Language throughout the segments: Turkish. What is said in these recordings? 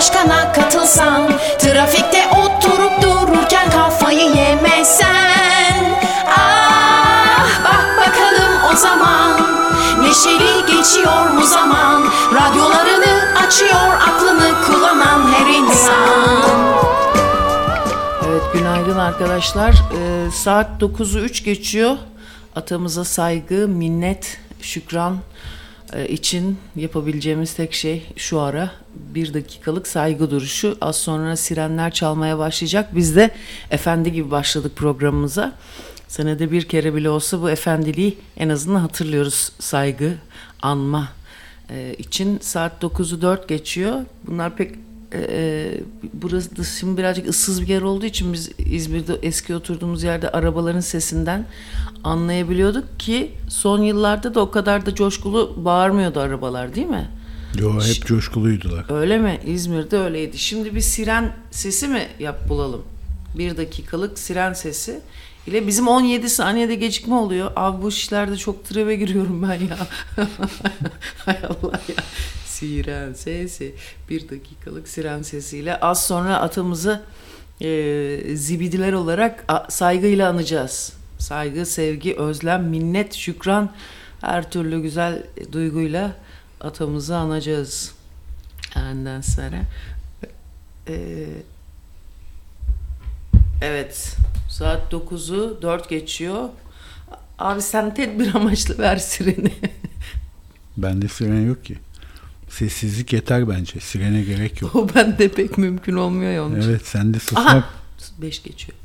başkana katılsan Trafikte oturup dururken kafayı yemesen Ah bak bakalım o zaman Neşeli geçiyor mu zaman Radyolarını açıyor aklını kullanan her insan Evet günaydın arkadaşlar. Ee, saat 9'u 3 geçiyor. Atamıza saygı, minnet, şükran için yapabileceğimiz tek şey şu ara bir dakikalık saygı duruşu. Az sonra sirenler çalmaya başlayacak. Biz de efendi gibi başladık programımıza. Senede bir kere bile olsa bu efendiliği en azından hatırlıyoruz saygı, anma e, için. Saat 9'u 4 geçiyor. Bunlar pek ee, burası da şimdi birazcık ıssız bir yer olduğu için biz İzmir'de eski oturduğumuz yerde arabaların sesinden anlayabiliyorduk ki son yıllarda da o kadar da coşkulu bağırmıyordu arabalar değil mi? Yo hep coşkuluydular. Öyle mi? İzmir'de öyleydi. Şimdi bir siren sesi mi yap bulalım? Bir dakikalık siren sesi ile bizim 17 saniyede gecikme oluyor. Abi bu işlerde çok tribe giriyorum ben ya. Hay Allah ya. Siren sesi. Bir dakikalık siren sesiyle az sonra atımızı e, zibidiler olarak a, saygıyla anacağız. Saygı, sevgi, özlem, minnet, şükran her türlü güzel duyguyla atamızı anacağız. Ondan sonra e, evet saat 9'u 4 geçiyor. Abi sen tedbir amaçlı ver sireni. Bende siren yok ki. Sessizlik yeter bence. Sirene gerek yok. o bende pek mümkün olmuyor ya onun için. Evet sende susmak. Aha 5 geçiyor.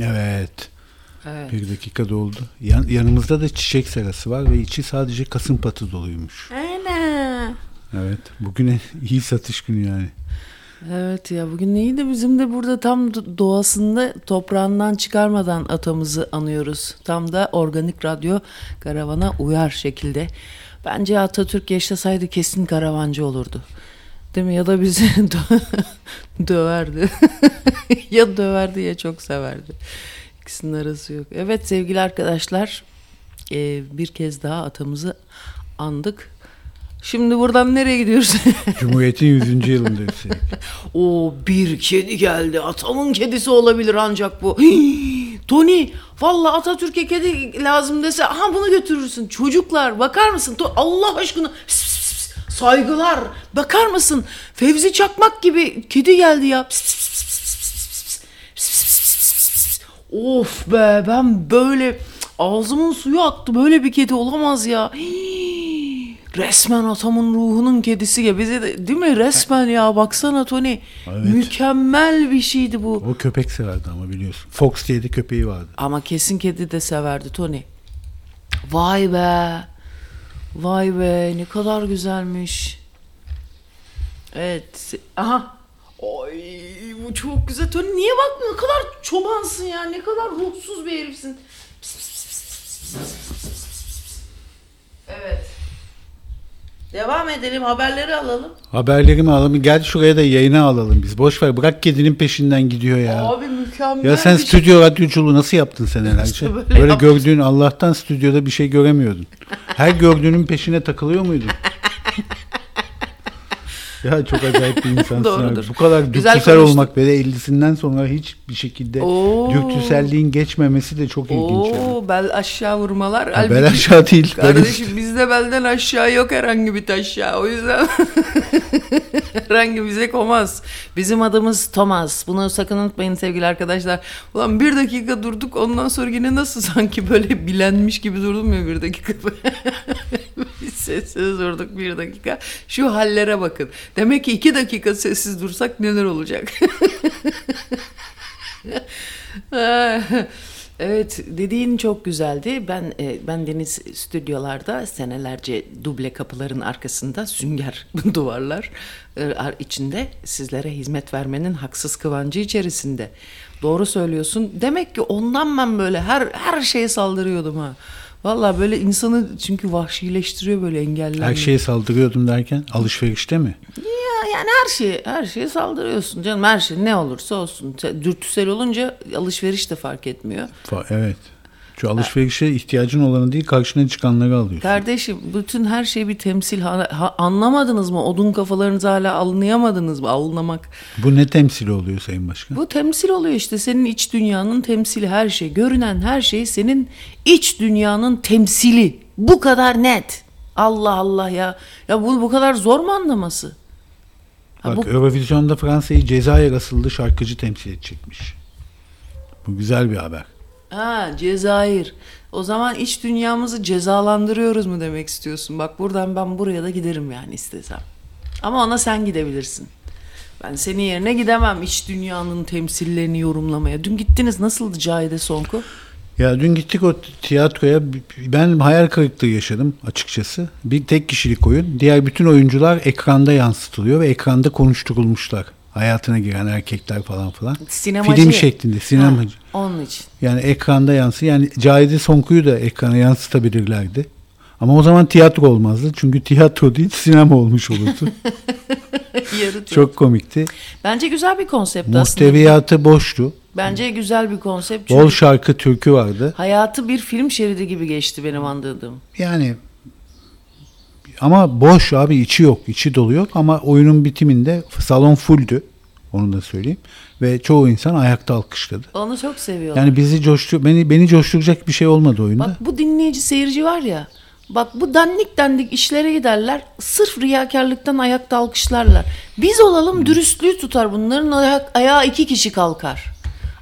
Evet. Evet. Bir dakika doldu. Yan, yanımızda da çiçek serası var ve içi sadece kasım patı doluymuş. Ana. Evet. Bugün iyi satış günü yani. Evet ya bugün neydi bizim de burada tam do- doğasında toprağından çıkarmadan atamızı anıyoruz. Tam da organik radyo karavana uyar şekilde. Bence Atatürk yaşasaydı kesin karavancı olurdu. Değil mi? Ya da bizi dö- döverdi. ya döverdi ya çok severdi. İkisinin arası yok. Evet sevgili arkadaşlar e, bir kez daha atamızı andık. Şimdi buradan nereye gidiyoruz? Cumhuriyet'in 100. yılında üstelik. O bir kedi geldi. Atamın kedisi olabilir ancak bu. Hii, Tony valla Atatürk'e kedi lazım dese ha bunu götürürsün. Çocuklar bakar mısın? Allah aşkına pis, pis. Saygılar bakar mısın? Fevzi Çakmak gibi kedi geldi ya. Pis, pis, pis, pis, pis, pis, pis, pis. Pis, pis, pis, pis, pis, pis. Of be ben böyle ağzımın suyu aktı. Böyle bir kedi olamaz ya. Hii. Resmen atamın ruhunun kedisi gibi. Bize de, değil mi? Resmen ya baksana Tony. Evet. Mükemmel bir şeydi bu. O köpek severdi ama biliyorsun. Fox diye de köpeği vardı. Ama kesin kedi de severdi Tony. Vay be. Vay be ne kadar güzelmiş. Evet. Aha. Ay bu çok güzel. Tony niye bak ne kadar çobansın ya. Ne kadar ruhsuz bir herifsin. Evet. Devam edelim haberleri alalım. Haberlerimi alalım. Gel şuraya da yayına alalım biz. Boş ver bırak kedinin peşinden gidiyor ya. Abi mükemmel Ya sen bir şey. stüdyo radyoculuğu nasıl yaptın senelerce? İşte böyle böyle yaptım. gördüğün Allah'tan stüdyoda bir şey göremiyordun. Her gördüğünün peşine takılıyor muydun? Ya çok acayip bir insansın. Doğrudur. abi. Bu kadar dürtüsel olmak ve de 50'sinden sonra hiçbir şekilde Oo. dürtüselliğin geçmemesi de çok ilginç. yani. Oo bel aşağı vurmalar. Ha, bel aşağı değil. bel Kardeşim bizde belden aşağı yok herhangi bir taşya. O yüzden herhangi bize komaz. Bizim adımız Thomas. Bunu sakın unutmayın sevgili arkadaşlar. Ulan bir dakika durduk ondan sonra yine nasıl sanki böyle bilenmiş gibi durdum ya bir dakika. Sessiz durduk bir dakika. Şu hallere bakın. Demek ki iki dakika sessiz dursak neler olacak? Evet dediğin çok güzeldi. Ben e, ben Deniz stüdyolarda senelerce duble kapıların arkasında sünger duvarlar e, içinde sizlere hizmet vermenin haksız kıvancı içerisinde. Doğru söylüyorsun. Demek ki ondan ben böyle her her şeye saldırıyordum ha. Vallahi böyle insanı çünkü vahşileştiriyor böyle engellenme. Her şeye saldırıyordum derken alışverişte mi? Ya yani her şeye her şeye saldırıyorsun canım. Her şey ne olursa olsun. Dürtüsel olunca alışveriş de fark etmiyor. Evet. Şu alışverişe ihtiyacın olanı değil karşına çıkanları alıyorsun. Kardeşim bütün her şey bir temsil. Ha- ha- anlamadınız mı? Odun kafalarınızı hala anlayamadınız mı? Anlamak. Bu ne temsili oluyor Sayın Başkan? Bu temsil oluyor işte. Senin iç dünyanın temsili her şey. Görünen her şey senin iç dünyanın temsili. Bu kadar net. Allah Allah ya. Ya bu bu kadar zor mu anlaması? Ha, Bak bu, Eurovision'da Fransa'yı Cezayir asıllı şarkıcı temsil edecekmiş. Bu güzel bir haber. Ha Cezayir. O zaman iç dünyamızı cezalandırıyoruz mu demek istiyorsun? Bak buradan ben buraya da giderim yani istesem. Ama ona sen gidebilirsin. Ben senin yerine gidemem iç dünyanın temsillerini yorumlamaya. Dün gittiniz nasıldı Cahide Sonku? Ya dün gittik o tiyatroya. Ben hayal kırıklığı yaşadım açıkçası. Bir tek kişilik oyun. Diğer bütün oyuncular ekranda yansıtılıyor ve ekranda konuşturulmuşlar. Hayatına giren erkekler falan falan. Sinemacı. Film şeklinde sinemacı. Ha, onun için. Yani ekranda yansı. Yani Cahide Sonku'yu da ekrana yansıtabilirlerdi. Ama o zaman tiyatro olmazdı. Çünkü tiyatro değil sinema olmuş olurdu. Çok komikti. Bence güzel bir konsept aslında. Muhteviyatı boştu. Bence güzel bir konsept. Bol şarkı türkü vardı. hayatı bir film şeridi gibi geçti benim anladığım. Yani ama boş abi içi yok. içi dolu yok ama oyunun bitiminde salon fulldü. Onu da söyleyeyim. Ve çoğu insan ayakta alkışladı. Onu çok seviyorlar. Yani bizi coştu beni beni coşturacak bir şey olmadı oyunda. Bak bu dinleyici seyirci var ya. Bak bu dandik dandik işlere giderler. Sırf riyakarlıktan ayakta alkışlarlar. Biz olalım dürüstlüğü tutar. Bunların ayak, ayağı iki kişi kalkar.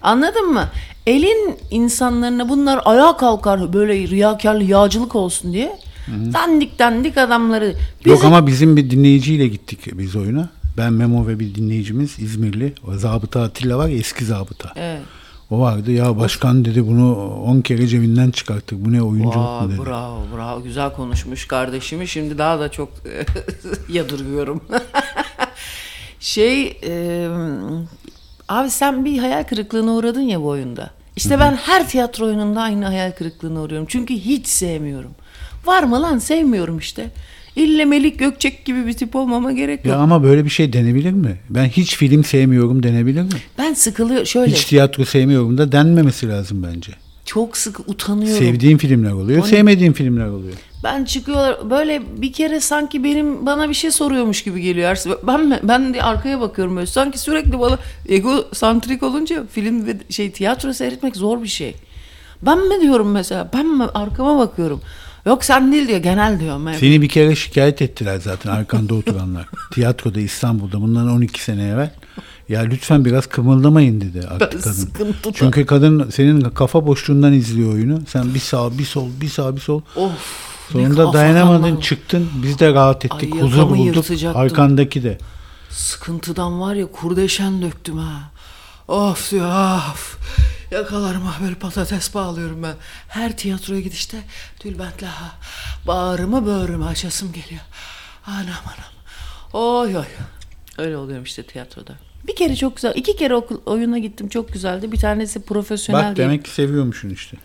Anladın mı? Elin insanlarına bunlar ayağa kalkar böyle riyakarlı yağcılık olsun diye. Dandik dandik adamları. Biz Yok ama bizim bir dinleyiciyle gittik biz oyuna. Ben Memo ve bir dinleyicimiz İzmirli. O zabıta Atilla var ya eski zabıta. Evet. O vardı ya başkan dedi bunu 10 kere cebinden çıkarttık. Bu ne oyunculuk mu Vay, dedi. bravo bravo güzel konuşmuş kardeşimi şimdi daha da çok yadırgıyorum. şey e, abi sen bir hayal kırıklığına uğradın ya bu oyunda. İşte ben her tiyatro oyununda aynı hayal kırıklığına uğruyorum. Çünkü hiç sevmiyorum. Var mı lan sevmiyorum işte. İlle Melik Gökçek gibi bir tip olmama gerek yok. Ya ama böyle bir şey denebilir mi? Ben hiç film sevmiyorum denebilir mi? Ben sıkılıyor şöyle Hiç tiyatro sevmiyorum da denmemesi lazım bence. çok sık utanıyorum. Sevdiğim filmler oluyor, Hani- sevmediğim filmler oluyor. Ben çıkıyorlar böyle bir kere sanki benim bana bir şey soruyormuş gibi geliyor. Ben ben de arkaya bakıyorum böyle sanki sürekli bana egosantrik olunca film ve şey tiyatro seyretmek zor bir şey. Ben mi diyorum mesela ben mi arkama bakıyorum. Yok sen değil diyor genel diyorum. Ben. Seni bir kere şikayet ettiler zaten arkanda oturanlar. Tiyatroda İstanbul'da bundan 12 sene evvel. Ya lütfen biraz kımıldamayın dedi artık Ben kadın. Çünkü kadın senin kafa boşluğundan izliyor oyunu. Sen bir sağ bir sol bir sağ bir sol. Of. Sonunda dayanamadın çıktın. Biz de rahat ettik. Ay, huzur bulduk. Arkandaki de. Sıkıntıdan var ya kurdeşen döktüm ha. Of diyor of. Yakalarıma böyle patates bağlıyorum ben. Her tiyatroya gidişte tülbentle ha. Bağrımı böğrümü açasım geliyor. Anam anam. Oy oy. Öyle oluyorum işte tiyatroda. Bir kere çok güzel. iki kere okul, oyuna gittim çok güzeldi. Bir tanesi profesyonel Bak demek ki seviyormuşsun işte.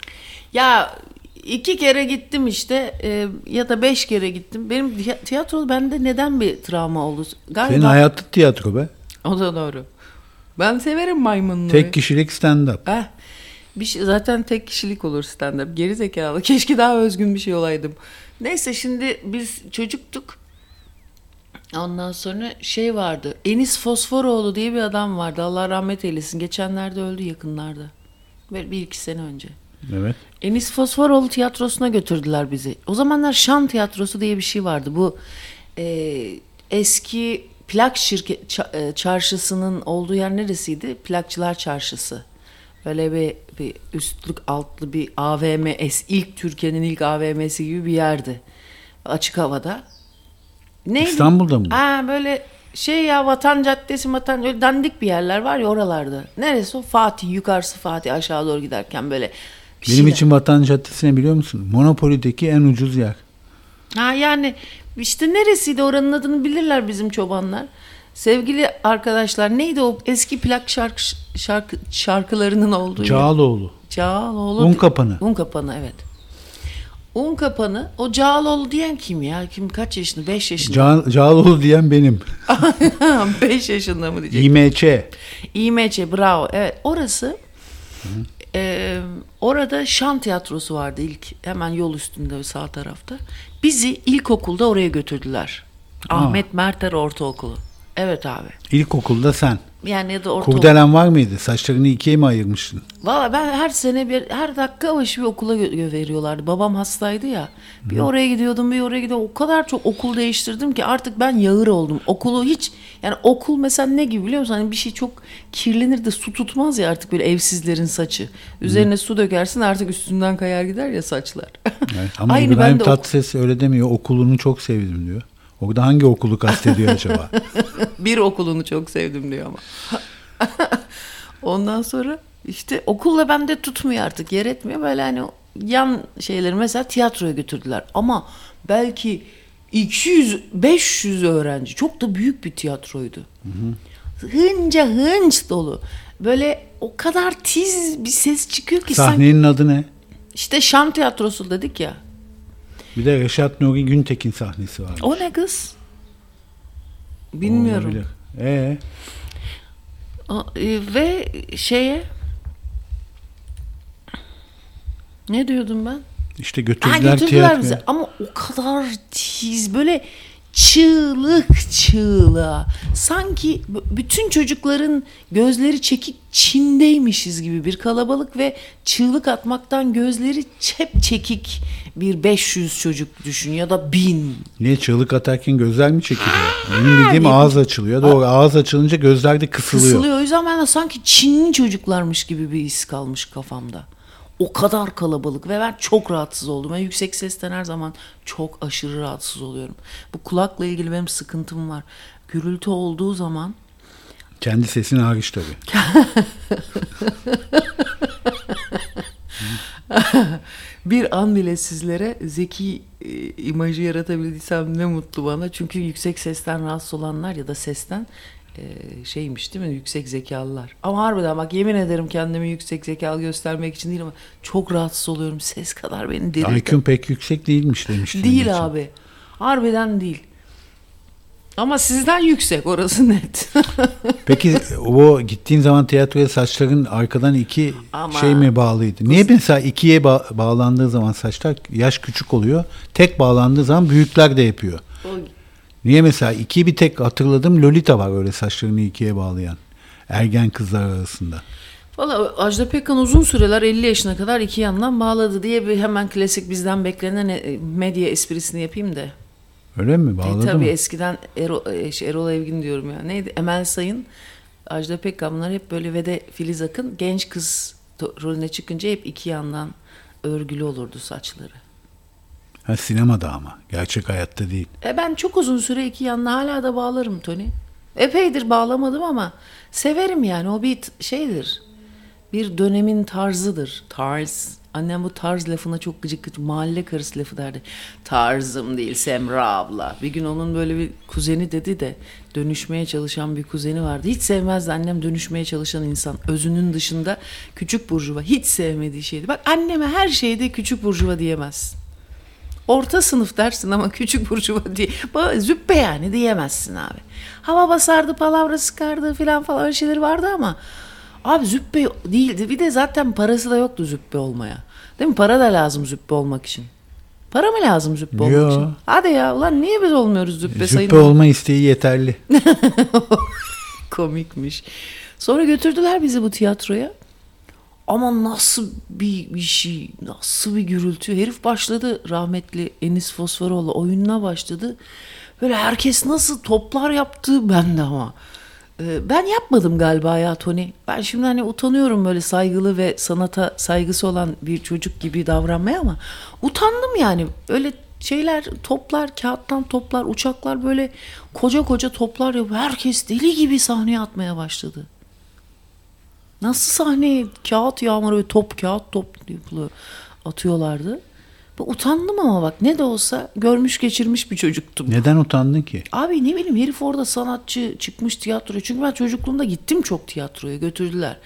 Ya iki kere gittim işte e, ya da beş kere gittim. Benim tiya- tiyatro bende neden bir travma oldu? Galiba Senin hayatın tiyatro be. o da doğru. Ben severim maymunluğu. Tek kişilik stand-up. Heh, bir şey, zaten tek kişilik olur stand-up. Geri zekalı. Keşke daha özgün bir şey olaydım. Neyse şimdi biz çocuktuk. Ondan sonra şey vardı. Enis Fosforoğlu diye bir adam vardı. Allah rahmet eylesin. Geçenlerde öldü yakınlarda. Böyle bir iki sene önce. Evet. Enis Fosforoğlu tiyatrosuna götürdüler bizi. O zamanlar Şan tiyatrosu diye bir şey vardı. Bu e, eski plak şirket ça- e, çarşısının olduğu yer neresiydi? Plakçılar çarşısı. Böyle bir, bir üstlük altlı bir AVM, ilk Türkiye'nin ilk AVM'si gibi bir yerdi. Açık havada. Neydi? İstanbul'da mı? Ha böyle şey ya Vatan Caddesi, Vatan öyle dandik bir yerler var ya oralarda. Neresi o? Fatih, yukarısı Fatih aşağı doğru giderken böyle. Benim şeyler. için Vatan Caddesi'ne biliyor musun? Monopoly'deki en ucuz yer. Ha yani işte neresiydi oranın adını bilirler bizim çobanlar. Sevgili arkadaşlar neydi o eski plak şarkı, şarkı şarkılarının olduğu? Cağaloğlu. Cağaloğlu. Un kapanı. Un kapanı evet. Un kapanı o Cağaloğlu diyen kim ya? Kim kaç yaşında? 5 yaşında. Ca- Cağaloğlu diyen benim. 5 yaşında mı diyecek? İMÇ. İMC bravo. Evet orası e, orada şan tiyatrosu vardı ilk hemen yol üstünde sağ tarafta. Bizi ilkokulda oraya götürdüler. Ahmet Merter Ortaokulu. Evet abi. İlkokulda sen. Yani ya da ortaokul. Kurdelen var mıydı? Saçlarını ikiye mi ayırmıştın? Valla ben her sene bir her dakika başı bir okula gö- veriyorlardı. Babam hastaydı ya. Bir oraya gidiyordum, bir oraya gidiyordum. O kadar çok okul değiştirdim ki artık ben yağır oldum. Okulu hiç yani okul mesela ne gibi biliyor musun? Hani bir şey çok kirlenir de su tutmaz ya artık böyle evsizlerin saçı. Üzerine su dökersin artık üstünden kayar gider ya saçlar. Evet. Ama Aynı ben İbrahim de ok- Tatlıses öyle demiyor. Okulunu çok sevdim diyor. Orada hangi okulu kastediyor acaba? bir okulunu çok sevdim diyor ama. Ondan sonra işte okulla bende tutmuyor artık yer etmiyor. Böyle hani yan şeyleri mesela tiyatroya götürdüler. Ama belki 200-500 öğrenci. Çok da büyük bir tiyatroydu. Hınca hınç dolu. Böyle o kadar tiz bir ses çıkıyor ki sanki Sahnenin adı ne? işte şan tiyatrosu dedik ya. Bir de Reşat Nuri Güntekin sahnesi var. O ne kız? Bilmiyorum. Olabilir. Ee, O, e, ve şeye ne diyordum ben? işte Ha, götürdüler götürdüler tiyatroya. bizi ama o kadar tiz böyle çığlık çığlığa sanki bütün çocukların gözleri çekik Çin'deymişiz gibi bir kalabalık ve çığlık atmaktan gözleri çep çekik bir 500 çocuk düşün ya da 1000 Niye çığlık atarken gözler mi çekiliyor? Benim bildiğim ağız açılıyor. Doğru ağız açılınca gözler de kısılıyor. Kısılıyor. O yüzden ben de sanki Çinli çocuklarmış gibi bir his kalmış kafamda. O kadar kalabalık ve ben çok rahatsız oldum. Ben yüksek sesten her zaman çok aşırı rahatsız oluyorum. Bu kulakla ilgili benim sıkıntım var. Gürültü olduğu zaman Kendi sesin hariç tabii. bir an bile sizlere zeki e, imajı yaratabildiysem ne mutlu bana. Çünkü yüksek sesten rahatsız olanlar ya da sesten şeymiş değil mi? Yüksek zekalılar. Ama harbiden bak yemin ederim kendimi yüksek zekalı göstermek için değil ama çok rahatsız oluyorum. Ses kadar beni deli. IQ'm pek yüksek değilmiş demiştin. Değil geçen. abi. Harbiden değil. Ama sizden yüksek orası net. Peki o gittiğin zaman tiyatroya saçların arkadan iki Ama- şey mi bağlıydı? Niye mesela ikiye ba- bağlandığı zaman saçlar yaş küçük oluyor. Tek bağlandığı zaman büyükler de yapıyor. Niye mesela iki bir tek hatırladım Lolita var öyle saçlarını ikiye bağlayan. Ergen kızlar arasında. Valla Ajda Pekkan uzun süreler 50 yaşına kadar iki yandan bağladı diye bir hemen klasik bizden beklenen e, medya esprisini yapayım da. Öyle mi? E, Bağladı tabii mı? eskiden Erol, e, şey, Erol Evgin diyorum ya. Neydi? Emel Sayın, Ajda Pekkan bunlar hep böyle ve de Filiz Akın genç kız rolüne çıkınca hep iki yandan örgülü olurdu saçları. Ha, sinemada ama. Gerçek hayatta değil. E ben çok uzun süre iki yanına hala da bağlarım Tony. Epeydir bağlamadım ama severim yani o bir şeydir. Bir dönemin tarzıdır. Tarz. Annem bu tarz lafına çok gıcık gıcık mahalle karısı lafı derdi. Tarzım değil Semra abla. Bir gün onun böyle bir kuzeni dedi de dönüşmeye çalışan bir kuzeni vardı. Hiç sevmezdi annem dönüşmeye çalışan insan. Özünün dışında küçük burjuva hiç sevmediği şeydi. Bak anneme her şeyde küçük burjuva diyemezsin. Orta sınıf dersin ama küçük burjuva diye. Züppe yani diyemezsin abi. Hava basardı, palavra sıkardı filan falan öyle şeyleri vardı ama abi züppe değildi. Bir de zaten parası da yoktu züppe olmaya. Değil mi? Para da lazım züppe olmak için. Para mı lazım züppe olmak Yo. için? Hadi ya ulan niye biz olmuyoruz züppe, sayın? Züppe olma isteği yeterli. Komikmiş. Sonra götürdüler bizi bu tiyatroya. Ama nasıl bir, bir şey, nasıl bir gürültü. Herif başladı rahmetli Enis Fosforoğlu oyununa başladı. Böyle herkes nasıl toplar yaptı ben de ama. Ee, Ben yapmadım galiba ya Tony. Ben şimdi hani utanıyorum böyle saygılı ve sanata saygısı olan bir çocuk gibi davranmaya ama utandım yani. Öyle şeyler toplar, kağıttan toplar, uçaklar böyle koca koca toplar yapıp herkes deli gibi sahneye atmaya başladı. Nasıl sahneye kağıt yağmuru ve top kağıt top yapılıyor, atıyorlardı. Utandım ama bak ne de olsa görmüş geçirmiş bir çocuktum. Neden utandın ki? Abi ne bileyim herif orada sanatçı çıkmış tiyatroya. Çünkü ben çocukluğumda gittim çok tiyatroya götürdüler.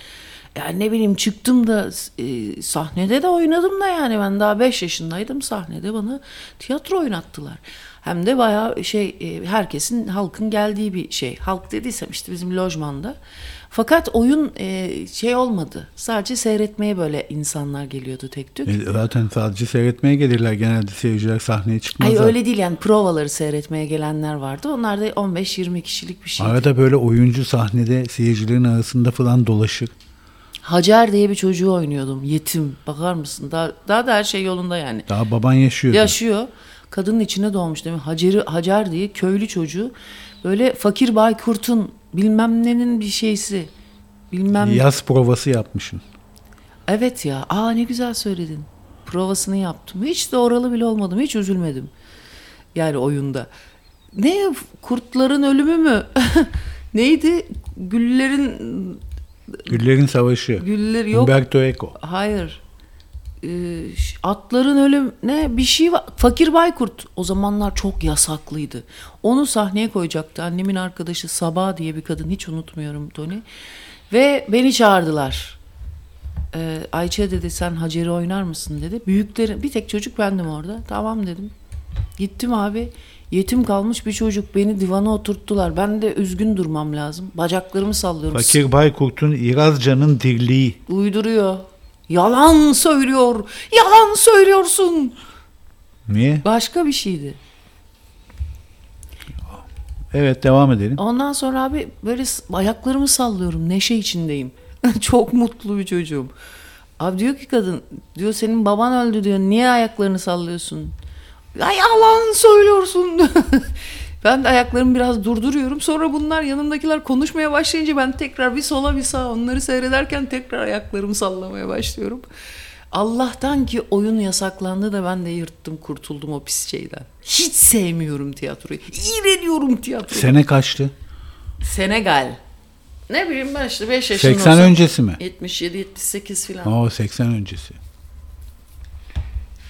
Yani ne bileyim çıktım da e, sahnede de oynadım da yani ben daha 5 yaşındaydım sahnede bana tiyatro oynattılar. Hem de bayağı şey e, herkesin halkın geldiği bir şey. Halk dediysem işte bizim lojmanda. Fakat oyun e, şey olmadı. Sadece seyretmeye böyle insanlar geliyordu tek tük. E, Zaten sadece seyretmeye gelirler. Genelde seyirciler sahneye Ay çıkmazlar. öyle değil yani provaları seyretmeye gelenler vardı. Onlar da 15-20 kişilik bir şey. Arada böyle oyuncu sahnede seyircilerin arasında falan dolaşır. Hacer diye bir çocuğu oynuyordum. Yetim. Bakar mısın? Daha, daha da her şey yolunda yani. Daha baban yaşıyor. Yaşıyor. Kadının içine doğmuş değil mi? Hacer'i, Hacer diye köylü çocuğu. Böyle fakir Baykurt'un bilmem nenin bir şeysi. Bilmem Yaz provası yapmışsın. Evet ya. Aa ne güzel söyledin. Provasını yaptım. Hiç de oralı bile olmadım. Hiç üzülmedim. Yani oyunda. Ne kurtların ölümü mü? Neydi? Güllerin Güllerin Savaşı. güller yok. Umberto Eco. Hayır. Ş- atların ölüm ne bir şey var. Fakir Baykurt o zamanlar çok yasaklıydı. Onu sahneye koyacaktı. Annemin arkadaşı Sabah diye bir kadın hiç unutmuyorum Tony. Ve beni çağırdılar. Ee, Ayça dedi sen Hacer'i oynar mısın dedi. Büyüklerin bir tek çocuk bendim orada. Tamam dedim. Gittim abi. Yetim kalmış bir çocuk beni divana oturttular. Ben de üzgün durmam lazım. Bacaklarımı sallıyorum. Fakir Baykurt'un İrazcan'ın dirliği. Uyduruyor. Yalan söylüyor. Yalan söylüyorsun. Niye? Başka bir şeydi. Evet devam edelim. Ondan sonra abi böyle ayaklarımı sallıyorum. Neşe içindeyim. Çok mutlu bir çocuğum. Abi diyor ki kadın, diyor senin baban öldü diyor. Niye ayaklarını sallıyorsun? Ya yalan söylüyorsun. ben de ayaklarımı biraz durduruyorum. Sonra bunlar yanımdakiler konuşmaya başlayınca ben tekrar bir sola bir sağa onları seyrederken tekrar ayaklarımı sallamaya başlıyorum. Allah'tan ki oyun yasaklandı da ben de yırttım kurtuldum o pis şeyden. Hiç sevmiyorum tiyatroyu. İğreniyorum tiyatroyu. Sene kaçtı? Senegal. Ne bileyim ben işte 5 yaşında 80 olsam- öncesi mi? 77 78 filan. O 80 öncesi.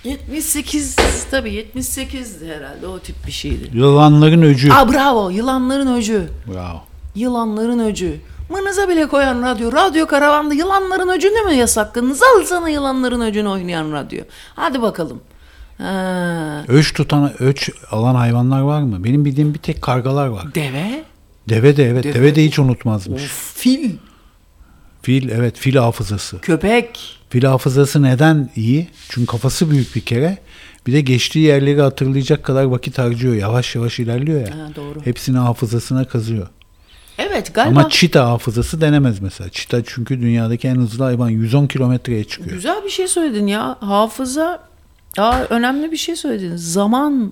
78 tabii 78 herhalde o tip bir şeydi. Yılanların öcü. Aa bravo yılanların öcü. Bravo. Yılanların öcü. Mınıza bile koyan radyo. Radyo karavanda yılanların öcünü mü yasakladınız? Al sana yılanların öcünü oynayan radyo. Hadi bakalım. Ha, Öç tutan, öç alan hayvanlar var mı? Benim bildiğim bir tek kargalar var. deve. Deve de evet. Deve. Deve, de hiç unutmazmış. Of, fil. Fil evet fil hafızası. Köpek. Fil hafızası neden iyi? Çünkü kafası büyük bir kere. Bir de geçtiği yerleri hatırlayacak kadar vakit harcıyor. Yavaş yavaş ilerliyor ya. Ha, doğru. Hepsini hafızasına kazıyor. Evet galiba. Ama çita hafızası denemez mesela. Çita çünkü dünyadaki en hızlı hayvan 110 kilometreye çıkıyor. Güzel bir şey söyledin ya. Hafıza Aa, önemli bir şey söyledin. Zamanla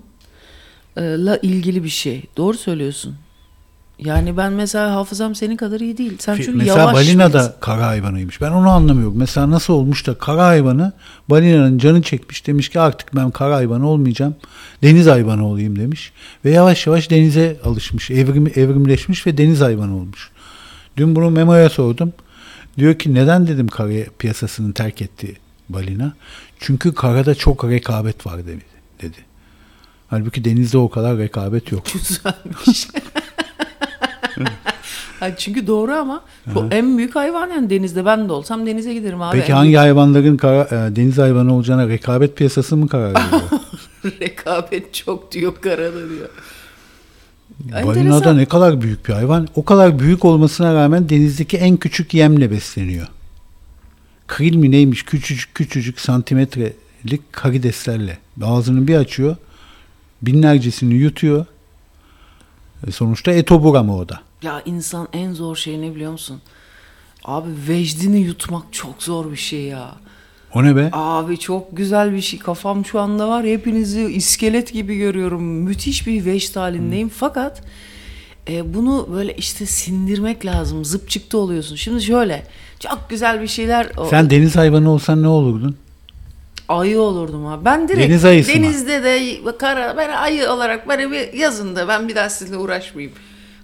ilgili bir şey. Doğru söylüyorsun. Yani ben mesela hafızam senin kadar iyi değil. Sen çünkü Mesela yavaş. balina da kara hayvanıymış. Ben onu anlamıyorum. Mesela nasıl olmuş da kara hayvanı balinanın canı çekmiş. Demiş ki artık ben kara hayvanı olmayacağım. Deniz hayvanı olayım demiş. Ve yavaş yavaş denize alışmış. Evrim, evrimleşmiş ve deniz hayvanı olmuş. Dün bunu Memo'ya sordum. Diyor ki neden dedim kara piyasasını terk etti balina? Çünkü karada çok rekabet var dedi. dedi. Halbuki denizde o kadar rekabet yok. Güzelmiş. Çünkü doğru ama bu en büyük hayvan yani denizde. Ben de olsam denize giderim abi. Peki En hangi hayvanların kara, e, deniz hayvanı olacağına rekabet piyasası mı karar veriyor? rekabet çok diyor karada diyor. Balina da ne kadar büyük bir hayvan. O kadar büyük olmasına rağmen denizdeki en küçük yemle besleniyor. Kril mi neymiş küçücük küçücük santimetre senelik karideslerle. Ağzını bir açıyor. Binlercesini yutuyor. E sonuçta etobur ama o da. Ya insan en zor şey ne biliyor musun? Abi vecdini yutmak çok zor bir şey ya. O ne be? Abi çok güzel bir şey. Kafam şu anda var. Hepinizi iskelet gibi görüyorum. Müthiş bir vecd halindeyim. Fakat e, bunu böyle işte sindirmek lazım. Zıp çıktı oluyorsun. Şimdi şöyle. Çok güzel bir şeyler. Sen deniz hayvanı olsan ne olurdun? Ayı olurdum abi. Ben direkt Deniz ayısı mı? denizde de kara ben ayı olarak böyle bir yazında ben bir daha sizinle uğraşmayayım.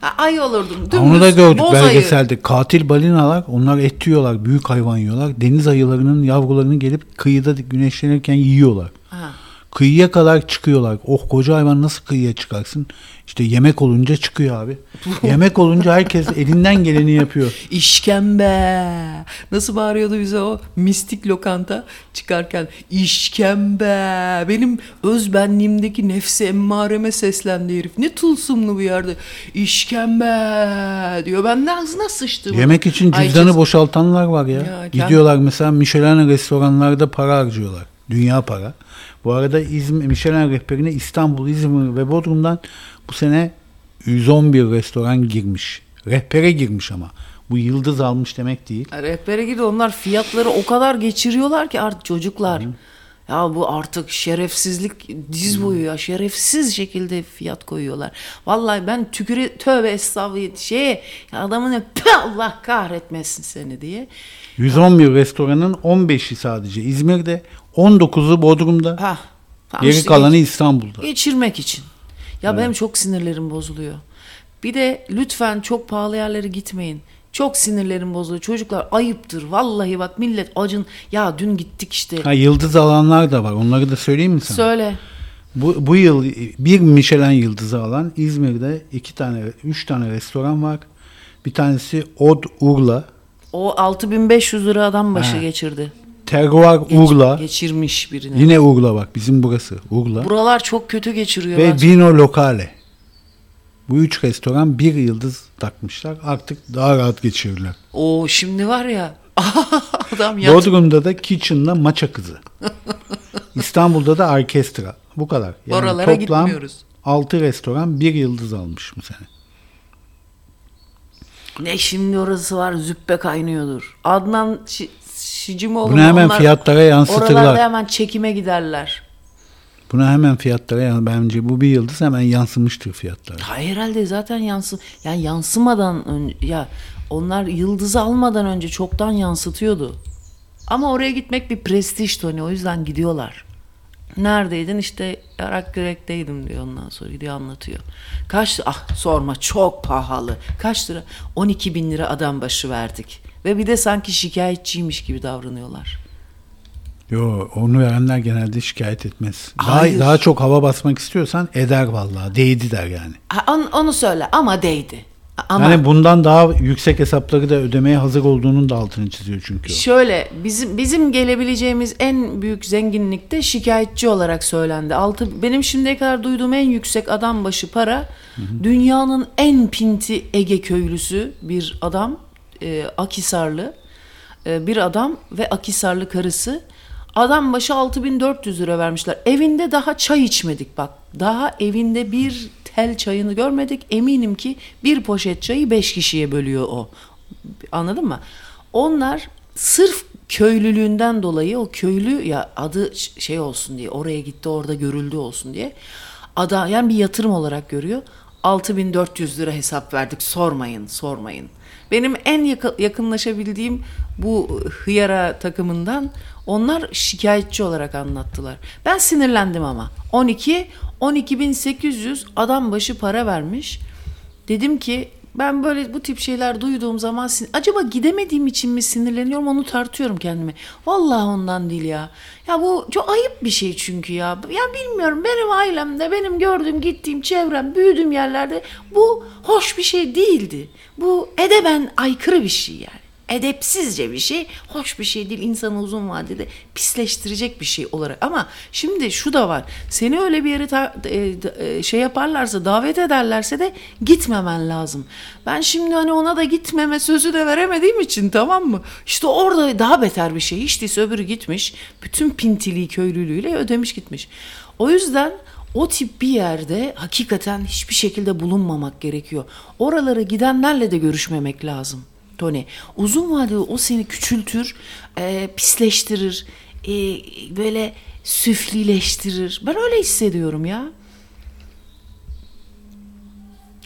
Ha, ayı olurdum. Dümdüz, Onu da gördük boz ayı. belgeselde. Katil balinalar onlar et yiyorlar. Büyük hayvan yiyorlar. Deniz ayılarının yavrularını gelip kıyıda güneşlenirken yiyorlar. Ha. Kıyıya kadar çıkıyorlar. Oh koca hayvan nasıl kıyıya çıkarsın? İşte yemek olunca çıkıyor abi. yemek olunca herkes elinden geleni yapıyor. İşkembe. Nasıl bağırıyordu bize o mistik lokanta çıkarken? İşkembe. Benim öz benliğimdeki nefsi emmareme seslendi herif. Ne tılsımlı bir yerde. İşkembe diyor. Ben de ağzına sıçtı. Yemek için Ay, cüzdanı kes- boşaltanlar var ya. Ya, Gidiyorlar mesela Michelin restoranlarda para harcıyorlar. Dünya para. Bu arada İzmir, Michelin rehberine İstanbul, İzmir ve Bodrum'dan bu sene 111 restoran girmiş. Rehbere girmiş ama. Bu yıldız almış demek değil. Rehbere gibi onlar fiyatları o kadar geçiriyorlar ki artık çocuklar. Ya bu artık şerefsizlik diz boyu ya. Şerefsiz şekilde fiyat koyuyorlar. Vallahi ben tüküre tövbe estağfurullah şeye ya adamın "Püh, Allah kahretmesin seni diye. 111 restoranın 15'i sadece İzmir'de, 19'u Bodrum'da, Ha. geri işte kalanı İstanbul'da. geçirmek için. Ya benim çok sinirlerim bozuluyor. Bir de lütfen çok pahalı yerlere gitmeyin. Çok sinirlerim bozuluyor. Çocuklar ayıptır. Vallahi bak millet acın. Ya dün gittik işte. Ha, yıldız alanlar da var. Onları da söyleyeyim mi sana? Söyle. Bu, bu yıl bir Michelin yıldızı alan İzmir'de iki tane, üç tane restoran var. Bir tanesi Od Urla, O 6500 lira adam başı Ha. geçirdi. Terroir Geç- Urla, Geçirmiş birine. yine Urla bak bizim burası Urla Buralar çok kötü geçiriyor. ve Vino Locale. Bu üç restoran bir yıldız takmışlar. Artık daha rahat geçirirler. O şimdi var ya. adam yat. Bodrum'da da Kitchen'la Maça Kızı. İstanbul'da da Orkestra. Bu kadar. Oralara toplam gitmiyoruz. 6 restoran bir yıldız almış bu sene. Ne şimdi orası var züppe kaynıyordur. Adnan Şicimoğlu Bunu hemen Onlar- fiyatlara yansıtırlar. Oralarda hemen çekime giderler. Buna hemen fiyatlara yani bence bu bir yıldız hemen yansımıştır fiyatlara. Hayır herhalde zaten yansı yani yansımadan önce ya onlar yıldızı almadan önce çoktan yansıtıyordu. Ama oraya gitmek bir prestij Tony o yüzden gidiyorlar. Neredeydin işte Yarakgörek'teydim diyor ondan sonra gidiyor anlatıyor. Kaç ah sorma çok pahalı. Kaç lira? 12 bin lira adam başı verdik. Ve bir de sanki şikayetçiymiş gibi davranıyorlar. Yo onu verenler genelde şikayet etmez. Daha, Hayır. daha çok hava basmak istiyorsan eder vallahi. Değdi der yani. Ha, on- onu söyle ama değdi. Ama Yani bundan daha yüksek hesapları da ödemeye hazır olduğunun da altını çiziyor çünkü o. Şöyle bizim bizim gelebileceğimiz en büyük zenginlik de şikayetçi olarak söylendi. Altı benim şimdiye kadar duyduğum en yüksek adam başı para dünyanın en pinti Ege köylüsü bir adam e, Akisarlı e, bir adam ve Akisarlı karısı adam başı 6400 lira vermişler. Evinde daha çay içmedik bak. Daha evinde bir tel çayını görmedik. Eminim ki bir poşet çayı 5 kişiye bölüyor o. Anladın mı? Onlar sırf köylülüğünden dolayı o köylü ya adı şey olsun diye oraya gitti orada görüldü olsun diye ada yani bir yatırım olarak görüyor. 6400 lira hesap verdik sormayın sormayın. Benim en yakı- yakınlaşabildiğim bu hıyara takımından onlar şikayetçi olarak anlattılar. Ben sinirlendim ama. 12 12800 adam başı para vermiş. Dedim ki ben böyle bu tip şeyler duyduğum zaman acaba gidemediğim için mi sinirleniyorum onu tartıyorum kendime. Vallahi ondan değil ya. Ya bu çok ayıp bir şey çünkü ya. Ya bilmiyorum benim ailemde benim gördüğüm gittiğim çevrem büyüdüğüm yerlerde bu hoş bir şey değildi. Bu edeben aykırı bir şey yani. Edepsizce bir şey, hoş bir şey değil. İnsanı uzun vadede pisleştirecek bir şey olarak. Ama şimdi şu da var. Seni öyle bir yere ta- e, e, şey yaparlarsa, davet ederlerse de gitmemen lazım. Ben şimdi hani ona da gitmeme sözü de veremediğim için tamam mı? İşte orada daha beter bir şey. Hiç değilse öbürü gitmiş. Bütün pintiliği, köylülüğüyle ödemiş gitmiş. O yüzden o tip bir yerde hakikaten hiçbir şekilde bulunmamak gerekiyor. Oralara gidenlerle de görüşmemek lazım. Tony, uzun vadede o seni küçültür, e, pisleştirir, e, böyle süflileştirir. Ben öyle hissediyorum ya.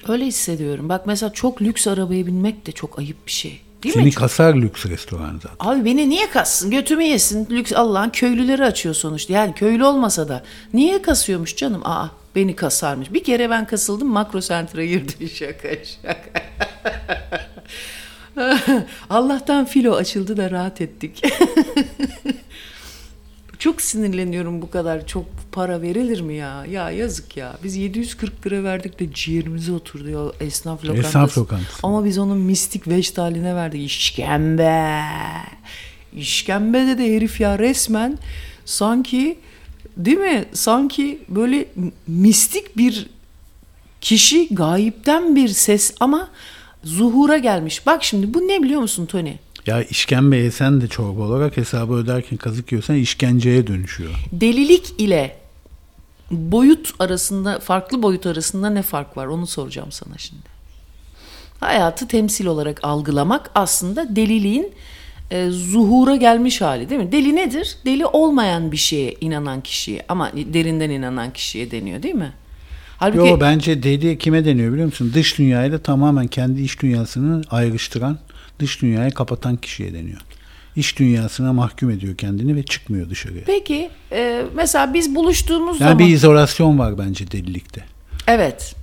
Öyle hissediyorum. Bak mesela çok lüks arabaya binmek de çok ayıp bir şey. Değil Seni mi? kasar lüks restoran zaten. Abi beni niye kassın? Götümü yesin. Lüks Allah'ın köylüleri açıyor sonuçta. Yani köylü olmasa da niye kasıyormuş canım? Aa beni kasarmış. Bir kere ben kasıldım makro sentra girdim. Şaka şaka. Allah'tan filo açıldı da rahat ettik. çok sinirleniyorum bu kadar çok para verilir mi ya? Ya yazık ya. Biz 740 lira verdik de ciğerimize oturdu ya esnaf lokantası. Esnaf lokantası. Ama biz onun mistik veçtaline verdik. İşkembe. İşkembe dedi herif ya resmen sanki değil mi? Sanki böyle mistik bir kişi gayipten bir ses ama zuhura gelmiş. Bak şimdi bu ne biliyor musun Tony? Ya işkembe yesen de çorba olarak hesabı öderken kazık yiyorsan işkenceye dönüşüyor. Delilik ile boyut arasında farklı boyut arasında ne fark var onu soracağım sana şimdi. Hayatı temsil olarak algılamak aslında deliliğin e, zuhura gelmiş hali değil mi? Deli nedir? Deli olmayan bir şeye inanan kişiye ama derinden inanan kişiye deniyor değil mi? Halbuki Yo bence deli kime deniyor biliyor musun? Dış dünyayla tamamen kendi iç dünyasını ayrıştıran, dış dünyayı kapatan kişiye deniyor. İç dünyasına mahkum ediyor kendini ve çıkmıyor dışarıya. peki e, mesela biz buluştuğumuz Yani zaman bir izolasyon var bence delilikte. Evet.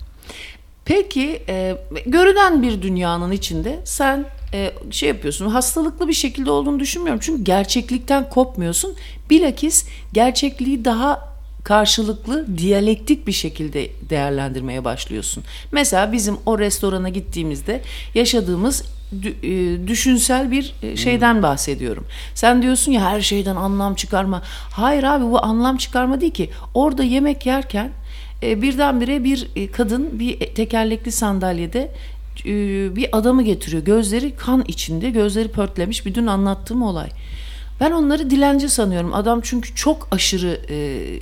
Peki e, görünen bir dünyanın içinde sen e, şey yapıyorsun hastalıklı bir şekilde olduğunu düşünmüyorum. Çünkü gerçeklikten kopmuyorsun. Bilakis gerçekliği daha karşılıklı diyalektik bir şekilde değerlendirmeye başlıyorsun. Mesela bizim o restorana gittiğimizde yaşadığımız e, düşünsel bir e, şeyden bahsediyorum. Sen diyorsun ya her şeyden anlam çıkarma. Hayır abi bu anlam çıkarma değil ki. Orada yemek yerken e, birdenbire bir kadın bir tekerlekli sandalyede bir adamı getiriyor. Gözleri kan içinde, gözleri pörtlemiş. Bir dün anlattığım olay. Ben onları dilenci sanıyorum. Adam çünkü çok aşırı e, e,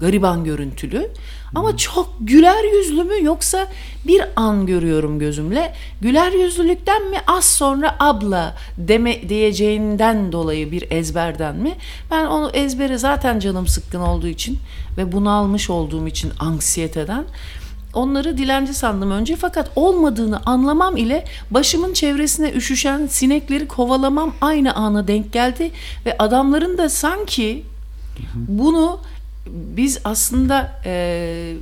gariban görüntülü. Ama çok güler yüzlü mü yoksa bir an görüyorum gözümle. Güler yüzlülükten mi az sonra abla deme diyeceğinden dolayı bir ezberden mi? Ben onu ezbere zaten canım sıkkın olduğu için ve bunalmış olduğum için anksiyeteden Onları dilenci sandım önce fakat olmadığını anlamam ile başımın çevresine üşüşen sinekleri kovalamam aynı ana denk geldi ve adamların da sanki bunu biz aslında e,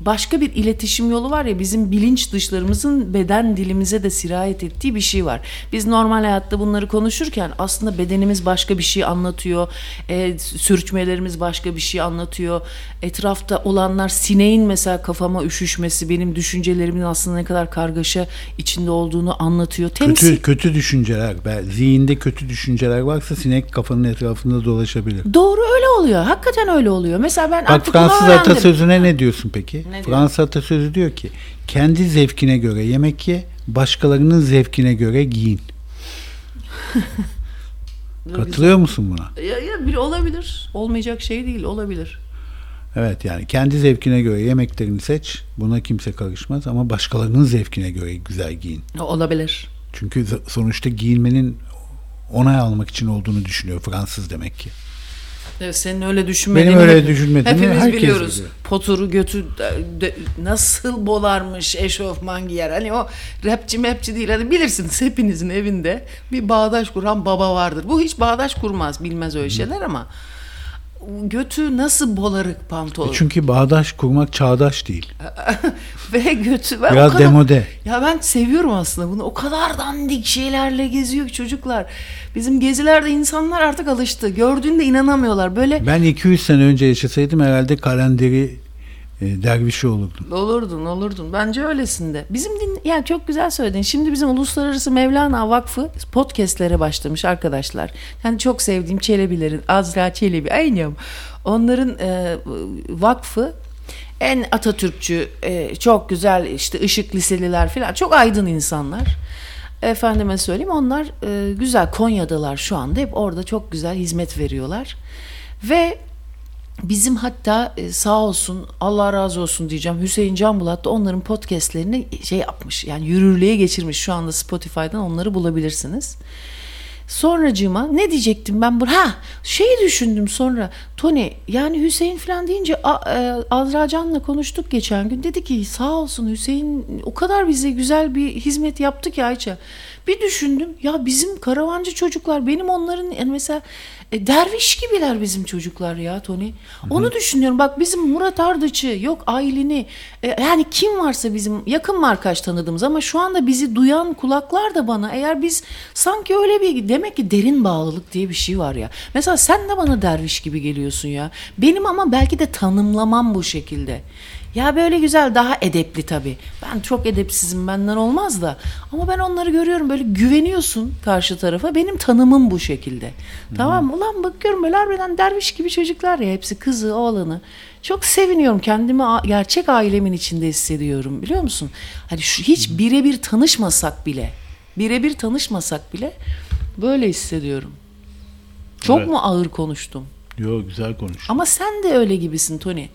başka bir iletişim yolu var ya bizim bilinç dışlarımızın beden dilimize de sirayet ettiği bir şey var. Biz normal hayatta bunları konuşurken aslında bedenimiz başka bir şey anlatıyor. E, sürçmelerimiz başka bir şey anlatıyor. Etrafta olanlar sineğin mesela kafama üşüşmesi benim düşüncelerimin aslında ne kadar kargaşa içinde olduğunu anlatıyor. Temsil Kötü kötü düşünceler, zihinde kötü düşünceler varsa sinek kafanın etrafında dolaşabilir. Doğru öyle oluyor. Hakikaten öyle oluyor. Mesela ben Bak artık Fransız atasözüne ne diyorsun peki? Ne diyor? Fransız atasözü diyor ki kendi zevkine göre yemek ye, başkalarının zevkine göre giyin. Katılıyor musun buna? Ya, ya bir olabilir. Olmayacak şey değil. Olabilir. Evet yani kendi zevkine göre yemeklerini seç. Buna kimse karışmaz ama başkalarının zevkine göre güzel giyin. Olabilir. Çünkü sonuçta giyinmenin onay almak için olduğunu düşünüyor Fransız demek ki. Evet, senin öyle düşünmediğini Benim öyle düşünmediğimi hepimiz herkes biliyoruz. biliyor. Poturu götü de- nasıl bolarmış eşofman giyer. Hani o rapçi mepçi değil. Hani bilirsiniz hepinizin evinde bir bağdaş kuran baba vardır. Bu hiç bağdaş kurmaz bilmez öyle şeyler ama götü nasıl bolarık pantolon. E Çünkü bağdaş kurmak çağdaş değil. Ve götü ben Biraz kadar- demode. Ya ben seviyorum aslında bunu. O kadar dandik şeylerle geziyor ki çocuklar. Bizim gezilerde insanlar artık alıştı. Gördüğünde inanamıyorlar. Böyle Ben 200 sene önce yaşasaydım herhalde kalenderi e, dervişi olurdun. Olurdun, olurdun. Bence öylesinde. Bizim din, yani çok güzel söyledin. Şimdi bizim Uluslararası Mevlana Vakfı podcastlere başlamış arkadaşlar. Yani çok sevdiğim Çelebilerin, Azra Çelebi, aynı onların e, vakfı en Atatürkçü, e, çok güzel işte ışık liseliler falan, çok aydın insanlar. Efendime söyleyeyim onlar e, güzel Konya'dalar şu anda hep orada çok güzel hizmet veriyorlar. Ve bizim hatta e, sağ olsun Allah razı olsun diyeceğim Hüseyin Canbulat da onların podcastlerini şey yapmış yani yürürlüğe geçirmiş şu anda Spotify'dan onları bulabilirsiniz. Sonracığıma ne diyecektim ben? Ha şeyi düşündüm sonra. Tony yani Hüseyin falan deyince e, Azra Can'la konuştuk geçen gün. Dedi ki sağ olsun Hüseyin o kadar bize güzel bir hizmet yaptı ki Ayça. Bir düşündüm ya bizim karavancı çocuklar benim onların yani mesela e, derviş gibiler bizim çocuklar ya Tony. Onu düşünüyorum bak bizim Murat Ardıç'ı yok Aylin'i e, yani kim varsa bizim yakın var kaç tanıdığımız ama şu anda bizi duyan kulaklar da bana eğer biz sanki öyle bir demek ki derin bağlılık diye bir şey var ya. Mesela sen de bana derviş gibi geliyorsun ya. Benim ama belki de tanımlamam bu şekilde. Ya böyle güzel daha edepli tabii. Ben çok edepsizim benden olmaz da. Ama ben onları görüyorum böyle güveniyorsun karşı tarafa. Benim tanımım bu şekilde. Tamam mı? Ulan bakıyorum böyle harbiden derviş gibi çocuklar ya hepsi kızı oğlanı. Çok seviniyorum kendimi gerçek ailemin içinde hissediyorum biliyor musun? Hani şu hiç birebir tanışmasak bile birebir tanışmasak bile böyle hissediyorum. Çok Evet. mu ağır konuştum? Yo güzel konuş. Ama sen de öyle gibisin Tony.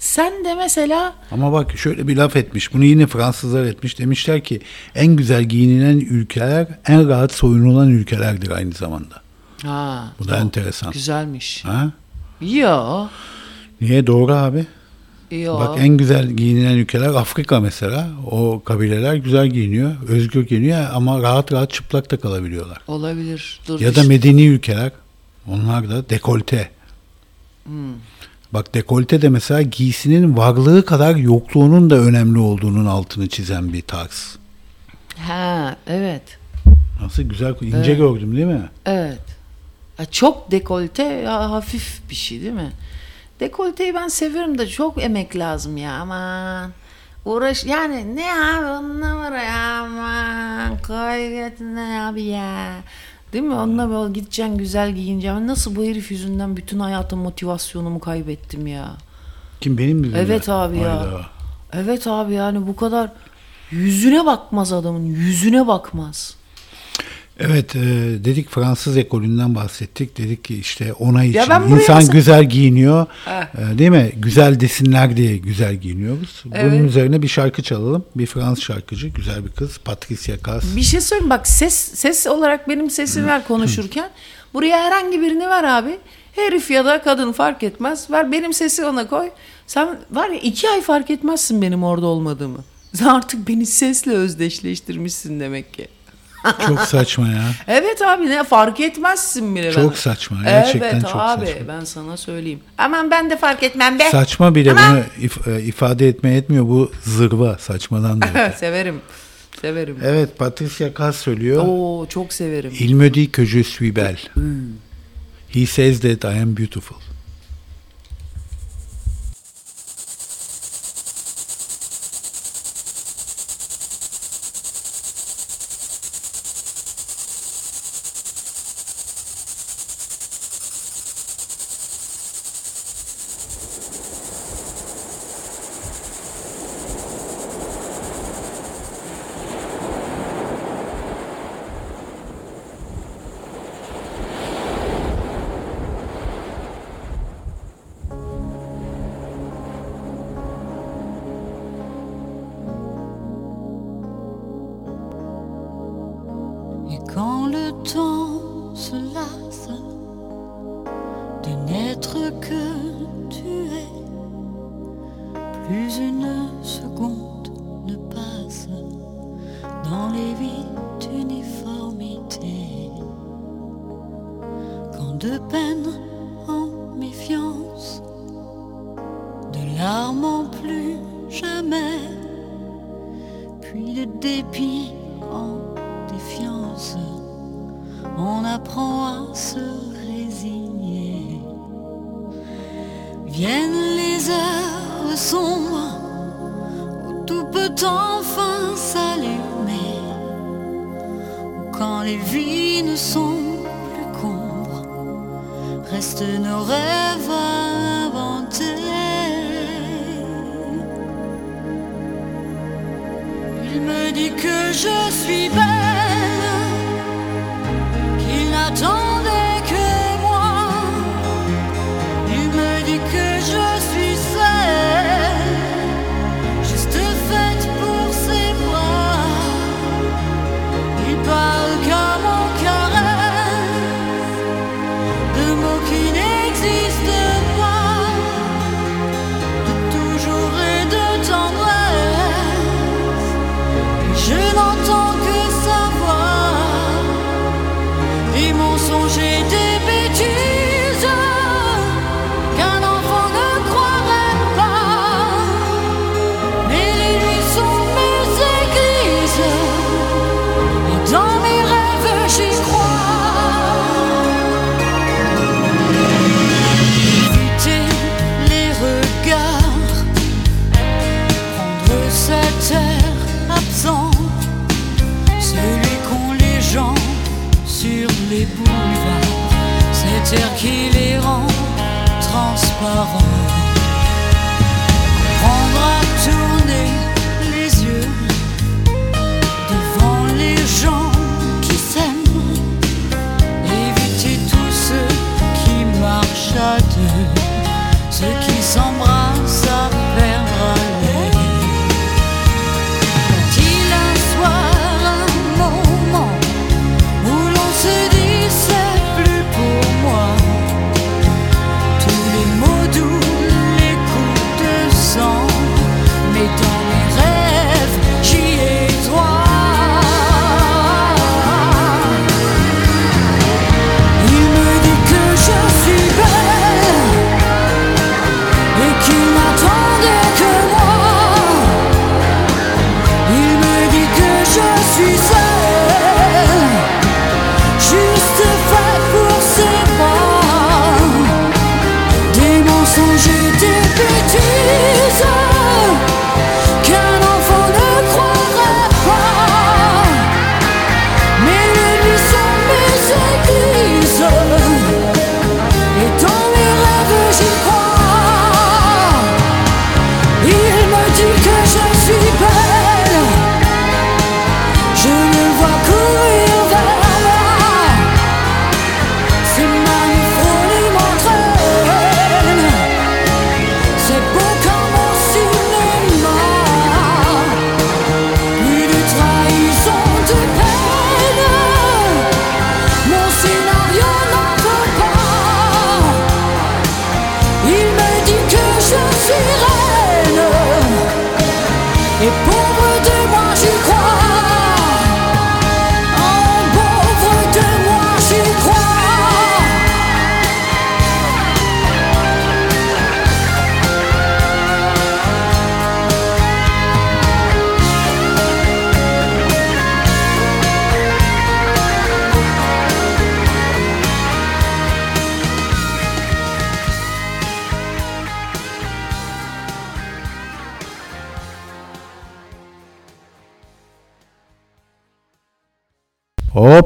Sen de mesela Ama bak şöyle bir laf etmiş. Bunu yine Fransızlar etmiş. Demişler ki en güzel giyinilen ülkeler en rahat soyunulan ülkelerdir aynı zamanda. ha Bu da enteresan. güzelmiş. Ha? Yo. Niye doğru abi? Yo. Bak en güzel giyinilen ülkeler Afrika mesela. O kabileler güzel giyiniyor, özgür giyiniyor ama rahat rahat çıplak da kalabiliyorlar. Olabilir. Dur. Ya da işte. medeni ülkeler onlar da dekolte. Bak dekolte de mesela giysinin varlığı kadar yokluğunun da önemli olduğunun altını çizen bir tarz. Ha, evet. Nasıl güzel, ince gördüm değil mi? Evet. Ya çok dekolte ya hafif bir şey değil mi? Dekolteyi ben seviyorum da çok emek lazım ya aman. Uğraş yani ne abi onunla var ya aman gayret ne abi ya. Değil mi? Onunla böyle gideceksin güzel giyineceksin. Nasıl bu herif yüzünden bütün hayatım motivasyonumu kaybettim ya. Kim benim mi? Evet abi ya. Evet abi yani bu kadar yüzüne bakmaz adamın yüzüne bakmaz. Evet e, dedik Fransız ekolünden bahsettik. Dedik ki işte ona için insan mesela- güzel giyiniyor. E, değil mi? Güzel desinler diye güzel giyiniyoruz. Bunun Evet. üzerine bir şarkı çalalım. Bir Fransız şarkıcı, güzel bir kız. Patricia Cass. Bir şey söyleyeyim bak ses ses olarak benim sesimi ver konuşurken. Buraya herhangi birini ver abi. Herif ya da kadın fark etmez. Ver benim sesi ona koy. Sen var ya iki ay fark etmezsin benim orada olmadığımı. Sen artık beni sesle özdeşleştirmişsin demek ki. Çok saçma ya. Evet abi ne fark etmezsin bile. Çok bana. saçma, gerçekten evet, çok abi, saçma. ben sana söyleyeyim. Aman ben de fark etmem be. Saçma bile Ama- bunu if- e, ifade etmeye etmiyor. Bu zırva saçmadan da. severim. Severim. evet Patricia Cass söylüyor. Oo çok severim. Il me dit que je suis belle. He says that I am beautiful. Quand le temps se lasse de n'être que tu es, plus une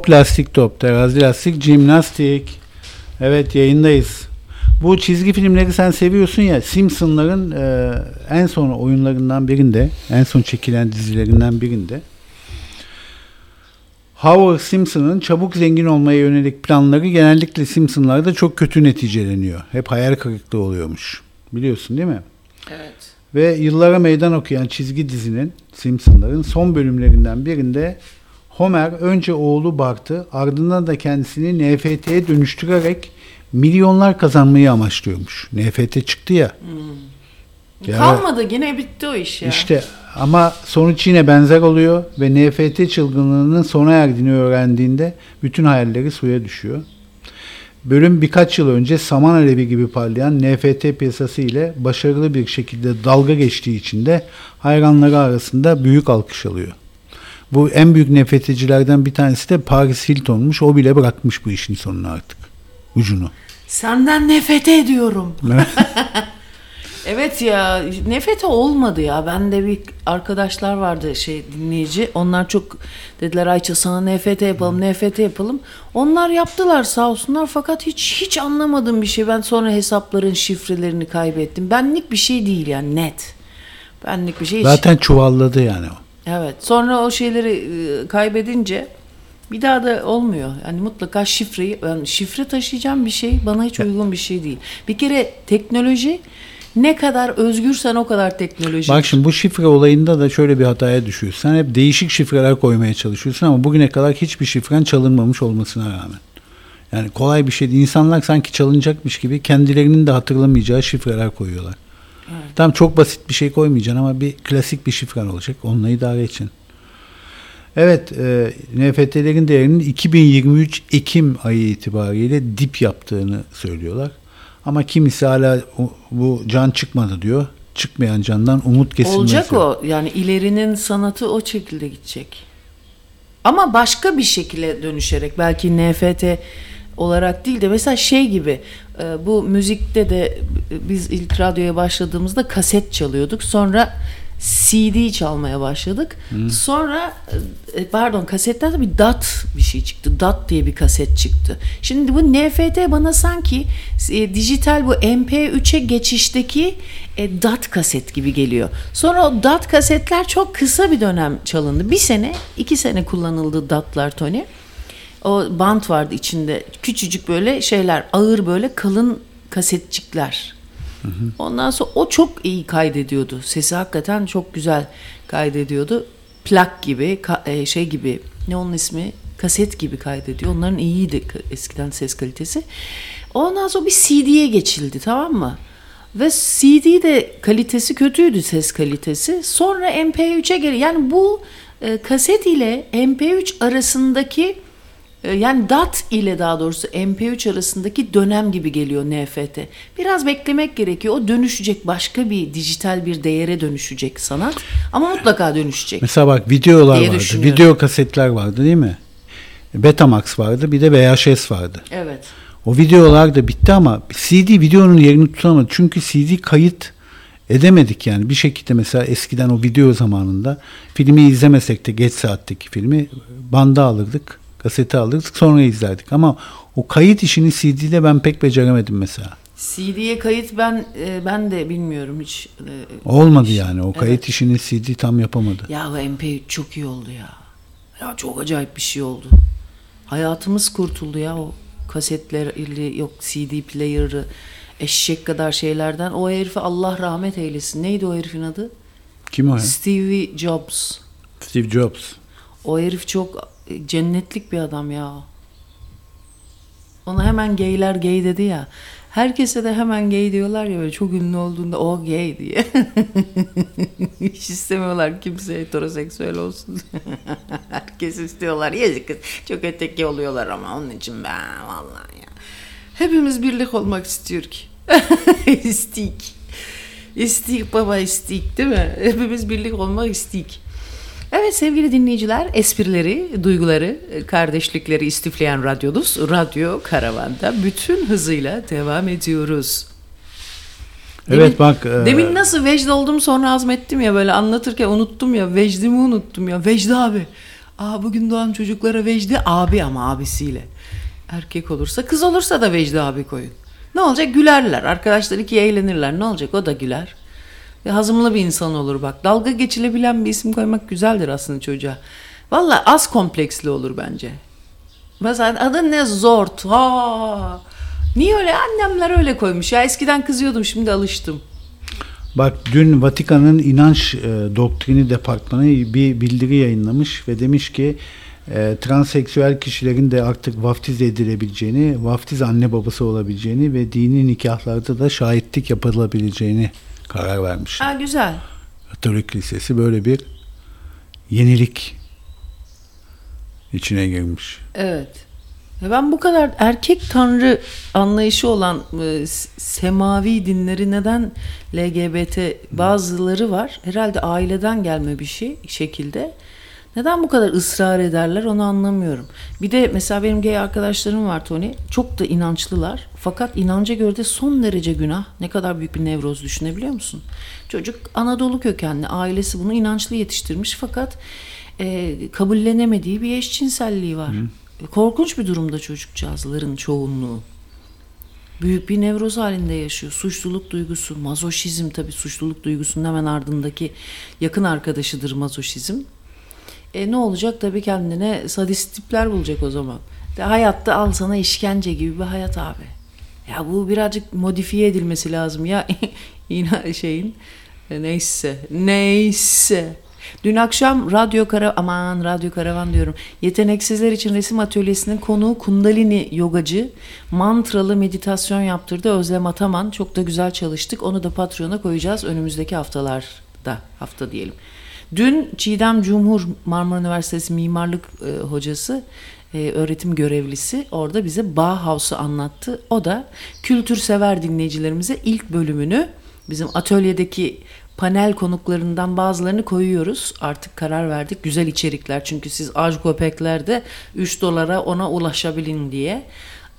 Top, lastik top, terazi lastik, jimnastik. Evet yayındayız. Bu çizgi filmleri sen seviyorsun ya Simpsonların e, en son oyunlarından birinde, en son çekilen dizilerinden birinde Howard Simpson'ın çabuk zengin olmaya yönelik planları genellikle Simpson'larda çok kötü neticeleniyor. Hep hayal kırıklığı oluyormuş. Biliyorsun değil mi? Evet. Ve yıllara meydan okuyan çizgi dizinin Simpson'ların son bölümlerinden birinde Homer önce oğlu Bart'ı ardından da kendisini NFT'ye dönüştürerek milyonlar kazanmayı amaçlıyormuş. NFT çıktı ya. Hmm. ya Kalmadı yine bitti o iş ya. İşte ama sonuç yine benzer oluyor ve NFT çılgınlığının sona erdiğini öğrendiğinde bütün hayalleri suya düşüyor. Bölüm birkaç yıl önce saman alevi gibi parlayan NFT piyasası ile başarılı bir şekilde dalga geçtiği için de hayranları arasında büyük alkış alıyor. Bu en büyük nefreticilerden bir tanesi de Paris Hilton'muş. O bile bırakmış bu işin sonunu artık. Ucunu. Senden nefret ediyorum. evet ya nefret olmadı ya. Ben de bir arkadaşlar vardı şey dinleyici. Onlar çok dediler Ayça sana nefret yapalım, nefret yapalım. Onlar yaptılar sağ olsunlar fakat hiç hiç anlamadığım bir şey. Ben sonra hesapların şifrelerini kaybettim. Benlik bir şey değil yani net. Benlik bir şey. Hiç... Zaten çuvalladı yani o. Evet. Sonra o şeyleri e, kaybedince bir daha da olmuyor. Yani mutlaka şifreyi, ben şifre taşıyacağım bir şey bana hiç uygun bir şey değil. Bir kere teknoloji ne kadar özgürsen o kadar teknoloji. Bak şimdi bu şifre olayında da şöyle bir hataya düşüyorsun. Sen hep değişik şifreler koymaya çalışıyorsun ama bugüne kadar hiçbir şifren çalınmamış olmasına rağmen. Yani kolay bir şey değil. İnsanlar sanki çalınacakmış gibi kendilerinin de hatırlamayacağı şifreler koyuyorlar. Tam çok basit bir şey koymayacaksın ama bir klasik bir şifren olacak. Onunla idare edeceksin. Evet, e, NFT'lerin değerinin 2023 Ekim ayı itibariyle dip yaptığını söylüyorlar. Ama kimisi hala bu can çıkmadı diyor. Çıkmayan candan umut kesilmesi. Olacak o. Yani ilerinin sanatı o şekilde gidecek. Ama başka bir şekilde dönüşerek belki NFT olarak değil de mesela şey gibi e, bu müzikte de biz ilk radyoya başladığımızda kaset çalıyorduk. Sonra CD çalmaya başladık. Sonra e, pardon kasetlerde bir DAT bir şey çıktı. DAT diye bir kaset çıktı. Şimdi bu NFT bana sanki e, dijital bu MP3'e geçişteki e, DAT kaset gibi geliyor. Sonra o DAT kasetler çok kısa bir dönem çalındı. Bir sene, iki sene kullanıldı DAT'lar Tony. O bant vardı içinde. Küçücük böyle şeyler, ağır böyle kalın kasetçikler. Ondan sonra o çok iyi kaydediyordu. Sesi hakikaten çok güzel kaydediyordu. Plak gibi, e, şey gibi. Ne onun ismi? Kaset gibi kaydediyor. Onların iyiydi eskiden ses kalitesi. Ondan sonra bir CD'ye geçildi tamam mı? Ve CD de kalitesi kötüydü ses kalitesi. Sonra MP3'e geri yani bu e, kaset ile MP3 arasındaki yani DAT ile daha doğrusu MP3 arasındaki dönem gibi geliyor NFT. Biraz beklemek gerekiyor. O dönüşecek başka bir dijital bir değere dönüşecek sanat. Ama mutlaka dönüşecek. Mesela bak videolar vardı. Video kasetler vardı değil mi? Betamax vardı bir de VHS vardı. Evet. O videolar da bitti ama CD videonun yerini tutamadı. Çünkü CD kayıt edemedik yani. Bir şekilde mesela eskiden o video zamanında filmi izlemesek de geç saatteki filmi banda alırdık, kasete alırdık sonra izlerdik. Ama o kayıt işini CD'de ben pek beceremedim mesela. CD'ye kayıt ben e, ben de bilmiyorum hiç. e, Olmadı hiç. yani. O Evet. kayıt işini CD tam yapamadı. Ya o MP3 çok iyi oldu ya. Ya çok acayip bir şey oldu. Hayatımız kurtuldu ya o kasetler ili- yok CD player'ı eşek kadar şeylerden. O herifi Allah rahmet eylesin. Neydi o herifin adı? Kim o ya? Stevie Jobs. Steve Jobs. O herif çok cennetlik bir adam ya. Ona hemen gayler gay dedi ya. Herkese de hemen gay diyorlar ya böyle çok ünlü olduğunda o gay diye. Hiç istemiyorlar kimse heteroseksüel olsun. Herkes istiyorlar. Yazık kız. Çok öteki oluyorlar ama onun için ben vallahi ya. Hepimiz birlik olmak istiyor ki. istik. İstik baba istik değil mi? Hepimiz birlik olmak istik. Evet sevgili dinleyiciler, esprileri, duyguları, kardeşlikleri istifleyen radyoduz. Radyo Karavan'da bütün hızıyla devam ediyoruz. Evet bak. e, Demin nasıl vecd oldum sonra azmettim ya böyle anlatırken unuttum ya vecdimi unuttum ya. Vecdi abi. Aa bugün doğan çocuklara vecdi abi ama abisiyle. Erkek olursa kız olursa da vecdi abi koyun. Ne olacak gülerler. Arkadaşlar iki eğlenirler. Ne olacak o da güler. Ve hazımlı bir insan olur bak. Dalga geçilebilen bir isim koymak güzeldir aslında çocuğa. Valla az kompleksli olur bence. Mesela adı ne Zort. Ha. Niye öyle? Annemler öyle koymuş. Ya eskiden kızıyordum şimdi alıştım. Bak dün Vatikan'ın inanç e, doktrini departmanı bir bildiri yayınlamış ve demiş ki e, transseksüel kişilerin de artık vaftiz edilebileceğini, vaftiz anne babası olabileceğini ve dini nikahlarda da şahitlik yapılabileceğini karar vermiş. Ha güzel. Katolik Lisesi böyle bir yenilik içine girmiş. Evet. Ben bu kadar erkek tanrı anlayışı olan e, semavi dinleri neden LGBT bazıları var. Herhalde aileden gelme bir şey şekilde. Neden bu kadar ısrar ederler onu anlamıyorum. Bir de mesela benim gay arkadaşlarım var Tony. Çok da inançlılar. Fakat inanca göre de son derece günah. Ne kadar büyük bir nevroz düşünebiliyor musun? Çocuk Anadolu kökenli. Ailesi bunu inançlı yetiştirmiş. Fakat e, kabullenemediği bir eşcinselliği var. Korkunç bir durumda çocukcağızların çoğunluğu. Büyük bir nevroz halinde yaşıyor. Suçluluk duygusu, mazoşizm tabii suçluluk duygusunun hemen ardındaki yakın arkadaşıdır mazoşizm. E ne olacak tabii kendine sadist tipler bulacak o zaman. De hayatta al sana işkence gibi bir hayat abi. Ya bu birazcık modifiye edilmesi lazım ya yine şeyin e, neyse neyse. Dün akşam radyo kara aman radyo karavan diyorum. Yeteneksizler için resim atölyesinin konuğu Kundalini yogacı mantralı meditasyon yaptırdı Özlem Ataman. Çok da güzel çalıştık. Onu da Patreon'a koyacağız önümüzdeki haftalarda. Hafta diyelim. Dün Çiğdem Cumhur Marmara Üniversitesi mimarlık e, hocası e, öğretim görevlisi orada bize Bauhaus'u anlattı. O da kültürsever dinleyicilerimize ilk bölümünü bizim atölyedeki panel konuklarından bazılarını koyuyoruz. Artık karar verdik. Güzel içerikler çünkü siz aç köpeklerde 3 dolara ona ulaşabilin diye.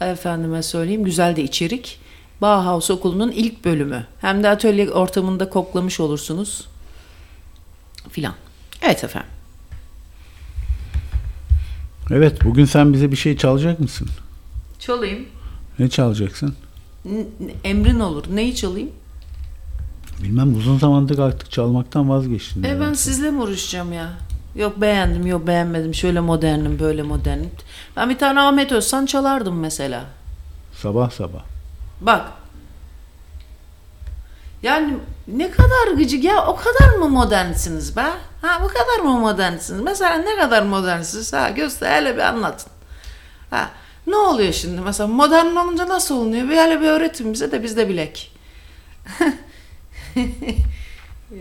Efendime söyleyeyim güzel de içerik. Bauhaus Okulu'nun ilk bölümü. Hem de atölye ortamında koklamış olursunuz filan. Evet efendim. Evet bugün sen bize bir şey çalacak mısın? Çalayım. Ne çalacaksın? Emrin olur. Neyi çalayım? Bilmem uzun zamandır artık çalmaktan vazgeçtin. E ben sizle mi uğraşacağım ya? Yok beğendim, yok beğenmedim. Şöyle modernim, böyle modernim. Ben bir tane Ahmet Özsan çalardım mesela. Sabah sabah. Bak. Yani ne kadar gıcık ya o kadar mı modernsiniz be? Ha bu kadar mı modernsiniz? Mesela ne kadar modernsiniz? Ha göster hele bir anlatın. Ha ne oluyor şimdi mesela modern olunca nasıl olunuyor? Bir hele bir öğretin bize de biz de bilek.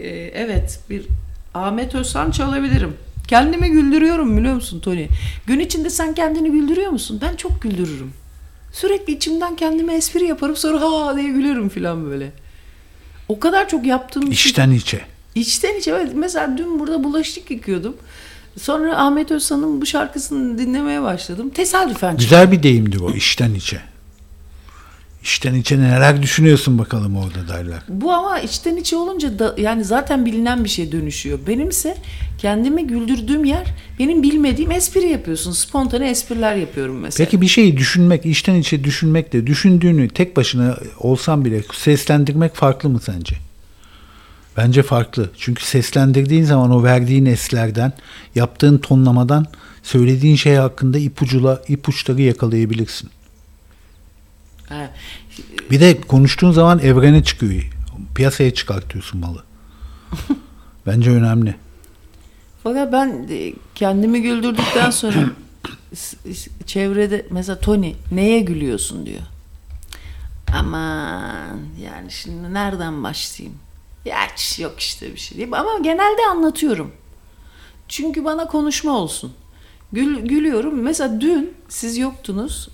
Ee, evet bir Ahmet Özsan çalabilirim. Kendimi güldürüyorum biliyor musun Tony? Gün içinde sen kendini güldürüyor musun? Ben çok güldürürüm. Sürekli içimden kendime espri yaparım sonra ha diye gülerim falan böyle. O kadar çok yaptığım bir şey- İçten içe. İçten içe evet. Mesela dün burada bulaşık yıkıyordum. Sonra Ahmet Özsan'ın bu şarkısını dinlemeye başladım. Tesadüfen. Güzel bir deyimdir o içten içe. İçten içe neler düşünüyorsun bakalım orada derler. Bu ama içten içe olunca da yani zaten bilinen bir şey dönüşüyor. Benimse kendimi güldürdüğüm yer benim bilmediğim espri yapıyorsun. Spontane espriler yapıyorum mesela. Peki bir şeyi düşünmek, içten içe düşünmekle düşündüğünü tek başına olsan bile seslendirmek farklı mı sence? Bence farklı. Çünkü seslendirdiğin zaman o verdiğin eslerden, yaptığın tonlamadan söylediğin şey hakkında ipucula, ipuçları yakalayabilirsin. Bir de konuştuğun zaman evrene çıkıyor. Piyasaya çıkartıyorsun malı. Bence önemli. Fakat ben e, kendimi güldürdükten sonra çevrede mesela Tony neye gülüyorsun diyor. Aman yani şimdi nereden başlayayım? Ya hiç yok işte bir şey değil. Ama genelde anlatıyorum. Çünkü bana konuşma olsun. Gül, gülüyorum. Mesela dün siz yoktunuz.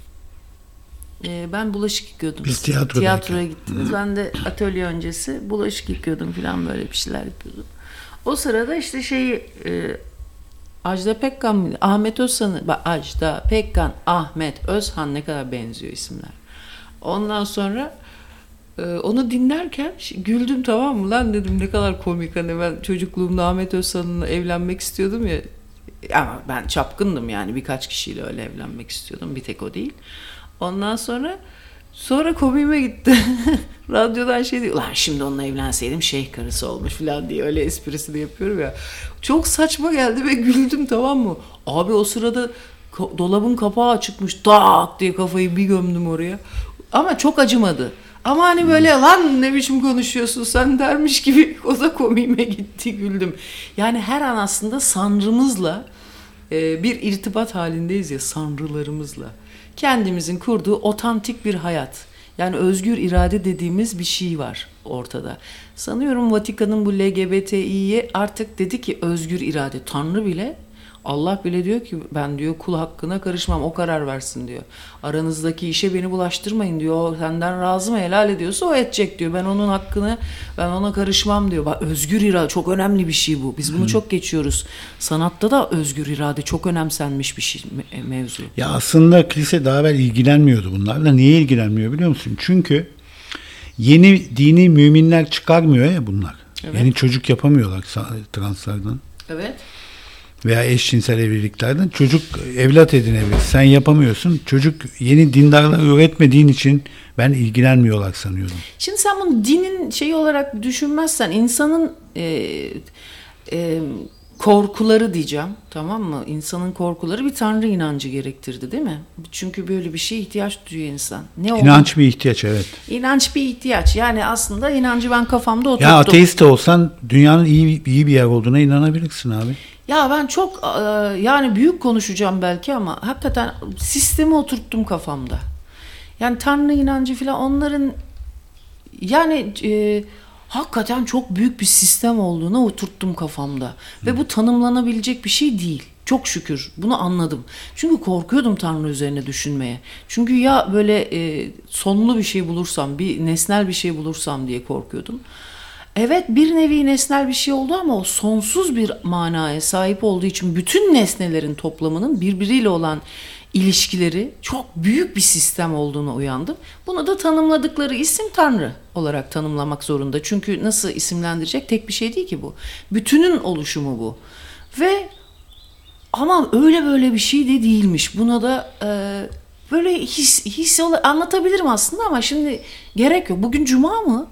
Ee, ben bulaşık yıkıyordum. Biz tiyatrodayken. Tiyatroya gittiniz. Ben de atölye öncesi bulaşık yıkıyordum falan böyle bir şeyler yapıyordum. O sırada işte şeyi e, Ajda Pekkan? Ahmet Özhan'ı bak Ajda Pekkan, Ahmet Özhan ne kadar benziyor isimler. Ondan sonra e, onu dinlerken güldüm tamam mı lan dedim ne kadar komik hani ben çocukluğumda Ahmet Özhan'la evlenmek istiyordum ya ama ben çapkındım yani birkaç kişiyle öyle evlenmek istiyordum bir tek o değil. Ondan sonra sonra komiğime gitti. Radyodan şey diyor. Ulan şimdi onunla evlenseydim şeyh karısı olmuş falan diye öyle esprisini yapıyorum ya. Çok saçma geldi ve güldüm tamam mı? Abi o sırada dolabın kapağı açıkmış. Tak diye kafayı bir gömdüm oraya. Ama çok acımadı. Ama hani böyle lan ne biçim konuşuyorsun sen dermiş gibi o da komiğime gitti güldüm. Yani her an aslında sanrımızla bir irtibat halindeyiz ya sanrılarımızla. Kendimizin kurduğu otantik bir hayat. Yani özgür irade dediğimiz bir şey var ortada. Sanıyorum Vatikan'ın bu LGBTİ'ye artık dedi ki özgür irade. Tanrı bile Allah bile diyor ki ben diyor kul hakkına karışmam o karar versin diyor. Aranızdaki işe beni bulaştırmayın diyor. O senden razı mı helal ediyorsa o edecek diyor. Ben onun hakkını ben ona karışmam diyor. Bak özgür irade çok önemli bir şey bu. Biz bunu çok geçiyoruz. Sanatta da özgür irade çok önemsenmiş bir şey me- mevzu. Ya aslında kilise daha evvel ilgilenmiyordu bunlarla. Niye ilgilenmiyor biliyor musun? Çünkü yeni dini müminler çıkarmıyor ya bunlar. Evet. Yeni çocuk yapamıyorlar translardan Evet. Veya eşcinsel evliliklerden. Çocuk evlat edinebilir. Sen yapamıyorsun. Çocuk yeni dindarlar üretmediğin için ben ilgilenmiyorlar sanıyordum. Şimdi sen bunu dinin şeyi olarak düşünmezsen insanın e, e, korkuları diyeceğim tamam mı? İnsanın korkuları bir tanrı inancı gerektirdi değil mi? Çünkü böyle bir şeye ihtiyaç duyuyor insan. Ne oldu? İnanç bir ihtiyaç evet. İnanç bir ihtiyaç. Yani aslında inancı ben kafamda oturttum. Ya ateist de olsan dünyanın iyi iyi bir yer olduğuna inanabilirsin abi. Ya ben çok e, yani büyük konuşacağım belki ama hakikaten sistemi oturttum kafamda. Yani Tanrı inancı falan onların yani e, hakikaten çok büyük bir sistem olduğuna oturttum kafamda. Ve bu tanımlanabilecek bir şey değil. Çok şükür bunu anladım. Çünkü korkuyordum Tanrı üzerine düşünmeye. Çünkü ya böyle e, sonlu bir şey bulursam, bir nesnel bir şey bulursam diye korkuyordum. Evet bir nevi nesnel bir şey oldu ama o sonsuz bir manaya sahip olduğu için bütün nesnelerin toplamının birbiriyle olan ilişkileri çok büyük bir sistem olduğunu uyandım. Bunu da tanımladıkları isim Tanrı olarak tanımlamak zorunda. Çünkü nasıl isimlendirecek tek bir şey değil ki bu. Bütünün oluşumu bu. Ve ama öyle böyle bir şey de değilmiş. Buna da e, böyle his, his anlatabilirim aslında ama şimdi gerek yok. Bugün cuma mı?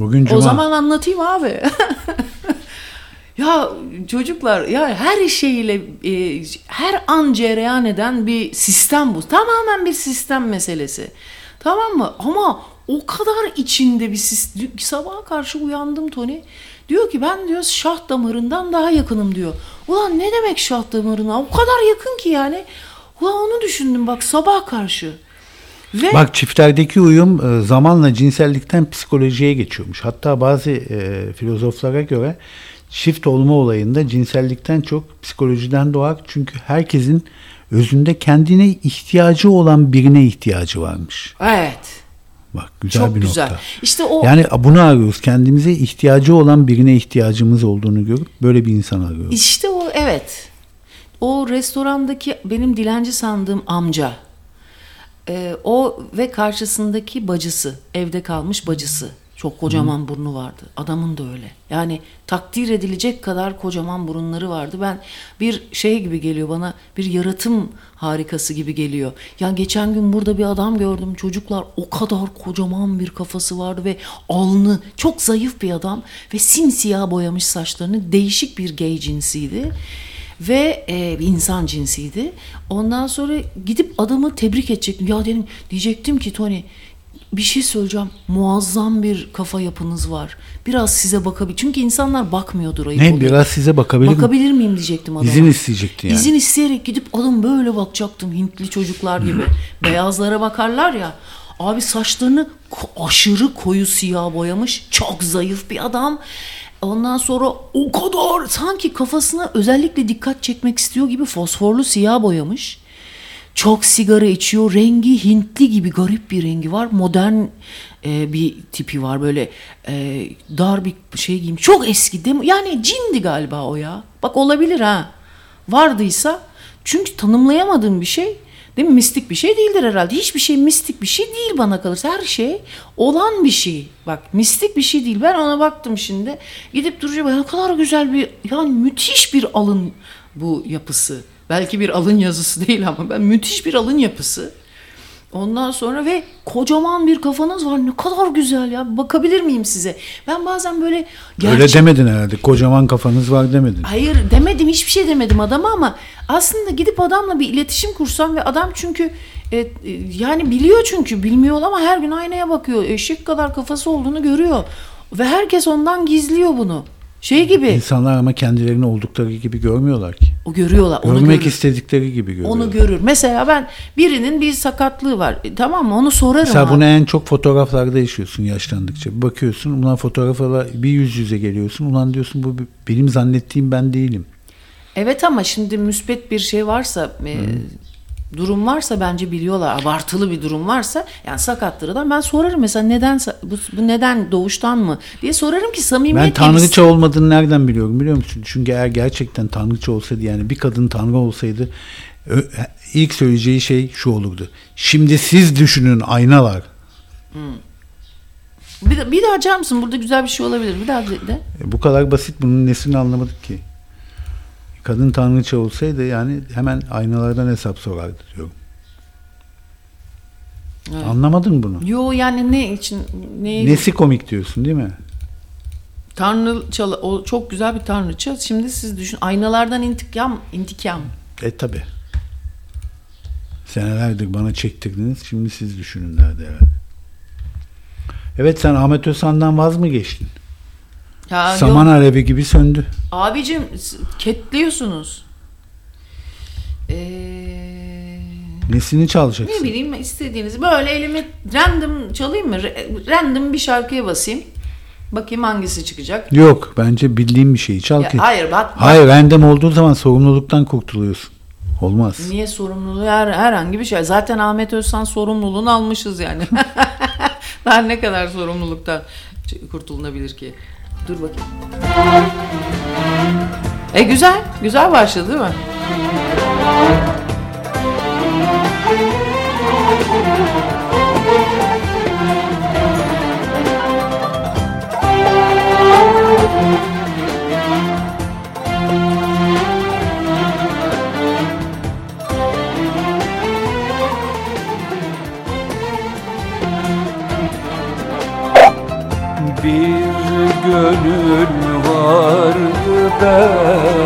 Bugün cuma. O zaman anlatayım abi. ya çocuklar ya her şeyle e, her an cereyan eden bir sistem bu. Tamamen bir sistem meselesi. Tamam mı? Ama o kadar içinde bir sistem. Sabaha karşı uyandım Tony. Diyor ki ben diyor şah damarından daha yakınım diyor. Ulan ne demek şah damarına? O kadar yakın ki yani. Ulan onu düşündüm bak sabah karşı. Ve Bak çiftlerdeki uyum e, zamanla cinsellikten psikolojiye geçiyormuş. Hatta bazı e, filozoflara göre çift olma olayında cinsellikten çok psikolojiden doğar. Çünkü herkesin özünde kendine ihtiyacı olan birine ihtiyacı varmış. evet. Bak güzel Çok bir güzel. nokta. İşte o Yani bunu arıyoruz. Kendimize ihtiyacı olan birine ihtiyacımız olduğunu görüp böyle bir insan arıyoruz. İşte o evet. O restorandaki benim dilenci sandığım amca. Ee, o ve karşısındaki bacısı, evde kalmış bacısı. Çok kocaman burnu vardı. Adamın da öyle. Yani takdir edilecek kadar kocaman burunları vardı. Ben bir şey gibi geliyor bana, bir yaratım harikası gibi geliyor. Ya geçen gün burada bir adam gördüm. Çocuklar o kadar kocaman bir kafası vardı ve alnı çok zayıf bir adam ve simsiyah boyamış saçlarını. Değişik bir gay cinsiydi ve e, bir insan cinsiydi. Ondan sonra gidip adamı tebrik edecektim. Ya dedim diyecektim ki Tony bir şey söyleyeceğim. Muazzam bir kafa yapınız var. Biraz size bakabilir. Çünkü insanlar bakmıyordur ayıp Ne oluyor. biraz size bakabilir? Bakabilir miyim diyecektim adama. İzin isteyecekti yani. İzin isteyerek gidip adam böyle bakacaktım Hintli çocuklar gibi. Beyazlara bakarlar ya. Abi saçlarını aşırı koyu siyah boyamış. Çok zayıf bir adam. Ondan sonra o kadar sanki kafasına özellikle dikkat çekmek istiyor gibi fosforlu siyah boyamış. Çok sigara içiyor. Rengi Hintli gibi garip bir rengi var. Modern e, bir tipi var. Böyle e, dar bir şey giymiş. Çok eski değil? Yani cindi galiba o ya. Bak olabilir ha. Vardıysa çünkü tanımlayamadığım bir şey değil mi? Mistik bir şey değildir herhalde. Hiçbir şey mistik bir şey değil bana kalırsa. Her şey olan bir şey. Bak mistik bir şey değil. Ben ona baktım şimdi. Gidip duracağım. Ne kadar güzel bir yani müthiş bir alın bu yapısı. Belki bir alın yazısı değil ama ben müthiş bir alın yapısı. Ondan sonra ve kocaman bir kafanız var. Ne kadar güzel ya. Bakabilir miyim size? Ben bazen böyle Öyle gerçek- demedin herhalde. Kocaman kafanız var demedin. Hayır demedim hiçbir şey demedim adama ama aslında gidip adamla bir iletişim kursam ve adam çünkü e, e, yani biliyor çünkü bilmiyor ama her gün aynaya bakıyor. Eşek kadar kafası olduğunu görüyor. Ve herkes ondan gizliyor bunu. Şey gibi İnsanlar ama kendilerini oldukları gibi görmüyorlar ki. o görüyorlar. Onu Görmek görür. istedikleri gibi görüyorlar. Onu görür. Mesela ben birinin bir sakatlığı var. E, tamam mı? Onu sorarım. Mesela abi. bunu en çok fotoğraflarda yaşıyorsun yaşlandıkça. Bir bakıyorsun ulan fotoğrafla bir yüz yüze geliyorsun. Ulan diyorsun bu benim zannettiğim ben değilim. Evet ama şimdi müspet bir şey varsa, e, durum varsa bence biliyorlar. Abartılı bir durum varsa yani sakatları da ben sorarım mesela neden bu, bu neden doğuştan mı diye sorarım ki Ben samimiyetle. tanrıça olmadığını nereden biliyorum biliyor musun? Çünkü eğer gerçekten tanrıça olsaydı yani bir kadın tanrı olsaydı ilk söyleyeceği şey şu olurdu. Şimdi siz düşünün aynalar. Bir, de- bir daha açar mısın? Burada güzel bir şey olabilir. Bir daha de. de. E, bu kadar basit bunun nesini anlamadık ki. Kadın tanrıça olsaydı yani hemen aynalardan hesap sorardı diyorum. Evet. Anlamadın bunu. Yo yani ne için ne Nesi komik diyorsun değil mi? tanrıça o çok güzel bir tanrıça. Şimdi siz düşün aynalardan intikam intikam. E tabi. Senelerdir bana çektirdiniz. Şimdi siz düşünün derdi herhalde. Evet sen Ahmet Özhan'dan vaz mı geçtin? Ya Saman yok. alevi gibi söndü. Abicim ketliyorsunuz. Ee, Nesini çalacaksın? ne bileyim istediğiniz böyle elimi random çalayım mı? Random bir şarkıya basayım. Bakayım hangisi çıkacak. Yok bence bildiğim bir şeyi çal Ya, ki. hayır bak, Hayır random olduğu zaman sorumluluktan kurtuluyorsun. Olmaz. niye sorumluluğu her, herhangi bir şey. Zaten Ahmet Özsan sorumluluğunu almışız yani. Daha ne kadar sorumluluktan kurtulunabilir ki? Dur bakayım. E güzel. Güzel başladı değil mi? Bir gönül vardı bende.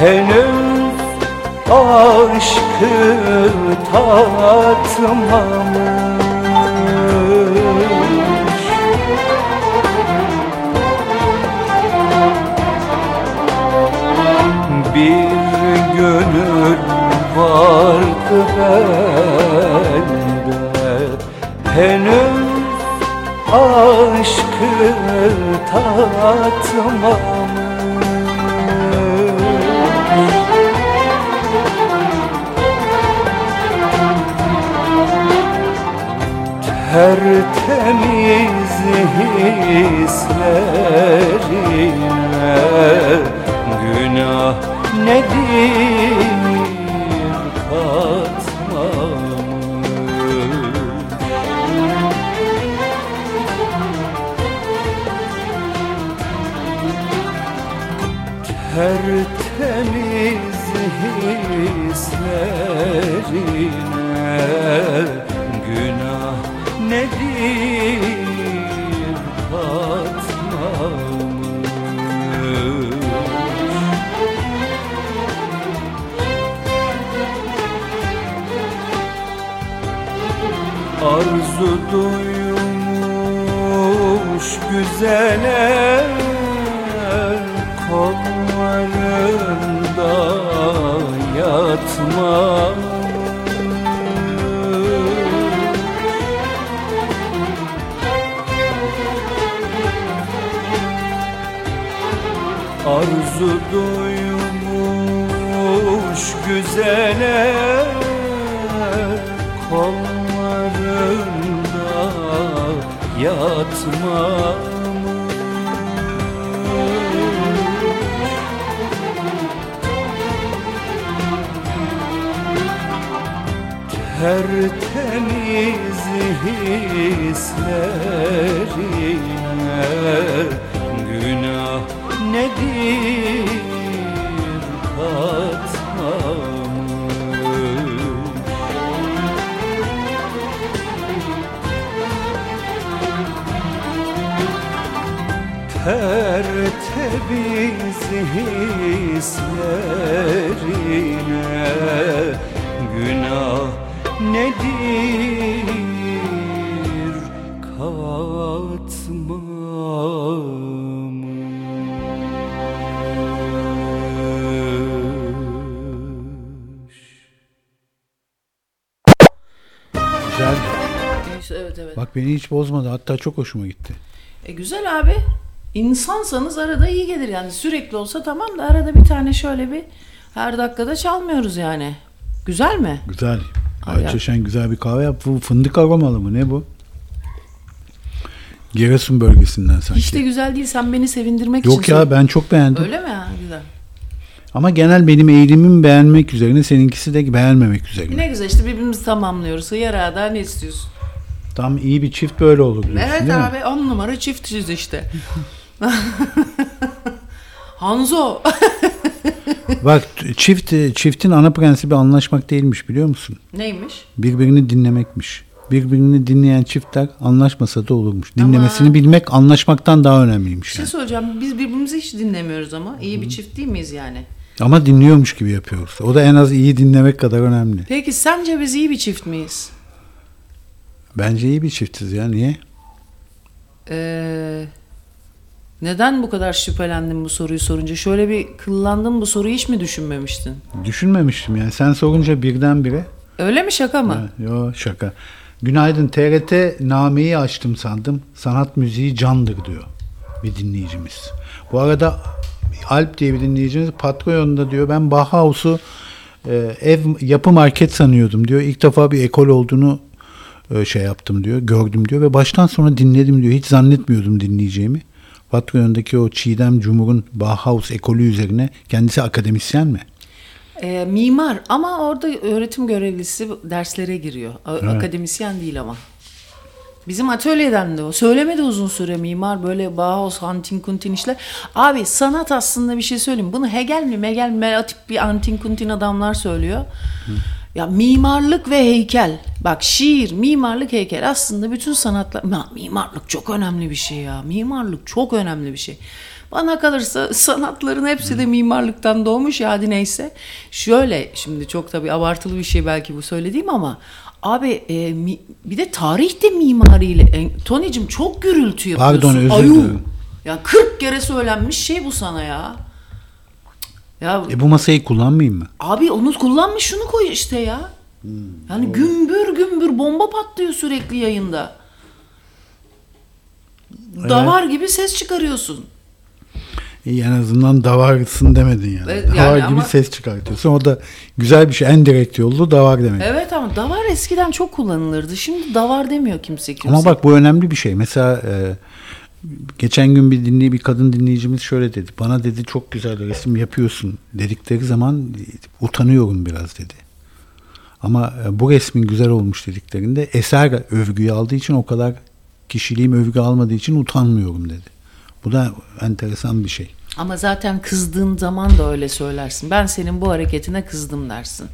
Henüz aşkı tatmamış. Bir gönül vardı bende. Henüz aşkı tatmamış. Tertemiz hislerine günah nedir hislerine günah nedir katmamış Arzu duymuş güzele Tertemiz hislerine günah nedir katmamış Tertemiz hislerine günah nedir katmamış Güzel. Evet evet. Bak beni hiç bozmadı. Hatta çok hoşuma gitti. E güzel abi. İnsansanız arada iyi gelir yani sürekli olsa tamam da arada bir tane şöyle bir her dakikada çalmıyoruz yani. Güzel mi? Güzel. Ay, Ayça Şen güzel bir kahve yap. Bu fındık aromalı mı? Ne bu? Giresun bölgesinden sanki. Hiç de güzel değil sen beni sevindirmek için. Yok ya ben çok beğendim. Öyle mi ya? Güzel. Ama genel benim eğilimim beğenmek üzerine seninkisi de beğenmemek üzerine. Ne güzel işte birbirimizi tamamlıyoruz. Hıyar ağa daha ne istiyorsun? Tam iyi bir çift böyle olur diyorsun Evet değil mi? abi on numara çiftiz işte. Hanzo. Bak çift çiftin ana prensibi anlaşmak değilmiş biliyor musun? Neymiş? Birbirini dinlemekmiş. Birbirini dinleyen çiftler anlaşmasa da olurmuş. Dinlemesini bilmek anlaşmaktan daha önemliymiş. Bir şey Yani. söyleyeceğim. Biz birbirimizi hiç dinlemiyoruz ama. iyi bir çift değil miyiz yani? Ama dinliyormuş gibi yapıyoruz. O da en az iyi dinlemek kadar önemli. Peki sence biz iyi bir çift miyiz? Bence iyi bir çiftiz ya. Niye? Ee, neden bu kadar şüphelendin bu soruyu sorunca? Şöyle bir kıllandın bu soruyu hiç mi düşünmemiştin? Düşünmemiştim yani. Sen sorunca birdenbire. Öyle mi şaka mı? Ha, Yo şaka. Günaydın TRT nameyi açtım sandım. Sanat müziği candır diyor bir dinleyicimiz. Bu arada Alp diye bir dinleyicimiz Patreon'da diyor ben Bauhaus'u e, ev yapı market sanıyordum diyor. İlk defa bir ekol olduğunu e, şey yaptım diyor. Gördüm diyor ve baştan sona dinledim diyor. Hiç zannetmiyordum dinleyeceğimi. Patreon'daki o Çiğdem Cumhur'un Bauhaus ekolü üzerine kendisi akademisyen mi? Ee, mimar ama orada öğretim görevlisi derslere giriyor. A- Akademisyen değil ama. Bizim atölyeden de o. Söylemedi uzun süre mimar böyle Bauhaus, Hunting Kuntin işler. Abi sanat aslında bir şey söyleyeyim. Bunu Hegel mi Megel mi Melatip bir Hunting Kuntin adamlar söylüyor. Ya mimarlık ve heykel. Bak şiir, mimarlık, heykel. Aslında bütün sanatlar... Ya, mimarlık çok önemli bir şey ya. Mimarlık çok önemli bir şey. Bana kalırsa sanatların hepsi de mimarlıktan doğmuş ya hadi neyse. Şöyle şimdi çok tabii abartılı bir şey belki bu söylediğim ama abi e, mi- bir de tarih de mimariyle. E, Tony'cim çok gürültü yapıyorsun. Pardon, özür dilerim. Ya 40 kere söylenmiş şey bu sana ya. Ya E bu masayı kullanmayayım mı? Abi onu kullanmış şunu koy işte ya. Yani gümbür gümbür bomba patlıyor sürekli yayında. Davar gibi ses çıkarıyorsun. İyi, en azından davarsın demedin yani. Evet, yani davar gibi ama- ses çıkartıyorsun. O da güzel bir şey. En direkt yolu davar demek. Evet ama davar eskiden çok kullanılırdı. Şimdi davar demiyor kimse kimse. Ama bak bu önemli bir şey. Mesela e, geçen gün bir dinleyi bir kadın dinleyicimiz şöyle dedi. Bana dedi çok güzel resim yapıyorsun dedikleri zaman utanıyorum biraz dedi. Ama e, bu resmin güzel olmuş dediklerinde eser övgüyü aldığı için o kadar kişiliğim övgü almadığı için utanmıyorum dedi. Bu da enteresan bir şey. Ama zaten kızdığın zaman da öyle söylersin. Ben senin bu hareketine kızdım dersin.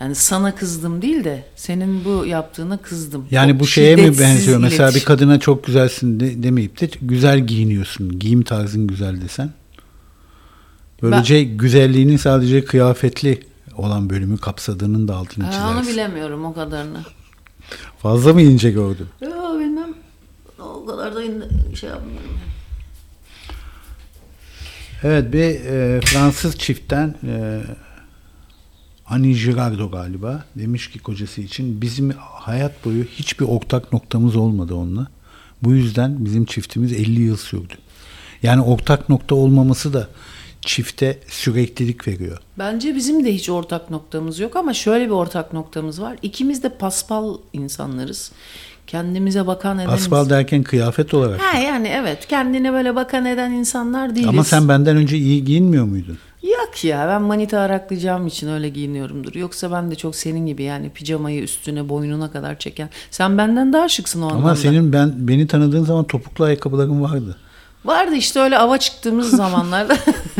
Yani sana kızdım değil de senin bu yaptığına kızdım. Yani O bu şeye mi benziyor? Mesela bir iletişim. kadına çok güzelsin de, demeyip de güzel giyiniyorsun. Giyim tarzın güzel desen. Böylece güzelliğinin sadece kıyafetli olan bölümü kapsadığının da altını Ha, onu çizersin. bilemiyorum o kadarını. Fazla mı ince gördün? Yok bilmem. O kadar da şey yapmıyorum. Evet bir e, Fransız çiftten e, Annie Girardot galiba demiş ki kocası için bizim hayat boyu hiçbir ortak noktamız olmadı onunla. Bu yüzden bizim çiftimiz 50 yıl sürdü. Yani ortak nokta olmaması da çifte süreklilik veriyor. Bence bizim de hiç ortak noktamız yok ama şöyle bir ortak noktamız var. İkimiz de paspal insanlarız. Kendimize bakan eden ins- derken kıyafet olarak. Ha yani evet kendine böyle bakan eden insanlar değiliz. Ama sen benden önce iyi giyinmiyor muydun? Yok ya ben manita araklayacağım için öyle giyiniyorumdur. Yoksa ben de çok senin gibi yani pijamayı üstüne boynuna kadar çeken. Sen benden daha şıksın o Ama anlamda. senin ben beni tanıdığın zaman topuklu ayakkabıların vardı. Vardı işte öyle ava çıktığımız zamanlarda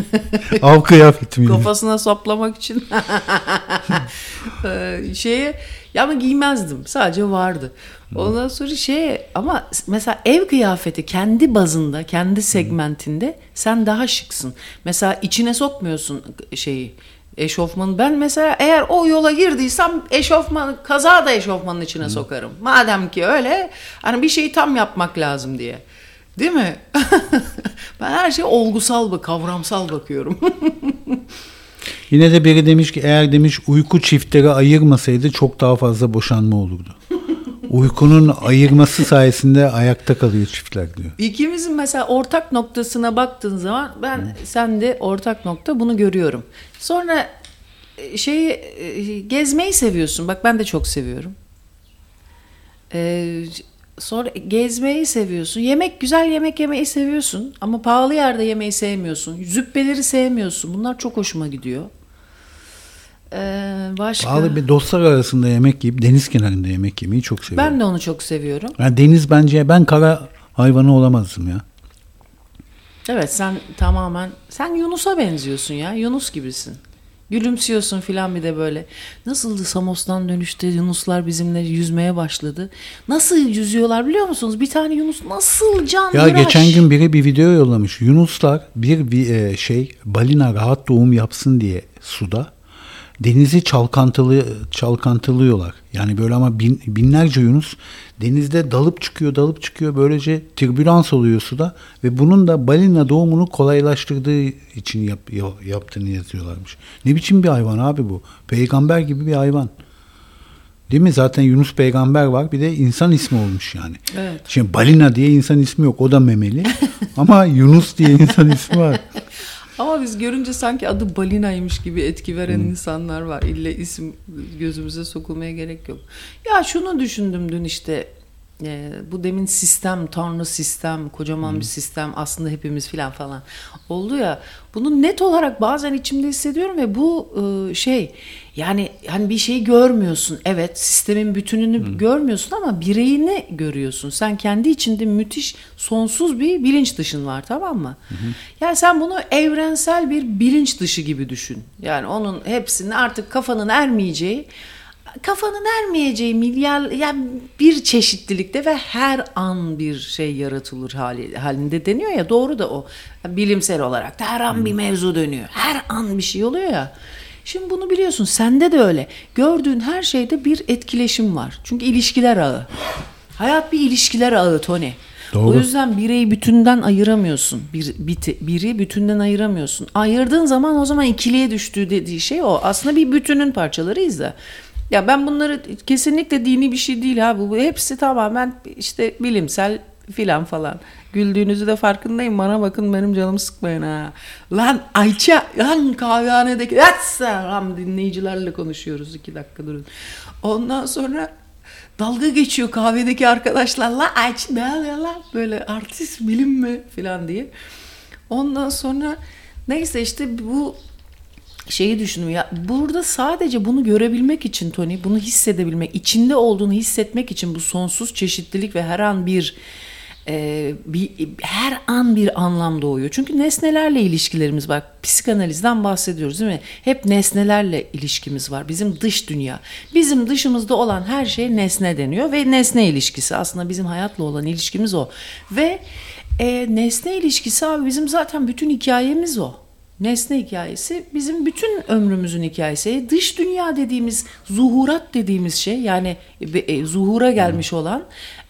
Av kıyafeti miydi? kafasına saplamak için Ee, şeye ya ama giymezdim sadece vardı. Ondan sonra şey ama mesela ev kıyafeti kendi bazında kendi segmentinde sen daha şıksın. Mesela içine sokmuyorsun şeyi eşofmanı. Ben mesela eğer o yola girdiysem eşofman kaza da eşofmanın içine sokarım. Madem ki öyle hani bir şeyi tam yapmak lazım diye. Değil mi? ben her şeye olgusal kavramsal bakıyorum. Yine de biri demiş ki eğer demiş uyku çiftleri ayırmasaydı çok daha fazla boşanma olurdu. Uykunun ayırması sayesinde ayakta kalıyor çiftler diyor. İkimizin mesela ortak noktasına baktığın zaman ben sende ortak nokta bunu görüyorum. Sonra e, şeyi e, gezmeyi seviyorsun. Bak ben de çok seviyorum. Ee, sonra gezmeyi seviyorsun. Yemek güzel yemek yemeyi seviyorsun ama pahalı yerde yemeyi sevmiyorsun. Züppeleri sevmiyorsun. Bunlar çok hoşuma gidiyor. Ee, başka Pahalı bir dostlar arasında yemek yiyip deniz kenarında yemek yemeyi çok seviyorum. ben de onu çok seviyorum. Yani deniz bence ben kara hayvanı olamazdım ya. Evet sen tamamen sen Yunus'a benziyorsun ya. Yunus gibisin. Gülümsüyorsun filan bir de böyle. Nasıldı Samos'tan dönüşte Yunuslar bizimle yüzmeye başladı. Nasıl yüzüyorlar biliyor musunuz? Bir tane Yunus nasıl can Ya geçen gün biri bir video yollamış. Yunuslar bir, bir e, şey balina rahat doğum yapsın diye suda denizi çalkantılı çalkantılıyorlar. Yani böyle ama bin, binlerce Yunus denizde dalıp çıkıyor, dalıp çıkıyor. Böylece türbülans oluyor suda ve bunun da balina doğumunu kolaylaştırdığı için yap, ya- yaptığını yazıyorlarmış. Ne biçim bir hayvan abi bu? Peygamber gibi bir hayvan. Değil mi? Zaten Yunus peygamber var. Bir de insan ismi olmuş yani. Evet. Şimdi balina diye insan ismi yok. O da memeli. Ama Yunus diye insan ismi var. Ama biz görünce sanki adı balinaymış gibi etki veren insanlar var. İlle isim gözümüze sokulmaya gerek yok. Ya şunu düşündüm dün işte e, bu demin sistem, tanrı sistem, kocaman bir sistem aslında hepimiz filan falan oldu ya. Bunu net olarak bazen içimde hissediyorum ve bu e, şey yani hani bir şeyi görmüyorsun. Evet sistemin bütününü görmüyorsun ama bireyini görüyorsun. Sen kendi içinde müthiş sonsuz bir bilinç dışın var tamam mı? Yani sen bunu evrensel bir bilinç dışı gibi düşün. Yani onun hepsinin artık kafanın ermeyeceği kafanın ermeyeceği milyar yani bir çeşitlilikte ve her an bir şey yaratılır hali, halinde deniyor ya doğru da o bilimsel olarak da her an bir mevzu dönüyor her an bir şey oluyor ya şimdi bunu biliyorsun sende de öyle gördüğün her şeyde bir etkileşim var çünkü ilişkiler ağı hayat bir ilişkiler ağı Tony Doğru. o yüzden bireyi bütünden ayıramıyorsun. Bir, biti- biri bütünden ayıramıyorsun. Ayırdığın zaman o zaman ikiliye düştüğü dediği şey o. Aslında bir bütünün parçalarıyız da. Ya ben bunları kesinlikle dini bir şey değil abi. Bu hepsi tamamen işte bilimsel filan falan. Güldüğünüzü de farkındayım. Bana bakın benim canımı sıkmayın ha. Lan Ayça, lan kahvehanedeki lan dinleyicilerle konuşuyoruz. iki dakika durun. Ondan sonra dalga geçiyor kahvedeki arkadaşlarla. Ayça ne oluyor lan? Böyle artist bilim mi filan diye. Ondan sonra neyse işte bu şeyi düşünüyorum ya burada sadece bunu görebilmek için Tony bunu hissedebilmek içinde olduğunu hissetmek için bu sonsuz çeşitlilik ve her an bir e, bir her an bir anlam doğuyor. Çünkü nesnelerle ilişkilerimiz var. Psikanalizden bahsediyoruz değil mi? Hep nesnelerle ilişkimiz var. Bizim dış dünya. Bizim dışımızda olan her şey nesne deniyor ve nesne ilişkisi aslında bizim hayatla olan ilişkimiz o. Ve e, nesne ilişkisi abi bizim zaten bütün hikayemiz o. Nesne hikayesi bizim bütün ömrümüzün hikayesi. Dış dünya dediğimiz, zuhurat dediğimiz şey yani e, e, zuhura gelmiş olan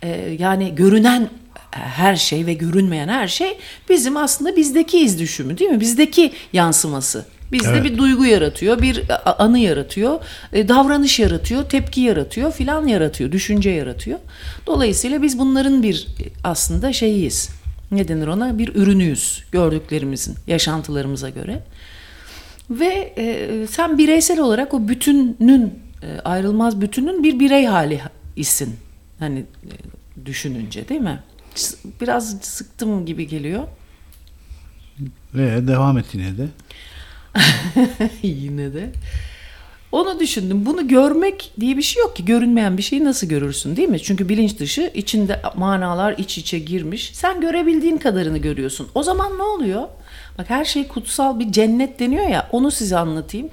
e, yani görünen her şey ve görünmeyen her şey bizim aslında bizdeki iz düşümü değil mi? Bizdeki yansıması. Bizde Evet. bir duygu yaratıyor, bir anı yaratıyor, e, davranış yaratıyor, tepki yaratıyor, filan yaratıyor, düşünce yaratıyor. Dolayısıyla biz bunların bir e, aslında şeyiyiz. Ne denir ona? Bir ürünüyüz gördüklerimizin, yaşantılarımıza göre. Ve e, sen bireysel olarak o bütünün, e, ayrılmaz bütünün bir birey hali isin. Hani e, düşününce değil mi? Biraz sıktım gibi geliyor. Ve devam et yine de. Yine de. Onu düşündüm. Bunu görmek diye bir şey yok ki. Görünmeyen bir şeyi nasıl görürsün değil mi? Çünkü bilinç dışı içinde manalar iç içe girmiş. Sen görebildiğin kadarını görüyorsun. O zaman ne oluyor? Bak her şey kutsal bir cennet deniyor ya. Onu size anlatayım.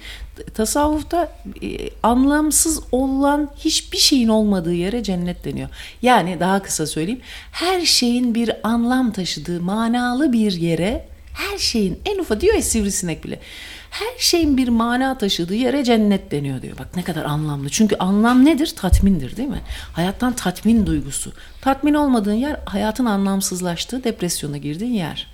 Tasavvufta e, anlamsız olan hiçbir şeyin olmadığı yere cennet deniyor. Yani daha kısa söyleyeyim. Her şeyin bir anlam taşıdığı manalı bir yere her şeyin en ufak diyor ya sivrisinek bile. Her şeyin bir mana taşıdığı yere cennet deniyor diyor. Bak ne kadar anlamlı. Çünkü anlam nedir? Tatmindir değil mi? Hayattan tatmin duygusu. Tatmin olmadığın yer hayatın anlamsızlaştığı, depresyona girdiğin yer.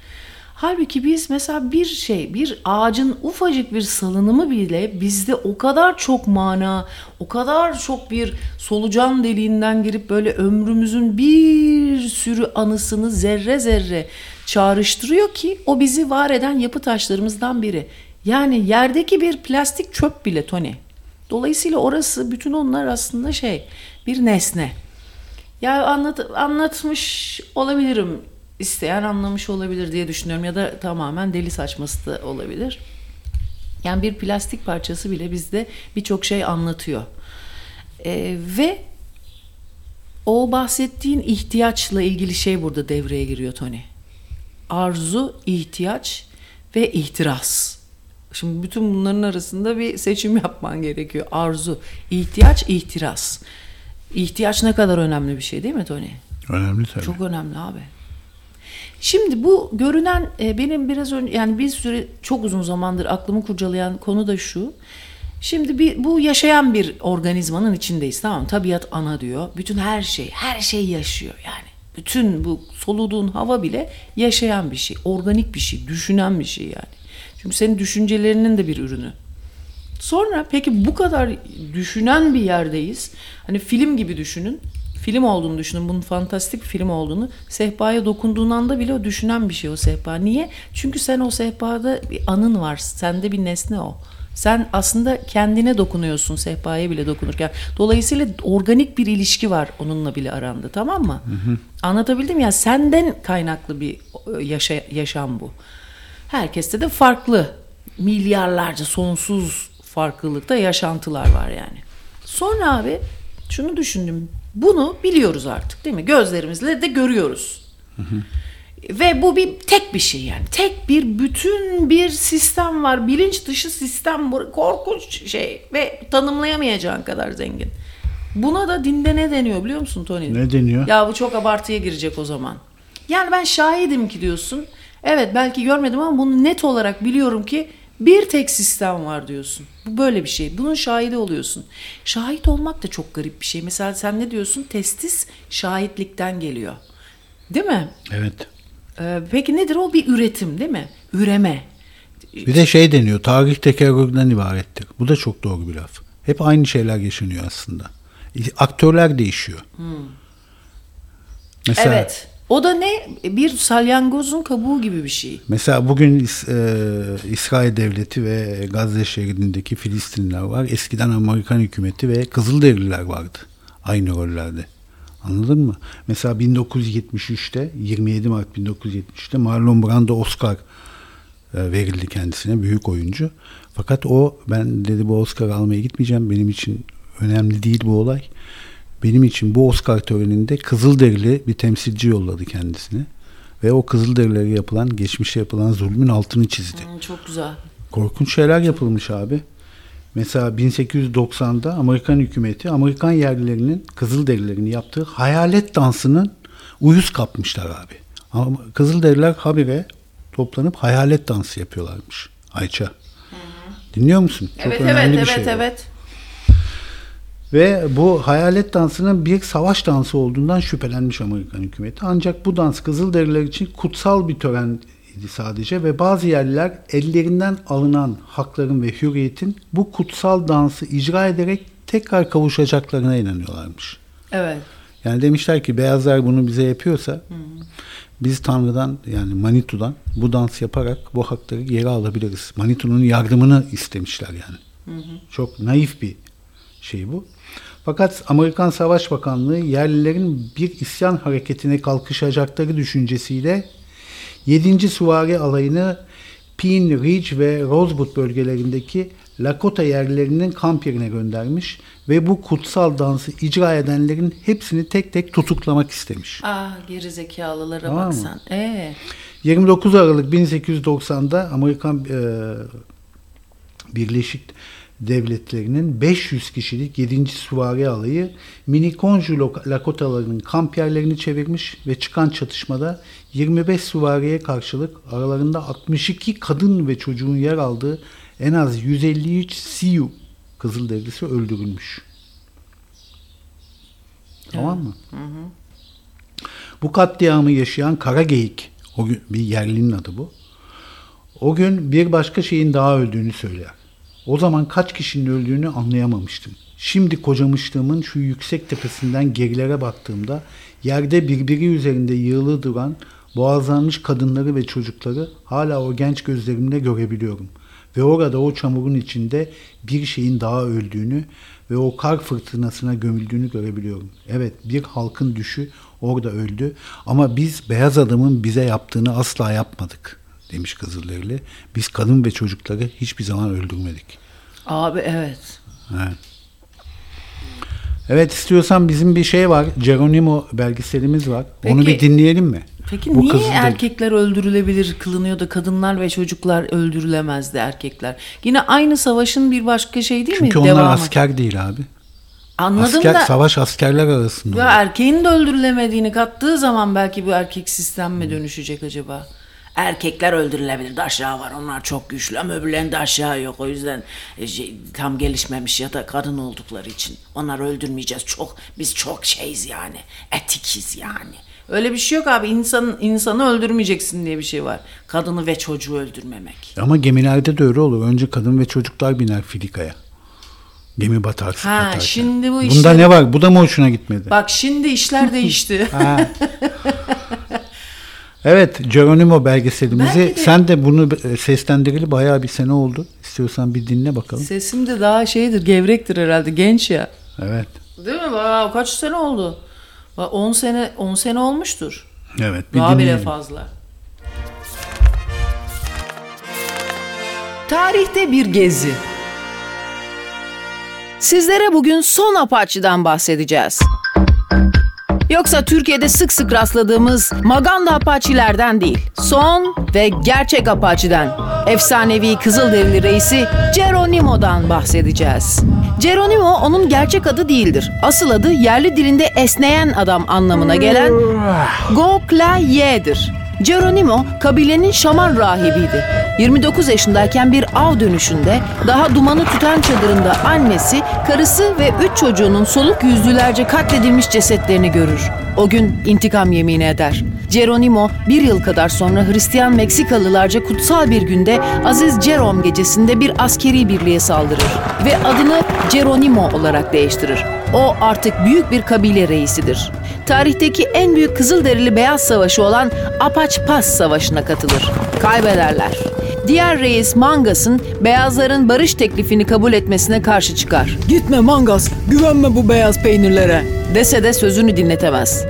Halbuki biz mesela bir şey, bir ağacın ufacık bir salınımı bile bizde o kadar çok mana, o kadar çok bir solucan deliğinden girip böyle ömrümüzün bir sürü anısını zerre zerre çağrıştırıyor ki o bizi var eden yapı taşlarımızdan biri. Yani yerdeki bir plastik çöp bile Tony. Dolayısıyla orası bütün onlar aslında şey bir nesne. Ya anlat, anlatmış olabilirim. İsteyen anlamış olabilir diye düşünüyorum ya da tamamen deli saçması da olabilir. Yani bir plastik parçası bile bizde birçok şey anlatıyor. Ee, ve o bahsettiğin ihtiyaçla ilgili şey burada devreye giriyor Tony. Arzu, ihtiyaç ve ihtiras. Şimdi bütün bunların arasında bir seçim yapman gerekiyor. Arzu, ihtiyaç, ihtiras. İhtiyaç ne kadar önemli bir şey değil mi Tony? Önemli tabii. Çok önemli abi. Şimdi bu görünen e, benim biraz önce yani bir süre çok uzun zamandır aklımı kurcalayan konu da şu. Şimdi bir, bu yaşayan bir organizmanın içindeyiz tamam? Tabiat ana diyor. Bütün her şey, her şey yaşıyor yani. Bütün bu soluduğun hava bile yaşayan bir şey. Organik bir şey, düşünen bir şey yani. Çünkü senin düşüncelerinin de bir ürünü. Sonra peki bu kadar düşünen bir yerdeyiz. Hani film gibi düşünün. Film olduğunu düşünün. Bunun fantastik bir film olduğunu. Sehpaya dokunduğun anda bile o düşünen bir şey o sehpa. Niye? Çünkü sen o sehpada bir anın var. Sende bir nesne o. Sen aslında kendine dokunuyorsun sehpaya bile dokunurken. Dolayısıyla organik bir ilişki var onunla bile aranda tamam mı? Anlatabildim ya senden kaynaklı bir e, yaşa, yaşam bu. Herkeste de farklı milyarlarca sonsuz farklılıkta yaşantılar var yani. Sonra abi şunu düşündüm. Bunu biliyoruz artık değil mi? Gözlerimizle de görüyoruz. Ve bu bir tek bir şey yani. Tek bir bütün bir sistem var. Bilinç dışı sistem. Korkunç şey ve tanımlayamayacağın kadar zengin. Buna da dinde ne deniyor biliyor musun Tony? Ne deniyor? Ya bu çok abartıya girecek o zaman. Yani ben şahidim ki diyorsun. Evet belki görmedim ama bunu net olarak biliyorum ki bir tek sistem var diyorsun. Bu böyle bir şey. Bunun şahidi oluyorsun. Şahit olmak da çok garip bir şey. Mesela sen ne diyorsun? Testis şahitlikten geliyor. Değil mi? Evet. Ee, peki nedir o? Bir üretim değil mi? Üreme. Bir de şey deniyor. Tarih tekerrürden ibarettir. Bu da çok doğru bir laf. Hep aynı şeyler yaşanıyor aslında. Aktörler değişiyor. Mesela, Evet. O da ne? Bir salyangozun kabuğu gibi bir şey. Mesela bugün e, İsrail Devleti ve Gazze şeridindeki Filistinliler var. Eskiden Amerikan hükümeti ve Kızılderililer vardı. Aynı rollerde. Anladın mı? Mesela 1973'te 27 Mart 1973'te Marlon Brando Oscar e, verildi kendisine büyük oyuncu. Fakat o ben dedi bu Oscar almaya gitmeyeceğim. Benim için önemli değil bu olay. Benim için bu Oscar töreninde Kızılderili bir temsilci yolladı kendisine. Ve o Kızılderililere yapılan, geçmişte yapılan zulmün altını çizdi. Hmm, çok güzel. Korkunç şeyler yapılmış abi. Mesela 1890'da Amerikan hükümeti Amerikan yerlilerinin Kızılderililerin yaptığı hayalet dansının uyuz kapmışlar abi. Ama Kızılderililer habire toplanıp hayalet dansı yapıyorlarmış. Ayça. Dinliyor musun? Çok evet önemli evet bir evet şey bu. evet. Ve bu hayalet dansının bir savaş dansı olduğundan şüphelenmiş Amerikan hükümeti. Ancak bu dans Kızılderililer için kutsal bir tören idi sadece ve bazı yerliler ellerinden alınan hakların ve hürriyetin bu kutsal dansı icra ederek tekrar kavuşacaklarına inanıyorlarmış. Evet. Yani demişler ki beyazlar bunu bize yapıyorsa biz Tanrı'dan yani Manitu'dan bu dans yaparak bu hakları geri alabiliriz. Manitu'nun yardımını istemişler yani. Çok naif bir şey bu. Fakat Amerikan Savaş Bakanlığı yerlilerin bir isyan hareketine kalkışacakları düşüncesiyle 7. Süvari Alayı'nı Pine Ridge ve Rosewood bölgelerindeki Lakota yerlilerinin kamp yerine göndermiş ve bu kutsal dansı icra edenlerin hepsini tek tek tutuklamak istemiş. Ah geri zekalılara Tamam bak mı? Ee, 29 Aralık 1890'da Amerikan e, Birleşik Devletleri'nin 500 kişilik 7. Süvari Alayı Minikonju Lakotalarının kamp yerlerini çevirmiş ve çıkan çatışmada 25 süvariye karşılık aralarında 62 kadın ve çocuğun yer aldığı en az 153 Sioux Kızılderisi öldürülmüş. Tamam mı? Bu katliamı yaşayan Kara Geyik, o gün bir yerlinin adı bu. O gün bir başka şeyin daha öldüğünü söyler. O zaman kaç kişinin öldüğünü anlayamamıştım. Şimdi kocamışlığımın şu yüksek tepesinden gerilere baktığımda yerde birbiri üzerinde yığılı duran boğazlanmış kadınları ve çocukları hala o genç gözlerimle görebiliyorum. Ve orada o çamurun içinde bir şeyin daha öldüğünü ve o kar fırtınasına gömüldüğünü görebiliyorum. Evet bir halkın düşü orada öldü ama biz beyaz adamın bize yaptığını asla yapmadık demiş Kızılderili. Biz kadın ve çocukları hiçbir zaman öldürmedik. Abi evet. Evet. Evet istiyorsan bizim bir şey var. Geronimo belgeselimiz var. Onu Peki. bir dinleyelim mi? Peki Bu niye Kızılderili- erkekler öldürülebilir kılınıyor da kadınlar ve çocuklar öldürülemezdi erkekler? Yine aynı savaşın bir başka şey değil Çünkü mi? onlar Devamı. asker değil abi. Anladım Asker, da savaş askerler arasında. ya erkeğin de öldürülemediğini kattığı zaman belki bu erkek sistem mi dönüşecek acaba? Erkekler öldürülebilir. De aşağı var. Onlar çok güçlü ama öbürlerinde aşağı yok. O yüzden e, şey, tam gelişmemiş ya da kadın oldukları için. Onları öldürmeyeceğiz. Çok biz çok şeyiz yani. Etikiz yani. Öyle bir şey yok abi. İnsan, insanı öldürmeyeceksin diye bir şey var. Kadını ve çocuğu öldürmemek. Ama gemilerde de öyle olur. Önce kadın ve çocuklar biner filikaya. Gemi batarsa Ha, batarken. şimdi bu Bunda işler- ne var? Bu da mı hoşuna gitmedi? Bak şimdi işler değişti. Evet, Geronimo belgeselimizi. De- Sen de bunu e, seslendirili bayağı bir sene oldu. İstiyorsan bir dinle bakalım. Sesim de daha şeydir, gevrektir herhalde. Genç ya. Evet. Değil mi? Aa, kaç sene oldu? 10 sene 10 sene olmuştur. Evet, bir Daha bile fazla. Tarihte bir gezi. Sizlere bugün son Apache'den bahsedeceğiz. Yoksa Türkiye'de sık sık rastladığımız Maganda Apache'lerden değil. Son ve gerçek Apache'den. Efsanevi Kızılderili reisi Geronimo'dan bahsedeceğiz. Geronimo onun gerçek adı değildir. Asıl adı yerli dilinde esneyen adam anlamına gelen Goklaye'dir. Geronimo kabilenin şaman rahibiydi. 29 yaşındayken bir av dönüşünde daha dumanı tutan çadırında annesi, karısı ve üç çocuğunun soluk yüzlülerce katledilmiş cesetlerini görür. O gün intikam yemini eder. Geronimo bir yıl kadar sonra Hristiyan Meksikalılarca kutsal bir günde Aziz Jerome gecesinde bir askeri birliğe saldırır ve adını Geronimo olarak değiştirir. O artık büyük bir kabile reisidir. Tarihteki en büyük Kızılderili Beyaz Savaşı olan Apache Pass Savaşı'na katılır. Kaybederler. Diğer reis Mangas'ın beyazların barış teklifini kabul etmesine karşı çıkar. Gitme Mangas, güvenme bu beyaz peynirlere. Dese de sözünü dinletemez.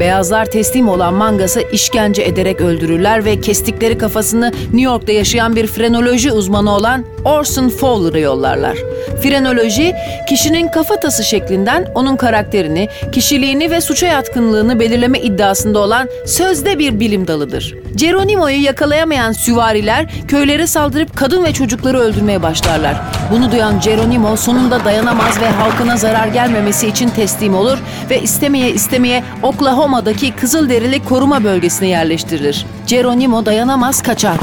Beyazlar teslim olan Mangas'ı işkence ederek öldürürler ve kestikleri kafasını New York'ta yaşayan bir frenoloji uzmanı olan Orson Fowler'a yollarlar. Frenoloji, kişinin kafatası şeklinden onun karakterini, kişiliğini ve suça yatkınlığını belirleme iddiasında olan sözde bir bilim dalıdır. Geronimo'yu yakalayamayan süvariler köylere saldırıp kadın ve çocukları öldürmeye başlarlar. Bunu duyan Geronimo sonunda dayanamaz ve halkına zarar gelmemesi için teslim olur ve istemeye istemeye Oklahoma'daki Kızılderili koruma bölgesine yerleştirilir. Geronimo dayanamaz kaçar.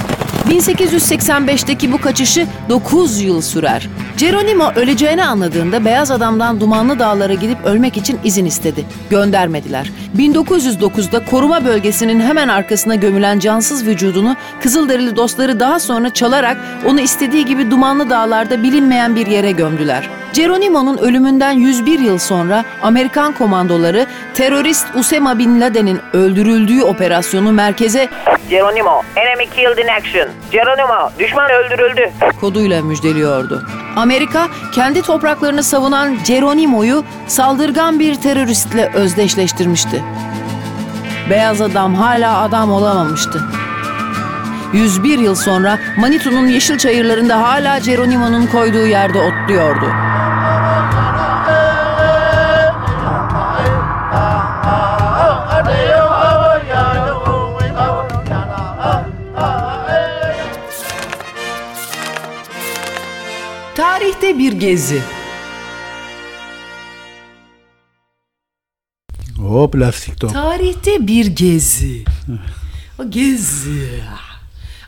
1885'teki bu kaçışı 9 yıl sürer. Geronimo öleceğini anladığında beyaz adamdan dumanlı dağlara gidip ölmek için izin istedi. Göndermediler. 1909'da koruma bölgesinin hemen arkasına gömülen cansız vücudunu Kızılderili dostları daha sonra çalarak onu istediği gibi dumanlı dağlarda bilinmeyen bir yere gömdüler. Geronimo'nun ölümünden 101 yıl sonra Amerikan komandoları terörist Usama Bin Laden'in öldürüldüğü operasyonu merkeze Geronimo, enemy killed in action. Geronimo, düşman öldürüldü. koduyla müjdeliyordu. Amerika kendi topraklarını savunan Geronimo'yu saldırgan bir teröristle özdeşleştirmişti. Beyaz adam hala adam olamamıştı. 101 yıl sonra Manitou'nun yeşil çayırlarında hala Geronimo'nun koyduğu yerde otluyordu. Tarihte bir gezi. O plastik top. Tarihte bir gezi. O gezi.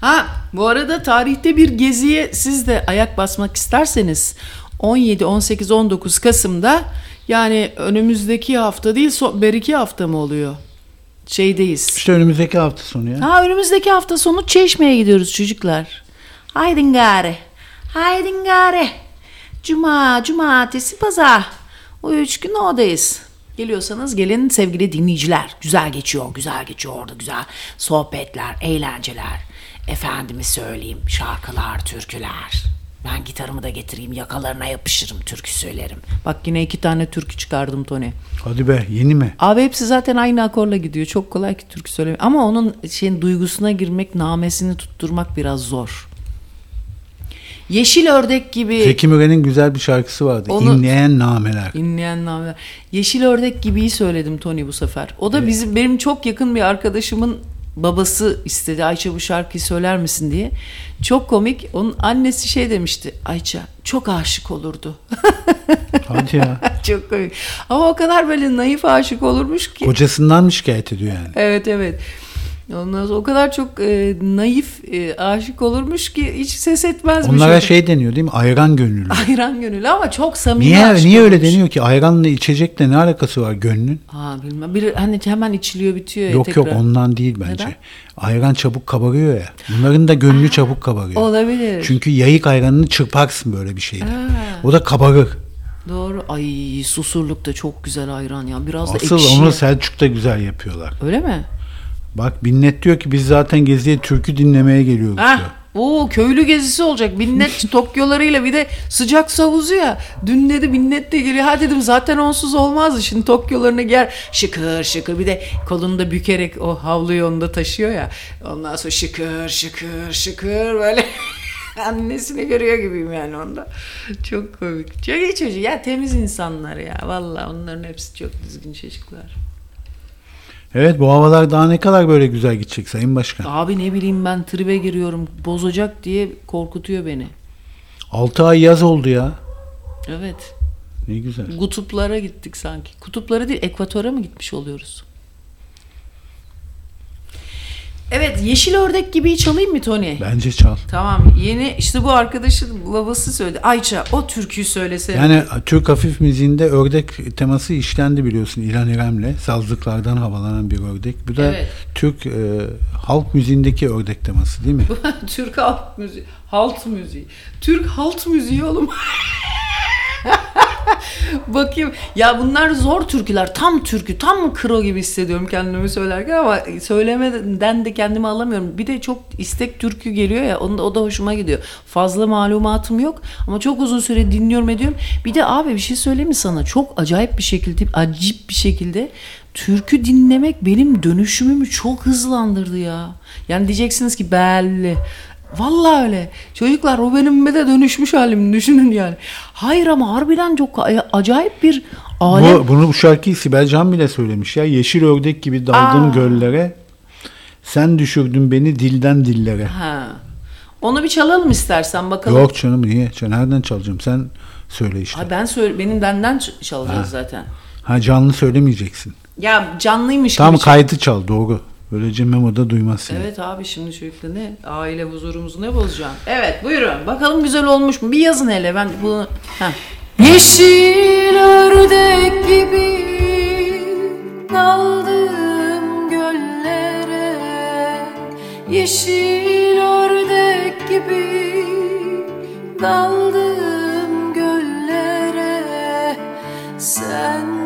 Ha bu arada tarihte bir geziye siz de ayak basmak isterseniz 17, 18, 19 Kasım'da yani önümüzdeki hafta değil son, bir iki hafta mı oluyor? şeydeyiz. İşte önümüzdeki hafta sonu ya. Ha önümüzdeki hafta sonu Çeşme'ye gidiyoruz çocuklar. Haydin gari. Haydin gari. Cuma, cumartesi, pazar. O üç gün oradayız. Geliyorsanız gelin sevgili dinleyiciler. Güzel geçiyor, güzel geçiyor orada güzel sohbetler, eğlenceler. Efendimi söyleyeyim şarkılar, türküler. Ben gitarımı da getireyim yakalarına yapışırım türkü söylerim. Bak yine iki tane türkü çıkardım Tony. Hadi be yeni mi? Abi hepsi zaten aynı akorla gidiyor. Çok kolay ki türkü söylemek. Ama onun şeyin duygusuna girmek, namesini tutturmak biraz zor. Yeşil ördek gibi Zeki Müren'in güzel bir şarkısı vardı. Onu- İnleyen nameler. inleyen nameler. Yeşil ördek gibiyi söyledim Tony bu sefer. O da bizim benim çok yakın bir arkadaşımın babası istedi Ayça bu şarkıyı söyler misin diye. Çok komik. Onun annesi şey demişti. Ayça çok aşık olurdu. Hadi ya. çok komik. Ama o kadar böyle naif aşık olurmuş ki. Kocasından mı şikayet ediyor yani? Evet evet. Ondan sonra o kadar çok e, naif e, aşık olurmuş ki hiç ses etmezmiş. Onlara da. şey deniyor değil mi? Ayran gönüllü. Ayran gönüllü ama çok samimi Niye aşık niye öyle olmuş. deniyor ki? Ayranla içecekle ne alakası var gönlün? Ha bilmem. Bir hani hemen içiliyor bitiyor ya Yok tekrar. yok ondan değil bence. Neden? Ayran çabuk kabarıyor ya. Bunların da gönlü çabuk kabarıyor. Olabilir. Çünkü yayık ayranını çırparsın böyle bir şeyle. O da kabarır. Doğru. Ay susurluk da çok güzel ayran ya. Biraz da Asıl ekşi. onu Selçuk'ta güzel yapıyorlar. Öyle mi? Bak Binnet diyor ki biz zaten geziye türkü dinlemeye geliyoruz Ha. diyor. Oo köylü gezisi olacak. Binnet Tokyolarıyla bir de sıcak savuzu ya. Dün dedi Binnet de geliyor. Ha dedim zaten onsuz olmazdı. Şimdi Tokyolarını giyer şıkır şıkır. Bir de kolunda bükerek o havluyu onda taşıyor ya. Ondan sonra şıkır şıkır şıkır böyle. Annesini görüyor gibiyim yani onda. Çok komik. Çok iyi çocuk. Ya temiz insanlar ya. Vallahi onların hepsi çok düzgün çocuklar. Evet bu havalar daha ne kadar böyle güzel gidecek Sayın Başkan. Abi ne bileyim ben tribe giriyorum. Bozacak diye korkutuyor beni. 6 ay yaz oldu ya. Evet. Ne güzel. Kutuplara gittik sanki. Kutuplara değil, ekvatora mı gitmiş oluyoruz? Evet, yeşil ördek gibi çalayım mı Tony? Bence çal. Tamam, yeni işte bu arkadaşın babası söyledi. Ayça o türküyü söylesene. Yani Türk hafif müziğinde ördek teması işlendi biliyorsun İlhan İrem'le. Sazlıklardan havalanan bir ördek. Bu da Evet. Türk e, halk müziğindeki ördek teması değil mi? Türk halk müziği. Halt müziği. Türk halt müziği oğlum. Bakayım. Ya bunlar zor türküler. Tam türkü. Tam kro gibi hissediyorum kendimi söylerken ama söylemeden de kendimi alamıyorum. Bir de çok istek türkü geliyor ya. Onda, o da hoşuma gidiyor. Fazla malumatım yok ama çok uzun süre dinliyorum ediyorum. Bir de abi bir şey söyleyeyim mi sana? Çok acayip bir şekilde, acip bir şekilde türkü dinlemek benim dönüşümümü çok hızlandırdı ya. Yani diyeceksiniz ki belli. Vallahi öyle. Çocuklar o benim de dönüşmüş halim düşünün yani. Hayır ama harbiden çok acayip bir alem. Bu, bunu bu şarkıyı Sibel Can bile söylemiş ya. Yeşil ördek gibi daldım Aa. göllere. Sen düşürdün beni dilden dillere. Ha. Onu bir çalalım istersen bakalım. Yok canım niye? Can nereden çalacağım? Sen söyle işte. Ha, ben söyle benim benden çalacağız zaten. Ha canlı söylemeyeceksin. Ya canlıymış Tam gibi. çal- kaydı çal doğru. Böylece Memo da duymaz seni. Evet abi şimdi çocukla ne aile huzurumuzu ne bozacağım. Evet buyurun bakalım güzel olmuş mu? Bir yazın hele ben bunu. Heh. Yeşil ördek gibi daldım göllere Yeşil ördek gibi daldım göllere Sen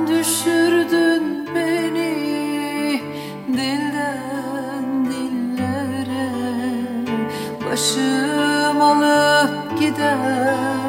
Başım alıp gidem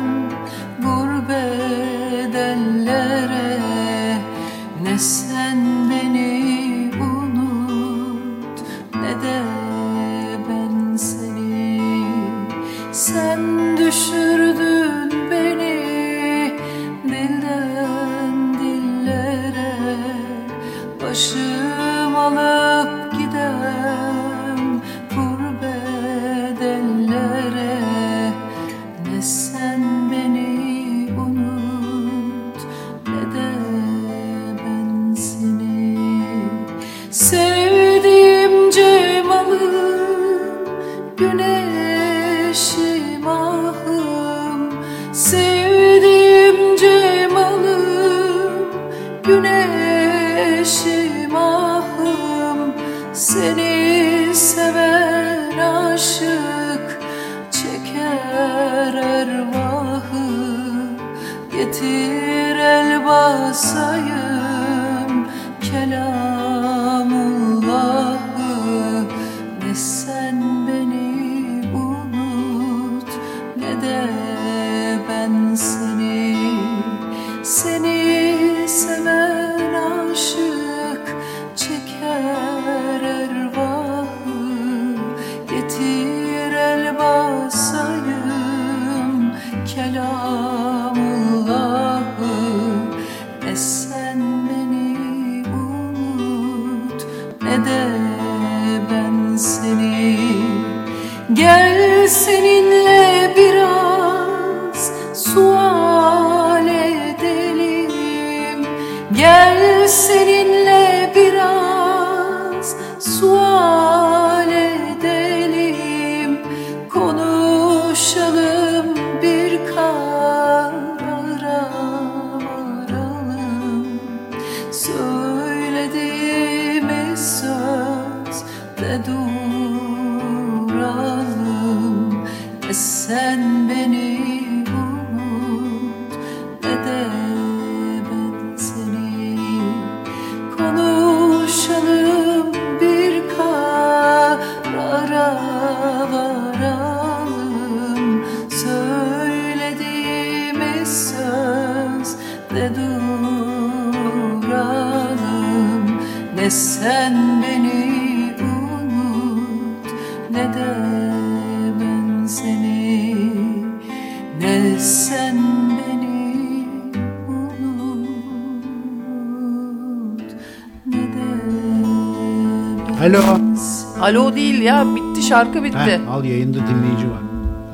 şarkı bitti. Heh, al yayında dinleyici var.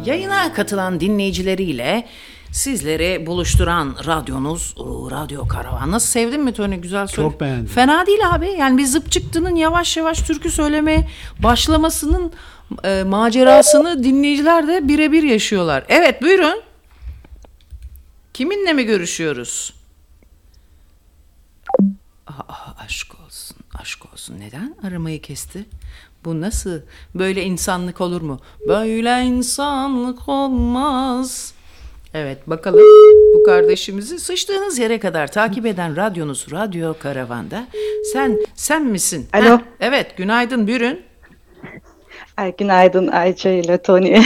Yayına katılan dinleyicileriyle sizleri buluşturan radyonuz Radyo Karavan. Nasıl sevdin mi Tony? Güzel söyle. Çok beğendim. Fena değil abi. Yani bir zıp çıktının yavaş yavaş türkü söylemeye başlamasının e, macerasını dinleyiciler de birebir yaşıyorlar. Evet buyurun. Kiminle mi görüşüyoruz? Aa, aşk olsun, aşk olsun. Neden aramayı kesti? Bu nasıl? Böyle insanlık olur mu? Böyle insanlık olmaz. Evet bakalım bu kardeşimizi sıçtığınız yere kadar takip eden radyonuz Radyo Karavan'da. Sen, sen misin? Alo. Heh, evet günaydın buyurun. Ay, günaydın Ayça ile Tony.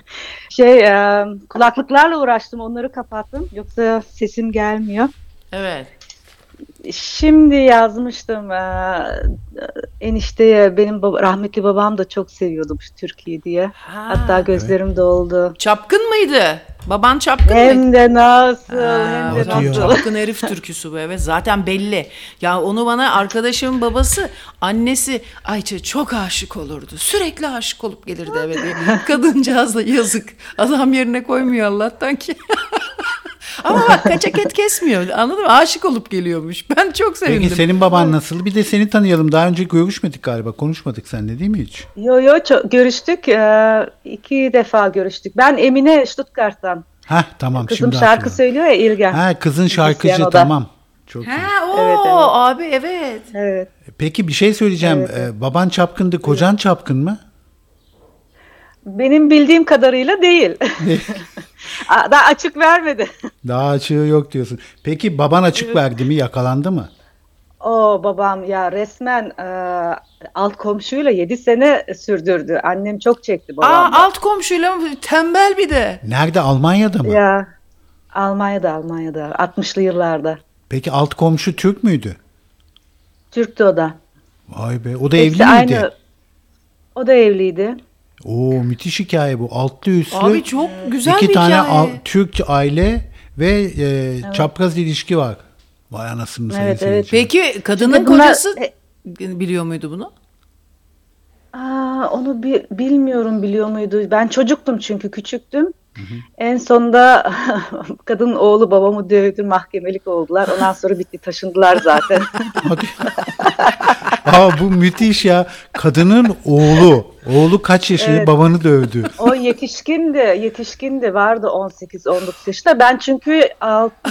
şey e, kulaklıklarla uğraştım onları kapattım yoksa sesim gelmiyor. Evet. Şimdi yazmıştım e, enişteye benim baba, rahmetli babam da çok seviyordu şu Türkiye diye. Ha. Hatta gözlerim doldu. Çapkın mıydı? Baban çapkın mıydı? Hem de nasıl Ha, hem de nasıl. çapkın herif türküsü bu evet zaten belli. Ya onu bana arkadaşımın babası annesi Ayça çok aşık olurdu. Sürekli aşık olup gelirdi eve diye. Kadıncağız da yazık. Adam yerine koymuyor Allah'tan ki. Ama bak kaçak et kesmiyor anladın mı? Aşık olup geliyormuş. Ben çok sevindim. Peki senin baban nasıl? Bir de seni tanıyalım. Daha önce görüşmedik galiba. Konuşmadık seninle değil mi hiç? Yo yo çok, görüştük e, iki defa görüştük. Ben Emine Stuttgart'tan. Heh tamam Kızım şimdi şarkı hatırladım. söylüyor ya İlgen. Ha kızın şarkıcı tamam. Çok iyi. Ha o Evet, evet. abi evet. Evet. Peki bir şey söyleyeceğim. Ee, baban çapkındı. Kocan çapkın mı? Benim bildiğim kadarıyla değil. Aa, Daha açık vermedi. Daha açığı yok diyorsun. Peki baban açık verdi mi? Yakalandı mı? O babam ya resmen e, alt komşuyla 7 sene sürdürdü. Annem çok çekti Aa babam. alt komşuyla tembel bir de. Nerede? Almanya'da mı? Ya Almanya'da Almanya'da 60'lı yıllarda. Peki alt komşu Türk müydü? Türk'tü o da. Vay be. O da Hepsi evli miydi? aynı. O da evliydi. Oo müthiş hikaye bu. Altlı üstlü. Abi çok güzel iki bir tane hikaye. al- Türk aile ve e, çapraz ilişki var. Vay anasını Evet, evet. seyirciler. Peki kadının Şimdi bunlar- kocası biliyor muydu bunu? Aa, onu bi- bilmiyorum biliyor muydu? Ben çocuktum çünkü küçüktüm. En sonunda kadın oğlu babamı dövdü mahkemelik oldular. Ondan sonra bitti taşındılar zaten. Aa, bu müthiş ya. Kadının oğlu. Oğlu kaç yaşında Evet. babanı dövdü. O yetişkindi, yetişkindi vardı 18-19 yaşında. Ben çünkü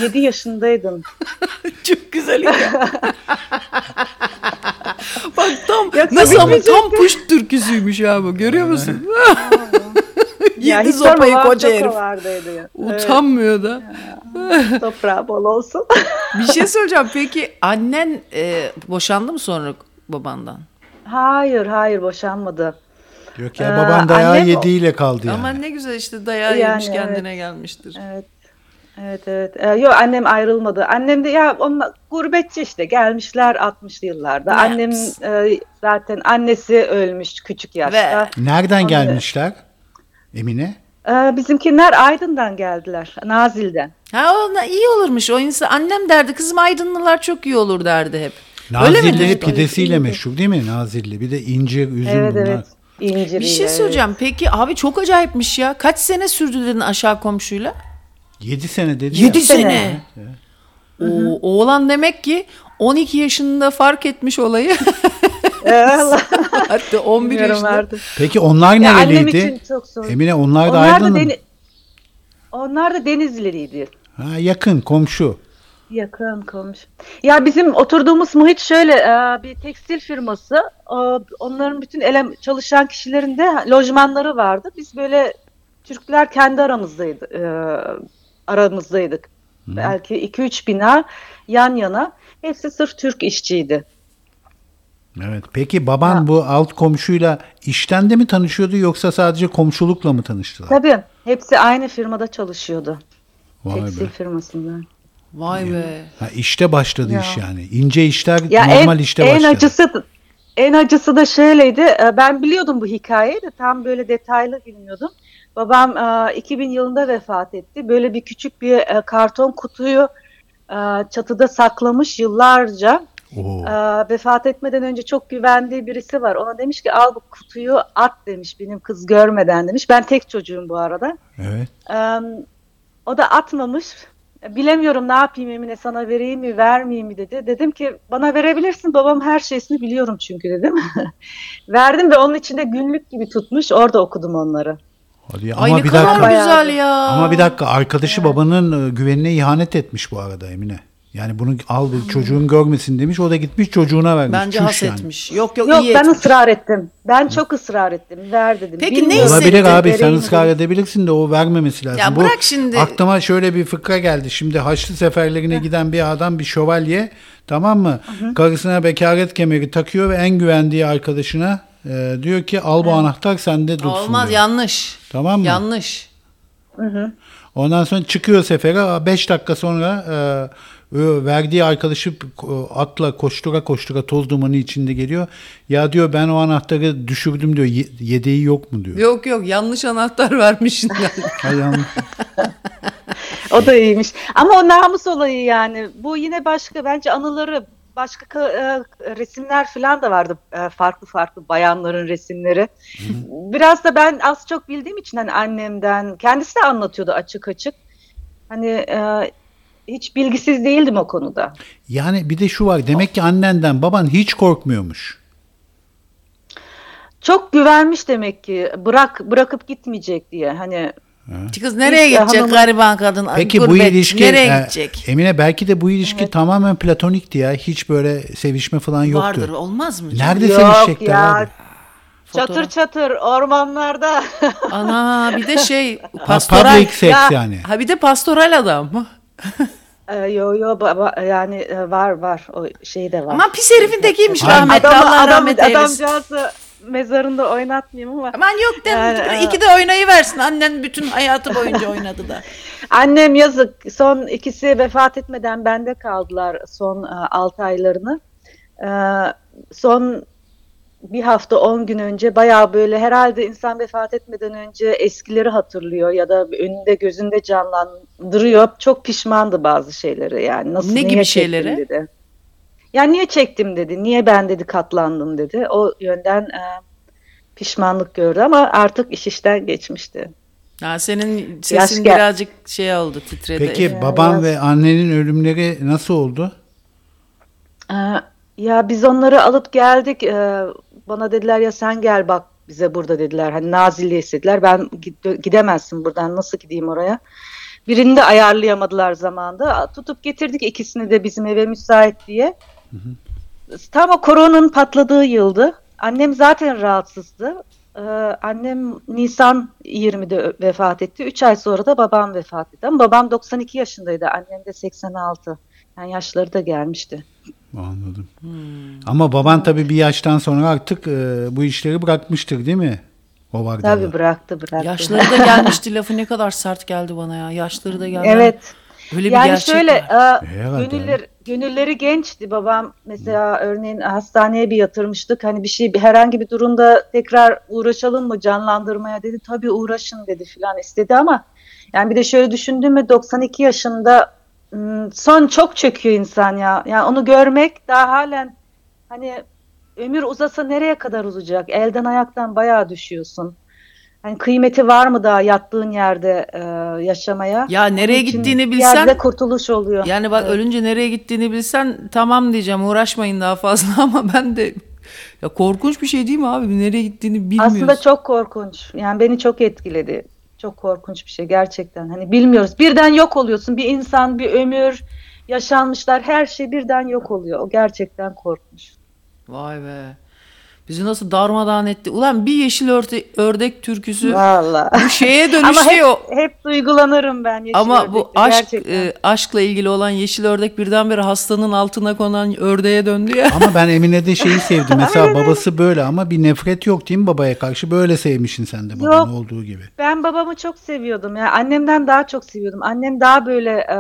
7 yaşındaydım. Çok güzel hikaye. Bak tam Ya Yoksa Nasıl ama tam puşt türküsüymüş ha bu görüyor musun? Ya hiç sopayı koca herif. ya. Evet, Utanmıyor da. toprağı bol olsun. Bir şey söyleyeceğim. Peki annen e, boşandı mı sonra babandan? hayır hayır boşanmadı. Yok ya Ee, baban dayağı annem- yediğiyle kaldı yani. Ama ne güzel işte dayağı Yani yemiş evet. kendine gelmiştir. Evet. Evet evet. Ee, yok annem ayrılmadı. Annem de ya onlar gurbetçi işte gelmişler 60'lı yıllarda. Ne Annem e, zaten annesi ölmüş küçük yaşta. Nereden Onu- gelmişler? Emine? Ee, bizimkiler Aydın'dan geldiler. Nazil'den. Ha o da iyi olurmuş. O insan annem derdi kızım Aydınlılar çok iyi olur derdi hep. Nazilli pidesiyle meşhur değil mi? Nazilli. Bir de incir, üzüm Evet bunlar. evet. İnciriyle. Bir şey evet. söyleyeceğim. Peki abi çok acayipmiş ya. Kaç sene sürdü dedin aşağı komşuyla? 7 sene dedi 7 ya. sene. O, oğlan demek ki 12 yaşında fark etmiş olayı. Evet, Allah. Hatta 11 Bilmiyorum yaşında. artık. Peki onlar Ya annem nereliydi? için çok zor. Emine onlar da Onlar da, Aydınlı mı? deni- onlar da Denizliliydi. Ha, yakın komşu. Yakın komşu. Ya bizim oturduğumuz muhit şöyle e, bir tekstil firması. Onların bütün elem çalışan kişilerin de lojmanları vardı. Biz böyle Türkler kendi aramızdaydı, e, aramızdaydık. Belki 2-3 bina yan yana. Hepsi sırf Türk işçiydi. Evet. Peki baban bu alt komşuyla işten de mi tanışıyordu yoksa sadece komşulukla mı tanıştılar? Tabii hepsi aynı firmada çalışıyordu. Vay Tekstil be. firmasında. Vay be. Ha, işte başladı Ya. iş yani. İnce işler Ya normal en, işte en başladı. acısı en acısı da şöyleydi. e, Ben biliyordum bu hikayeyi de tam böyle detaylı bilmiyordum. Babam e, 2000 yılında vefat etti. Böyle bir küçük bir e, karton kutuyu e, çatıda saklamış yıllarca. Oo. Vefat etmeden önce çok güvendiği birisi var. Ona demiş ki al bu kutuyu at demiş benim kız görmeden demiş. Ben tek çocuğum bu arada. Evet. Ee, o da atmamış. Bilemiyorum ne yapayım Emine sana vereyim mi vermeyeyim mi dedi. Dedim ki bana verebilirsin babam her şeysini biliyorum çünkü dedim. Verdim ve onun içinde günlük gibi tutmuş orada okudum onları. Hadi ya. Ay Ama ne bir kadar dakika. güzel ya. Ama bir dakika arkadaşı babanın e, güvenine ihanet etmiş bu arada Emine. Yani bunu al bu çocuğun görmesin demiş. O da gitmiş çocuğuna vermiş. Bence Çüş has yani. etmiş. Yok yok, Yok iyi ben etmiş. ısrar ettim. Ben çok ısrar ettim. Ver dedim. Peki Bilmiyorum. neyse- Olabilir Hissettim, abi sen ısrar edebilirsin de o vermemesi lazım. Ya Bu bırak şimdi. Aklıma şöyle bir fıkra geldi. Şimdi Haçlı seferlerine giden bir adam bir şövalye tamam mı? Karısına bekaret kemeri takıyor ve en güvendiği arkadaşına e, diyor ki al bu anahtar sende dursun Olmaz diyor. yanlış. Tamam mı? Yanlış. Ondan sonra çıkıyor sefere 5 dakika sonra e, verdiği arkadaşı atla koştura koştura toz dumanı içinde geliyor. Ya diyor ben o anahtarı düşürdüm diyor. Ye- yedeği yok mu diyor. Yok yok yanlış anahtar vermişsin. Yanlış. O da iyiymiş. Ama o namus olayı yani. Bu yine başka bence anıları başka ka- e, resimler falan da vardı. E, farklı farklı bayanların resimleri. Biraz da ben az çok bildiğim için hani annemden kendisi de anlatıyordu açık açık. Hani e, hiç bilgisiz değildim o konuda. Yani bir de şu var. Demek ki annenden baban hiç korkmuyormuş. Çok güvenmiş demek ki bırak bırakıp gitmeyecek diye. Hani Kız nereye İlk gidecek hanımı- gariban kadın? Peki bu Gurbet, ilişki nereye e, gidecek? Emine belki de bu ilişki tamamen platonikti ya. Hiç böyle sevişme falan yoktu. Vardır olmaz mı? Nerede Yok sevişecekler ya. abi? Fotoğraf. çatır çatır ormanlarda. Ana bir de şey Ha, pastoral. public sex Ya, yani. Ha bir de pastoral adam. E, yo yo baba yani e, var var o şey de var. Aman pis herifin tekiymiş Aynen. rahmetli. Adam, Allah adam, rahmet eylesin. adamcağızı mezarında oynatmayayım ama. Aman yok de Yani, iki de oynayı versin. Annen bütün hayatı boyunca oynadı da. Annem yazık. Son ikisi vefat etmeden bende kaldılar son 6 aylarını. E, son bir hafta 10 gün önce bayağı böyle herhalde insan vefat etmeden önce eskileri hatırlıyor ya da önünde gözünde canlandırıyor. Çok pişmandı bazı şeyleri yani. Nasıl Ne gibi şeyleri? Dedi. Ya niye çektim dedi. Niye ben dedi katlandım dedi. O yönden e, pişmanlık gördü ama artık iş işten geçmişti. Ha, senin Yaş sesin gel- birazcık şey oldu titredi. Peki baban ve annenin ölümleri nasıl oldu? Ee, Ya biz onları alıp geldik. Ee, Bana dediler ya sen gel bak bize burada dediler. Hani Nazilli'ye istediler. Ben gid- gidemezsin buradan nasıl gideyim oraya. Birini de ayarlayamadılar zamanda. Tutup getirdik ikisini de bizim eve müsait diye. Tam o koronanın patladığı yıldı. annem zaten rahatsızdı. Ee, annem Nisan 20'de ö- vefat etti. 3 ay sonra da babam vefat etti. Ama babam 92 yaşındaydı. Annem de 86. Yani yaşları da gelmişti. Anladım. Ama baban tabii bir yaştan sonra artık e, bu işleri bırakmıştır değil mi? O var Tabii bıraktı bıraktı. Yaşları da gelmişti lafı ne kadar sert geldi bana ya. Yaşları da geldi. Evet. Öyle bir yani gerçek şöyle var. e, gönüller, gönülleri gençti babam mesela örneğin hastaneye bir yatırmıştık hani bir şey bir herhangi bir durumda tekrar uğraşalım mı canlandırmaya dedi tabii uğraşın dedi filan istedi ama yani bir de şöyle düşündüğümde 92 yaşında son çok çöküyor insan ya yani onu görmek daha halen hani ömür uzasa nereye kadar uzayacak elden ayaktan bayağı düşüyorsun. Hani kıymeti var mı daha yattığın yerde e, yaşamaya? Ya nereye Onun gittiğini bir yerde bilsen kurtuluş oluyor. yani bak ölünce nereye gittiğini bilsen tamam diyeceğim uğraşmayın daha fazla ama ben de ya korkunç bir şey değil mi abi? Nereye gittiğini bilmiyorsun. Aslında çok korkunç. Yani beni çok etkiledi. Çok korkunç bir şey gerçekten. Hani bilmiyoruz. Birden yok oluyorsun. Bir insan, bir ömür, yaşanmışlar her şey birden yok oluyor. O gerçekten korkunç. Vay be. Bizi nasıl darmadağın etti. Ulan bir yeşil örte, ördek türküsü Vallahi. bu şeye Ama dönüşüyor. hep, hep duygulanırım ben. yeşil Ama bu ördekte, aşk gerçekten. e, aşkla ilgili olan yeşil ördek birdenbire hastanın altına konan ördeğe döndü ya. Ama ben Emine'de şeyi sevdim. Mesela babası böyle ama bir nefret yok değil mi babaya karşı? Böyle sevmişsin sen de babanın Yok. olduğu gibi. Ben babamı çok seviyordum ya. Annemden daha çok seviyordum. Annem daha böyle e,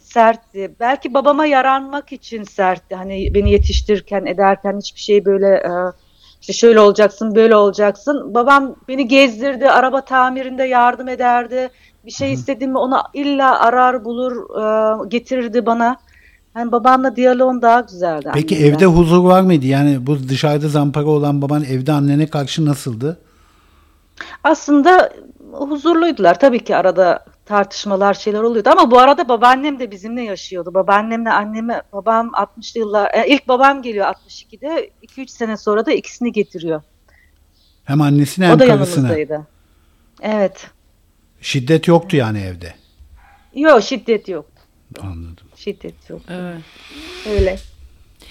sertti. Belki babama yaranmak için sertti. Hani beni yetiştirirken ederken hiçbir şey böyle e, işte şöyle olacaksın, böyle olacaksın. Babam beni gezdirdi, araba tamirinde yardım ederdi. Bir şey istediğimi ona illa arar bulur, e, getirirdi bana. Yani babamla diyaloğum daha güzeldi. Peki annemden. evde huzur var mıydı? Yani bu dışarıda zampara olan baban evde annene karşı nasıldı? Aslında huzurluydular. Tabii ki arada tartışmalar şeyler oluyordu ama bu arada babaannem de bizimle yaşıyordu. Babaannemle annemi, babam 60'lı yıllar, e, ilk babam geliyor 62'de, 2-3 sene sonra da ikisini getiriyor. Hem annesine o hem da karısına. yanımızdaydı. Evet. Şiddet yoktu yani evde. Yok şiddet yok. Anladım. Şiddet yok. Evet. Öyle.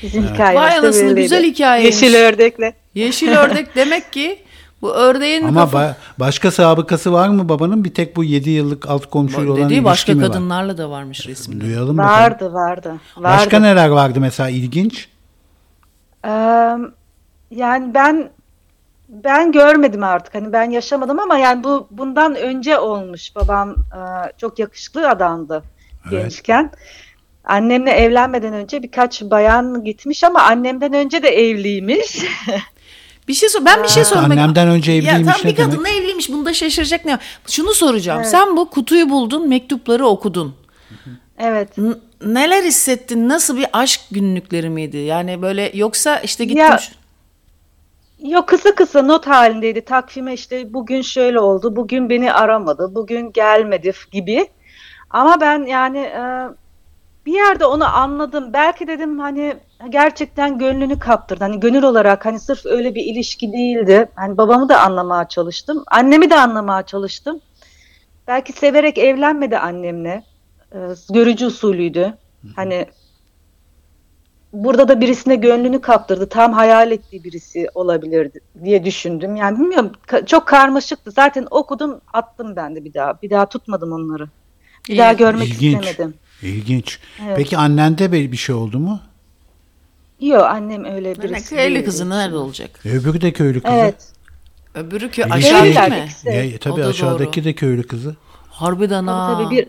Bizim hikayemiz Vay anasını güzel hikayeymiş. Yeşil ördekle. Yeşil ördek demek ki bu ördeğin Ama kafa- ba- başka sabıkası var mı babanın? Bir tek bu 7 yıllık alt komşuyla olan ilişki başka mi var? kadınlarla da varmış resminde. Duyalım bakalım. Vardı, vardı. vardı. Başka neler vardı mesela ilginç? Eee, yani ben ben görmedim artık hani ben yaşamadım ama yani bu bundan önce olmuş babam çok yakışıklı adamdı Evet. gençken annemle evlenmeden önce birkaç bayan gitmiş ama annemden önce de evliymiş Bir şey sor ben bir şey sormak. Annemden önce Ya evliymiş tam ne bir kadınla demek? evliymiş. Bunda şaşıracak ne var? Şunu soracağım. Sen bu kutuyu buldun, mektupları okudun. evet N- neler hissettin? Nasıl bir aşk günlükleri miydi? Yani böyle yoksa işte gittim. Ya- Yok kısa kısa not halindeydi takvime işte bugün şöyle oldu bugün beni aramadı bugün gelmedi gibi ama ben yani e, bir yerde onu anladım belki dedim hani gerçekten gönlünü kaptırdı hani gönül olarak hani sırf öyle bir ilişki değildi hani babamı da anlamaya çalıştım annemi de anlamaya çalıştım belki severek evlenmedi annemle E, görücü usulüydü hani burada da birisine gönlünü kaptırdı. Tam hayal ettiği birisi olabilirdi diye düşündüm. Yani bilmiyorum çok karmaşıktı. Zaten okudum attım ben de bir daha. Bir daha tutmadım onları. Bir daha görmek İlginç. istemedim. İlginç. Evet. Peki annende bir şey oldu mu? Yok annem öyle Yani birisi köylü değildi. kızı nerede olacak? E, Öbürü de köylü kızı. Evet. Öbürü kö İlişki- aşağı değil Köylüler mi? Ya, O tabii da aşağıdaki doğru. de köylü kızı. Harbiden ha. Tabii, tabii bir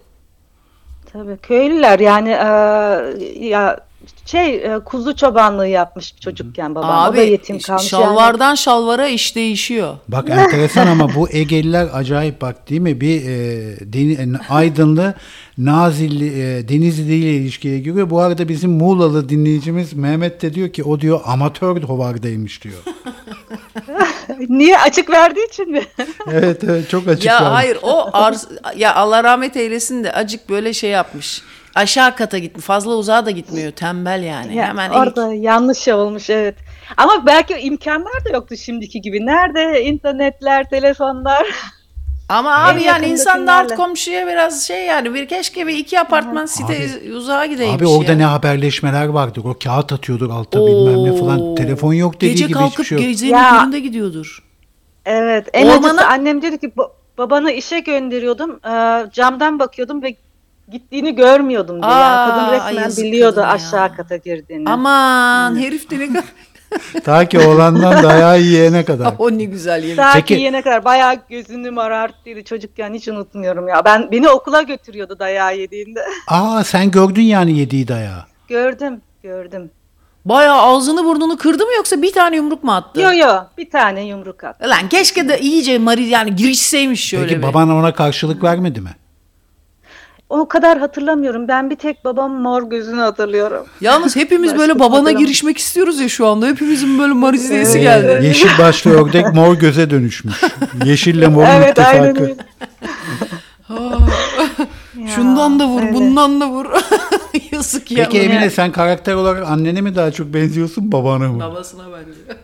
tabii köylüler yani e, ya şey e, kuzu çobanlığı yapmış çocukken babam. o da yetim kalmış. yani. şalvardan şalvara iş değişiyor. Bak enteresan ama bu Egeliler acayip bak değil mi? Bir e, deni- e, Aydınlı Nazilli e, Denizli ile ilişkiye giriyor. Bu arada bizim Muğlalı dinleyicimiz Mehmet de diyor ki o diyor amatör hovardaymış diyor. Niye açık verdiği için mi? evet evet çok açık. Ya vermiş. hayır o arz ya Allah rahmet eylesin de acık böyle şey yapmış. Aşağı kata gitmiş. Fazla uzağa da gitmiyor. Tembel yani. Ya, Hemen ilk- orada yanlış olmuş evet. Ama belki imkanlar da yoktu şimdiki gibi. Nerede internetler, telefonlar? Ama abi yani insan da artık komşuya biraz şey yani bir keşke bir iki apartman site uzağa gideymiş Abi orada yani. ne haberleşmeler vardır. O kağıt atıyordur alta bilmem ne falan. Oo. Telefon yok dediği Gece gibi kalkıp hiçbir şey yok. gecenin Ya. köründe gidiyordur. Evet. En Ormana- acısı annem dedi ki "Ba- babanı işe gönderiyordum. Ee, camdan bakıyordum ve gittiğini görmüyordum diye. Aa, yani kadın resmen biliyordu aşağı kata girdiğini. Aman herif de ne kadar... Ta ki oğlandan dayağı yiyene kadar. o ne güzel yemin. Saat Peki- yiyene kadar bayağı gözünü morarttıydı çocukken hiç unutmuyorum ya. Ben beni okula götürüyordu dayağı yediğinde. Aa sen gördün yani yediği dayağı. gördüm, gördüm. Bayağı ağzını burnunu kırdı mı yoksa bir tane yumruk mu attı? Yo yo bir tane yumruk at. Lan keşke de iyice mari yani girişseymiş şöyle Peki bir. baban ona karşılık vermedi mi? O kadar hatırlamıyorum. Ben bir tek babamın mor gözünü hatırlıyorum. Yalnız hepimiz Başka böyle babana girişmek istiyoruz ya şu anda. Hepimizin böyle marizleyesi geldi. Yeşil başlı ördek mor göze dönüşmüş. Yeşille morun evet öyle. Ya, Şundan da vur, öyle. bundan da vur. Yazık ya. Peki Emine sen karakter olarak annene mi daha çok benziyorsun babana mı? Babasına benziyor.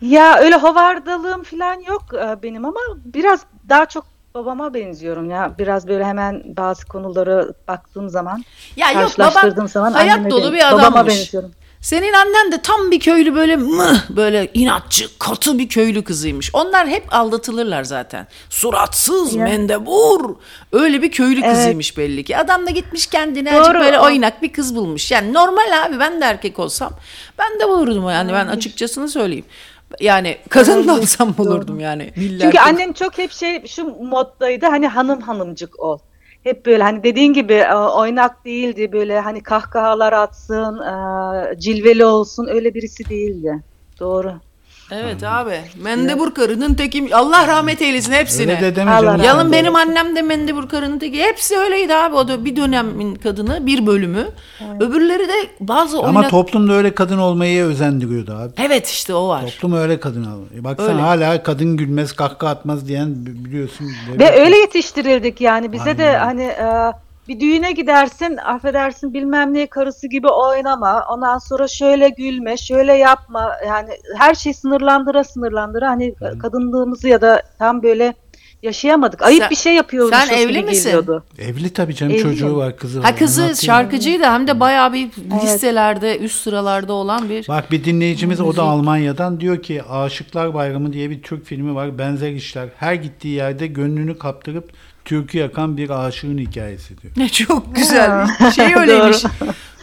Ya öyle hovardalığım falan yok e, benim ama biraz daha çok babama benziyorum ya. Biraz böyle hemen bazı konulara baktığım zaman, Ya yok karşılaştırdığım baban zaman hayat dolu bir babama adammış. benziyorum. Senin annen de tam bir köylü böyle mıh böyle inatçı, katı bir köylü kızıymış. Onlar hep aldatılırlar zaten. Suratsız, Ya. mendebur. Öyle bir köylü Evet. kızıymış belli ki. Adam da gitmiş kendine Doğru. azıcık böyle oynak bir kız bulmuş. Yani normal abi ben de erkek olsam ben de bulurdum yani ben açıkçasını söyleyeyim. Yani kadın da olsam bulurdum yani. Çünkü ki- annem çok hep şey şu moddaydı hani hanım hanımcık ol. Hep böyle hani dediğin gibi e, oynak değildi böyle hani kahkahalar atsın, e, cilveli olsun öyle birisi değildi. Doğru. Evet abi. Mendebur karının teki. Allah rahmet eylesin hepsine. Öyle de deme canım. Yalın benim annem de mendebur karının teki. Hepsi öyleydi abi. O da bir dönemin kadını, bir bölümü. Öbürleri de bazı Ama oynak... toplumda öyle kadın olmayı özendiriyordu abi. Evet işte o var. Toplum öyle kadın alıyor. E Baksana Öyle. hala kadın gülmez kahkaha atmaz diyen bi- biliyorsun. Ve öyle yetiştirildik yani bize de Aynen. hani e, bir düğüne gidersin affedersin bilmem ne karısı gibi oynama ondan sonra şöyle gülme şöyle yapma yani her şey sınırlandıra sınırlandıra hani kadınlığımızı ya da tam böyle yaşayamadık. Ayıp Sen- bir şey yapıyormuşuz sen evli misin? geliyordu. Evli tabii canım Evli. çocuğu var kızı var. Ha kızı şarkıcıydı hem de bayağı bir listelerde üst sıralarda olan bir... Bak bir dinleyicimiz o da Almanya'dan diyor ki Aşıklar Bayramı diye bir Türk filmi var. Benzer işler. Her gittiği yerde gönlünü kaptırıp türkü yakan bir aşığın hikayesi diyor. Ne çok güzel. Şey öyleymiş.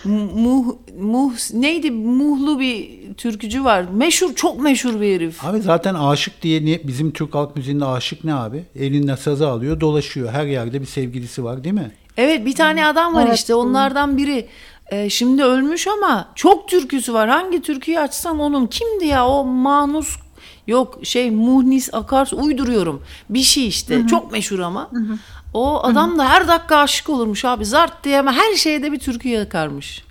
Muh, muh, neydi? Muhlu bir türkücü var. Meşhur, çok meşhur bir herif. Abi zaten aşık diye niye, bizim Türk halk müziğinde aşık ne abi? Elinde sazı alıyor dolaşıyor. Her yerde bir sevgilisi var değil mi? Evet bir tane adam var Evet. işte onlardan biri. Ee, şimdi ölmüş ama çok türküsü var. Hangi türküyü açsam onun kimdi ya o Manus yok şey Muhnis Akarsu uyduruyorum. Bir şey işte çok meşhur ama. O adam da her dakika aşık olurmuş abi. Zart diye ama her şeyde bir türkü yakarmış.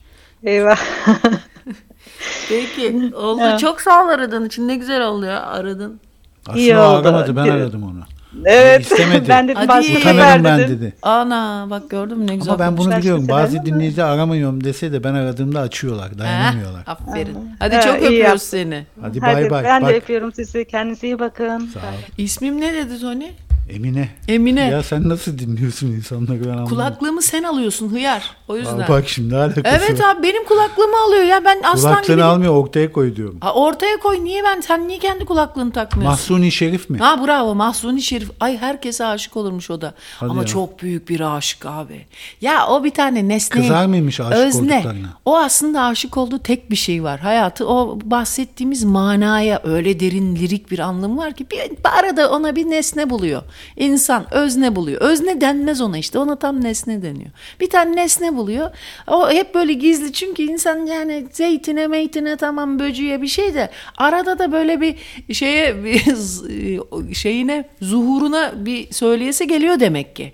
Eyvah. Peki oldu. Çok sağ ol aradığın için ne güzel oldu ya aradın. Aslında İyi oldu. aramadı ben aradım onu. Evet. istemedi. ben dedim Hadi. başka sefer Utanırım ben dedim. dedi. Ana bak gördün mü ne güzel Ama ben bunu konuşmuş. biliyorum. sefer Bazı ama- dinleyici aramıyorum dese de ben aradığımda açıyorlar. Dayanamıyorlar. Ha, aferin. Hadi Ha, çok iyi öpüyoruz seni. Hadi Hadi, bay bay. ben Bak de öpüyorum sizi. Kendinize iyi bakın. Sağ ol. İsmim ne dedi Tony? Emine. Emine. Ya sen nasıl dinliyorsun insanları ben anlamadım. Kulaklığımı sen alıyorsun hıyar. O yüzden. Aa, Bak şimdi alakası Evet var? abi benim kulaklığımı alıyor ya ben aslan Kulaklığını gibi. almıyor ortaya koy diyorum. Ha, ortaya koy niye ben sen niye kendi kulaklığını takmıyorsun? Mahsuni Şerif mi? Ha bravo Mahsuni Şerif. Ay herkese aşık olurmuş o da. Hadi Ama ya. çok büyük bir aşık abi. Ya o bir tane nesne. Kızar mıymış aşık özne. olduklarına? O aslında aşık olduğu tek bir şey var. Hayatı o bahsettiğimiz manaya öyle derin lirik bir anlamı var ki bir arada ona bir nesne buluyor. İnsan özne buluyor. Özne denmez ona işte. Ona tam nesne deniyor. Bir tane nesne buluyor. O hep böyle gizli çünkü insan yani zeytine meytine tamam böcüye bir şey de arada da böyle bir şeye bir şeyine zuhuruna bir söyleyesi geliyor demek ki.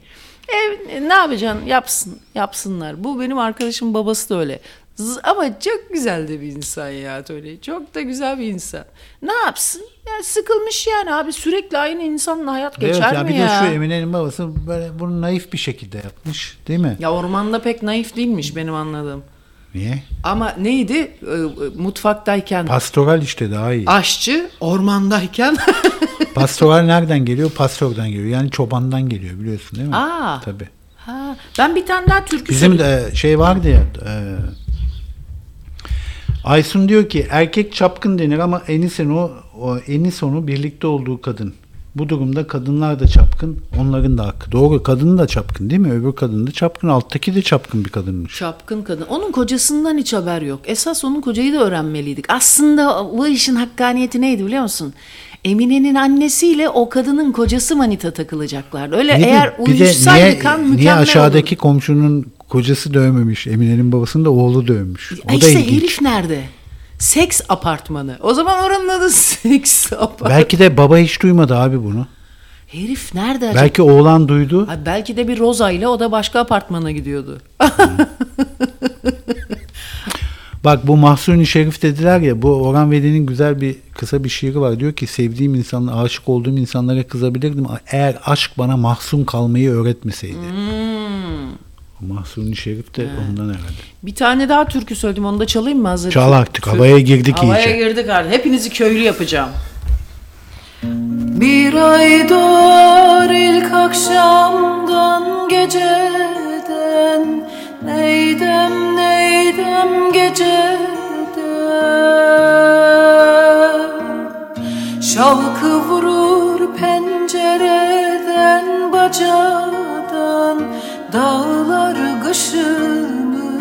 E, ne yapacaksın? Yapsın. Yapsınlar. Bu benim arkadaşım babası da öyle. Z- Ama çok güzel de bir insan ya öyle. Çok da güzel bir insan. Ne yapsın? Ya sıkılmış yani abi sürekli aynı insanla hayat Evet geçer ya mi bir ya? de şu Emine'nin babası böyle bunu naif bir şekilde yapmış değil mi? Ya ormanda pek naif değilmiş benim anladığım. Niye? Ama neydi? Ee, Mutfaktayken Pastoral işte daha iyi. aşçı, ormandayken Pastoral nereden geliyor? Pastörden geliyor. Yani çobandan geliyor biliyorsun değil mi? Aa. Tabii. Ha, ben bir tane daha türkü Bizim de şey vardı ya e, Aysun diyor ki erkek çapkın denir ama o enisonu birlikte olduğu kadın. Bu durumda kadınlar da çapkın, onların da hakkı. Doğru, kadın da çapkın değil mi? Öbür kadın da çapkın, alttaki de çapkın bir kadınmış. Çapkın kadın. Onun kocasından hiç haber yok. Esas onun kocayı da öğrenmeliydik. Aslında bu işin hakkaniyeti neydi biliyor musun? Emine'nin annesiyle o kadının kocası manita takılacaklardı. Öyle de- eğer uyuşsaydıkan niye, mükemmel niye aşağıdaki olurdu. komşunun kocası dövmemiş, Emine'nin babasını da oğlu dövmüş. O Ya da işte ilginç. herif nerede? Seks apartmanı. O zaman oranın adı seks apartmanı. Belki de baba hiç duymadı abi bunu. Herif nerede acaba? Belki oğlan duydu. Ha, belki de bir Roza ile o da başka apartmana gidiyordu. Bak bu Mahsuni Şerif dediler ya bu Orhan Veli'nin güzel bir kısa bir şiiri var. Diyor ki sevdiğim insanlara, aşık olduğum insanlara kızabilirdim. Eğer aşk bana mahzun kalmayı öğretmeseydi. Hmm. Mahsuni Şerif de ondan herhalde. Bir tane daha türkü söyledim onu da çalayım mı hazır? Çal artık, havaya girdik Havaya iyice. girdik artık. Hepinizi köylü yapacağım. Bir ay doğar ilk akşamdan geceden Neydem neydem geceden Şalkı vurur pencereden bacadan Dağlar kışımış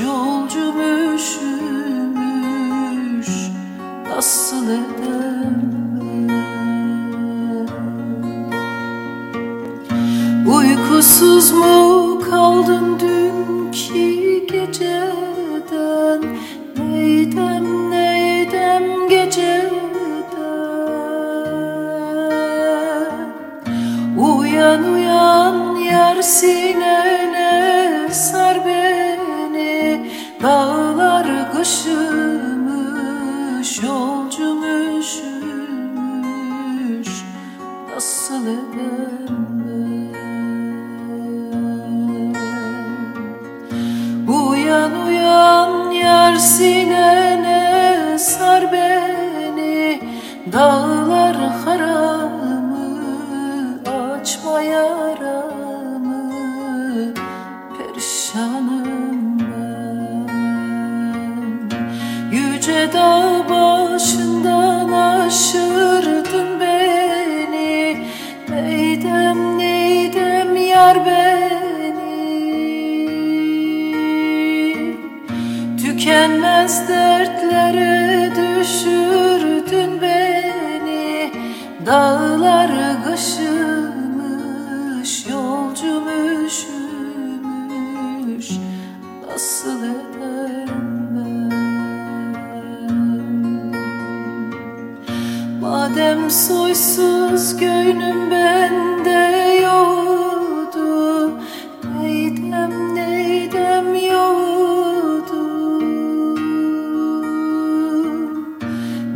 yolcum üşümüş Nasıl edem Uykusuz mu kaldın dünkü geceden? Neydem neydem geceden Uyan uyan yar sinene sar beni. Dağlar kışımış yolcum üşümüş Nasıl edem? Uyan uyan yar sinene sar beni. Dağlar haramı açma yaramı Perişanım ben. Yüce dağ başından aşırdın beni. Neydem neydem yar beni? Tükenmez dertlere düşürdün beni. Dağlar kışımış yolcum üşümüş Nasıl edem ben Madem soysuz gönlüm bende yoktu Neydem neydem yoktu?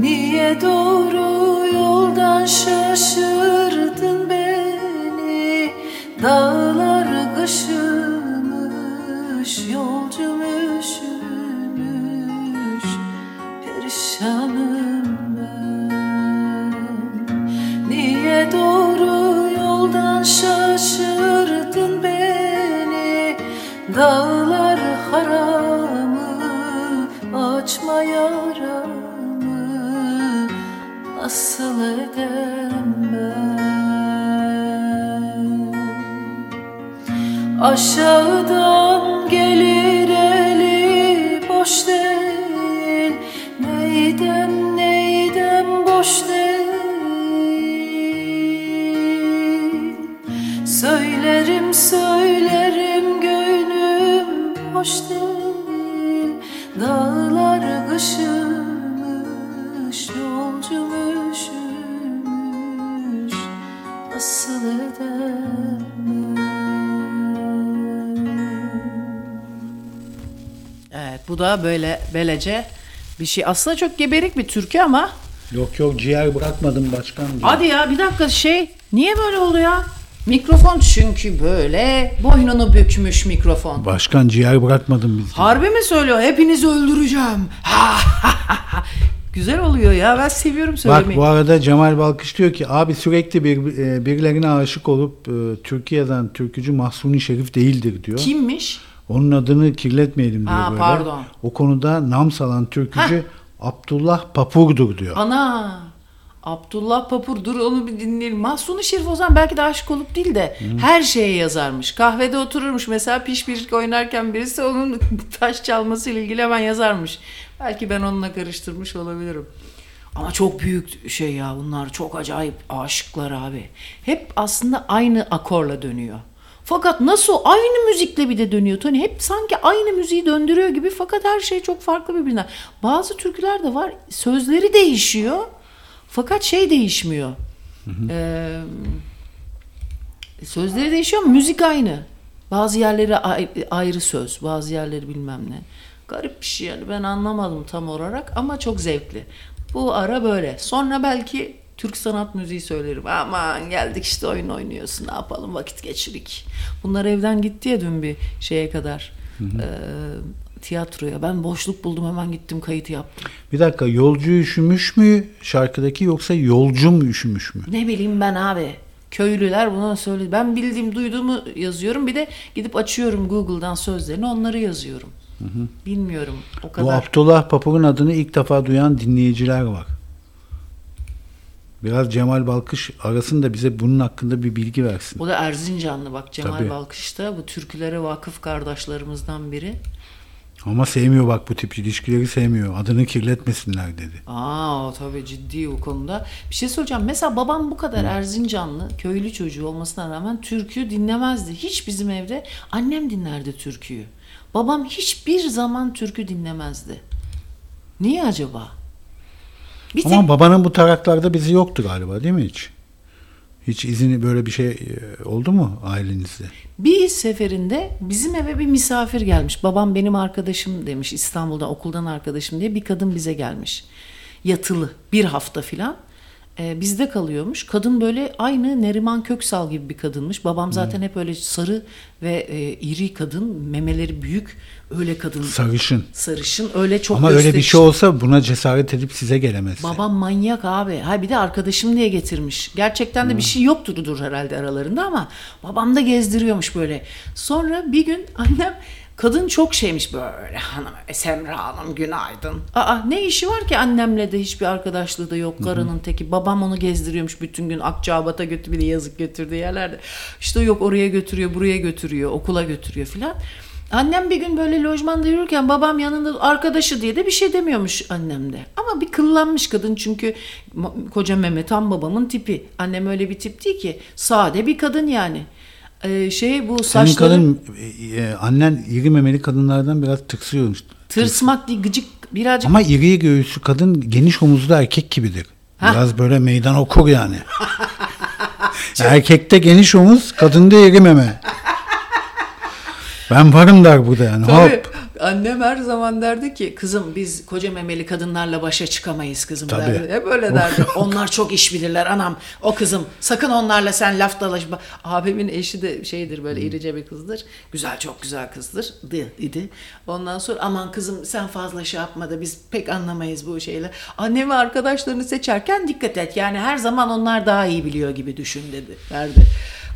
Niye doğru yoldan şaşırdın? beni Dağlar kışımış yolcum Perişanım Niye doğru yoldan şaşırdın beni? Dağlar haramı açma yaramı Nasıl edem Aşağıdan gelir bu da böyle böylece bir şey. Aslında çok geberik bir türkü ama Yok yok ciğer bırakmadım başkan. diyor. Hadi ya bir dakika şey niye böyle oldu ya? Mikrofon çünkü böyle boynunu bükmüş mikrofon. Başkan ciğer bırakmadım biz. Harbi mi söylüyor? Hepinizi öldüreceğim. Güzel oluyor ya. Ben seviyorum Bak söylemeyi. bu arada Cemal Balkış diyor ki abi sürekli bir, e, birilerine aşık olup e, Türkiye'den türkücü Mahsuni Şerif değildir diyor. Kimmiş? Onun adını kirletmeyelim diyor Ha, böyle. pardon. O konuda nam salan türkücü Abdullah Papur'dur diyor. Ana. Abdullah Papur dur onu bir dinleyelim. Mahsuni Şerif o zaman belki de aşık olup değil de her şeye yazarmış. Kahvede otururmuş mesela piş piş oynarken birisi onun taş çalmasıyla ilgili hemen yazarmış. Belki ben onunla karıştırmış olabilirim. Ama çok büyük şey ya bunlar çok acayip aşıklar abi. Hep aslında aynı akorla dönüyor. Fakat nasıl aynı müzikle bir de dönüyor Tony. Hep sanki aynı müziği döndürüyor gibi fakat her şey çok farklı birbirinden. Bazı türküler de var sözleri değişiyor fakat şey değişmiyor. Ee, sözleri değişiyor ama müzik aynı. Bazı yerleri ay- ayrı söz, bazı yerleri bilmem ne. Garip bir şey yani ben anlamadım tam olarak ama çok zevkli. Bu ara böyle. Sonra belki Türk sanat müziği söylerim. Aman geldik işte oyun oynuyorsun ne yapalım vakit geçirik. Bunlar evden gitti ya dün bir şeye kadar. Ee, tiyatroya. Ben boşluk buldum hemen gittim kayıt yaptım. Bir dakika yolcu üşümüş mü şarkıdaki yoksa yolcu mu üşümüş mü? Ne bileyim ben abi. Köylüler buna söyledi. Ben bildiğim, duyduğumu yazıyorum. Bir de gidip açıyorum Google'dan sözlerini onları yazıyorum. Bilmiyorum o Bu kadar. Abdullah Papur'un adını ilk defa duyan dinleyiciler var. Biraz Cemal Balkış arasın da bize bunun hakkında bir bilgi versin. O da Erzincanlı bak Cemal Tabii. Balkış da bu türkülere vakıf kardeşlerimizden biri. Ama sevmiyor bak bu tip ilişkileri sevmiyor. Adını kirletmesinler dedi. Aa tabii ciddi o konuda. Bir şey söyleyeceğim. Mesela babam bu kadar Erzincanlı, köylü çocuğu olmasına rağmen türküyü dinlemezdi. Hiç bizim evde annem dinlerdi türküyü. Babam hiçbir zaman türkü dinlemezdi. Niye acaba? Bir tek Ama babanın bu taraklarda bizi yoktu galiba değil mi hiç? Hiç izini böyle bir şey e, oldu mu ailenizde? Bir seferinde bizim eve bir misafir gelmiş. Babam benim arkadaşım demiş İstanbul'dan okuldan arkadaşım diye bir kadın bize gelmiş. Yatılı bir hafta filan. Ee, bizde kalıyormuş. Kadın böyle aynı Neriman Köksal gibi bir kadınmış. Babam zaten hep öyle sarı ve e, iri kadın, memeleri büyük, öyle kadın. Sarışın. sarışın, öyle çok Ama öyle bir şey olsa buna cesaret edip size gelemezdi. Babam manyak abi. Ha bir de arkadaşım diye getirmiş. Gerçekten de bir şey yoktur dur herhalde aralarında ama babam da gezdiriyormuş böyle. Sonra bir gün annem kadın çok şeymiş böyle hanım Semra Hanım günaydın. Aa ne işi var ki annemle de hiçbir arkadaşlığı da yok karının teki. Babam onu gezdiriyormuş bütün gün Akçabat'a götü bir de yazık götürdüğü yerlerde. İşte yok oraya götürüyor buraya götürüyor okula götürüyor filan. Annem bir gün böyle lojmanda yürürken babam yanında arkadaşı diye de bir şey demiyormuş annem de. Ama bir kıllanmış kadın çünkü koca Mehmet tam babamın tipi. Annem öyle bir tip değil ki. Sade bir kadın yani. Ee, şey bu Senin saçları kadın, e, e, annen iri memeli kadınlardan biraz tıksıyormuş. tırsmak değil gıcık birazcık Ama iri göğüslü kadın geniş omuzlu erkek gibidir. Biraz böyle meydan okur yani. Erkekte geniş omuz, kadında iri meme. Ben varım der burada yani. Tabii. Hop. Annem her zaman derdi ki kızım biz koca memeli kadınlarla başa çıkamayız kızım Tabii. derdi. Hep öyle derdi. Onlar çok iş bilirler anam. O kızım sakın onlarla sen laf dalaşma. Abimin eşi de şeydir böyle irice bir kızdır. Güzel çok güzel kızdır. Di, idi. Ondan sonra aman kızım sen fazla şey yapma da biz pek anlamayız bu şeyler. Annem ve arkadaşlarını seçerken dikkat et. Yani her zaman onlar daha iyi biliyor gibi düşün dedi. Derdi.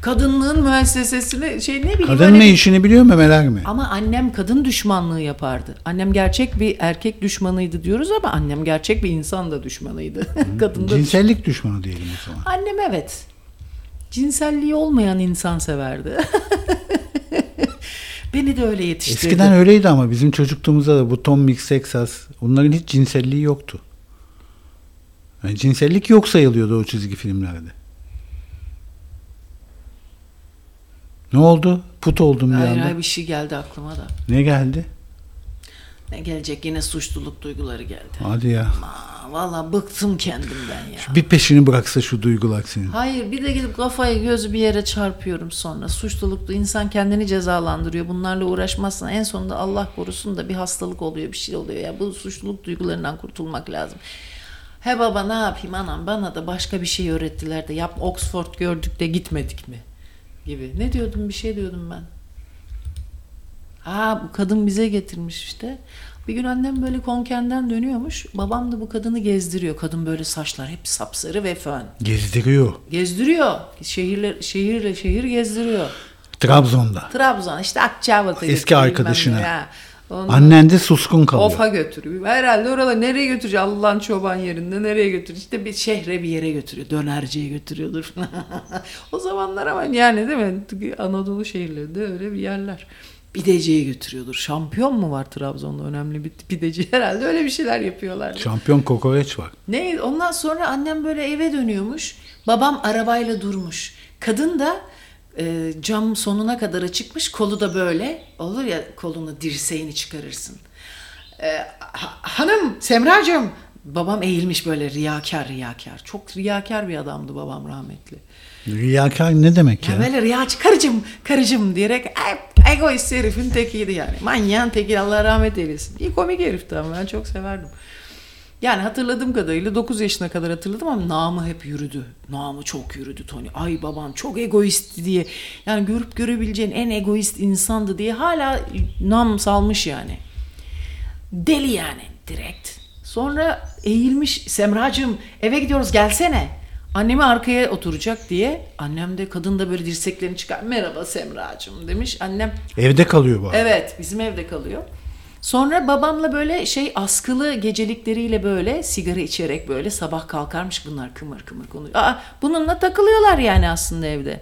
Kadınlığın müessesesini şey ne bileyim Kadın öyle ne işini biliyor memeler mi? ama annem kadın düşmanlığı yapardı. Annem gerçek bir erkek düşmanıydı diyoruz ama annem gerçek bir insan da düşmanıydı. kadın da Cinsellik düşmanı diyelim o zaman. Annem evet. Cinselliği olmayan insan severdi. Beni de öyle yetiştirdi. Eskiden öyleydi ama bizim çocukluğumuzda da bu Tom Mix Texas onların hiç cinselliği yoktu. Yani cinsellik yok sayılıyordu o çizgi filmlerde. Ne oldu? Put oldum bir Hayır anda. hayır bir şey geldi aklıma da. Ne geldi? Ne gelecek yine suçluluk duyguları geldi. Hadi ya. Aa, Valla bıktım kendimden ya. Bir peşini bıraksa şu duygular senin. Hayır bir de gidip kafayı gözü bir yere çarpıyorum sonra. Suçluluklu insan kendini cezalandırıyor. Bunlarla uğraşmazsan en sonunda Allah korusun da bir hastalık oluyor bir şey oluyor. Ya bu suçluluk duygularından kurtulmak lazım. He baba ne yapayım anam bana da başka bir şey öğrettiler de yap Oxford gördük de gitmedik mi? Gibi. Ne diyordum bir şey diyordum ben. Ha bu kadın bize getirmiş işte. Bir gün annem böyle konkenden dönüyormuş. Babam da bu kadını gezdiriyor. Kadın böyle saçlar hep sapsarı ve fön. Gezdiriyor. Gezdiriyor. Şehirle, şehirle şehir gezdiriyor. Trabzon'da. Trabzon işte Akçabat'a Eski arkadaşına. ya. Ondan- Annen de suskun kalıyor. Of'a götürüyor. Herhalde oralar nereye götürüyor? Allah'ın çoban yerinde nereye götürüyor? İşte bir şehre bir yere götürüyor. Dönerciye götürüyordur. o zamanlar ama yani değil mi? Anadolu şehirlerinde öyle bir yerler. Pideciye götürüyordur. Şampiyon mu var Trabzon'da önemli bir pideci? Herhalde öyle bir şeyler yapıyorlar. Şampiyon kokoreç var. Ne? Ondan sonra annem böyle eve dönüyormuş. Babam arabayla durmuş. Kadın da e, cam sonuna kadar açıkmış. Kolu da böyle. Olur ya kolunu dirseğini çıkarırsın. E, ha- hanım Semracığım. Babam eğilmiş böyle riyakar riyakar. Çok riyakar bir adamdı babam rahmetli. Riyakar ne demek Ya ya? böyle riyacı karıcım karıcım diyerek egoist herifin tekiydi yani. Manyağın teki Allah rahmet eylesin. İyi komik herifti ama ben çok severdim. Yani hatırladığım kadarıyla 9 yaşına kadar hatırladım ama namı hep yürüdü. Namı çok yürüdü Tony. Ay babam çok egoistti diye. Yani görüp görebileceğin en egoist insandı diye hala nam salmış yani. Deli yani direkt. Sonra eğilmiş Semracığım eve gidiyoruz gelsene. Annemi arkaya oturacak diye. Annem de kadın da böyle dirseklerini çıkar. Merhaba Semracığım demiş. Annem Evde kalıyor bu arada. Evet, bizim evde kalıyor. Sonra babamla böyle şey askılı gecelikleriyle böyle sigara içerek böyle sabah kalkarmış bunlar kımır kımır konuşuyor. Aa, bununla takılıyorlar yani aslında evde.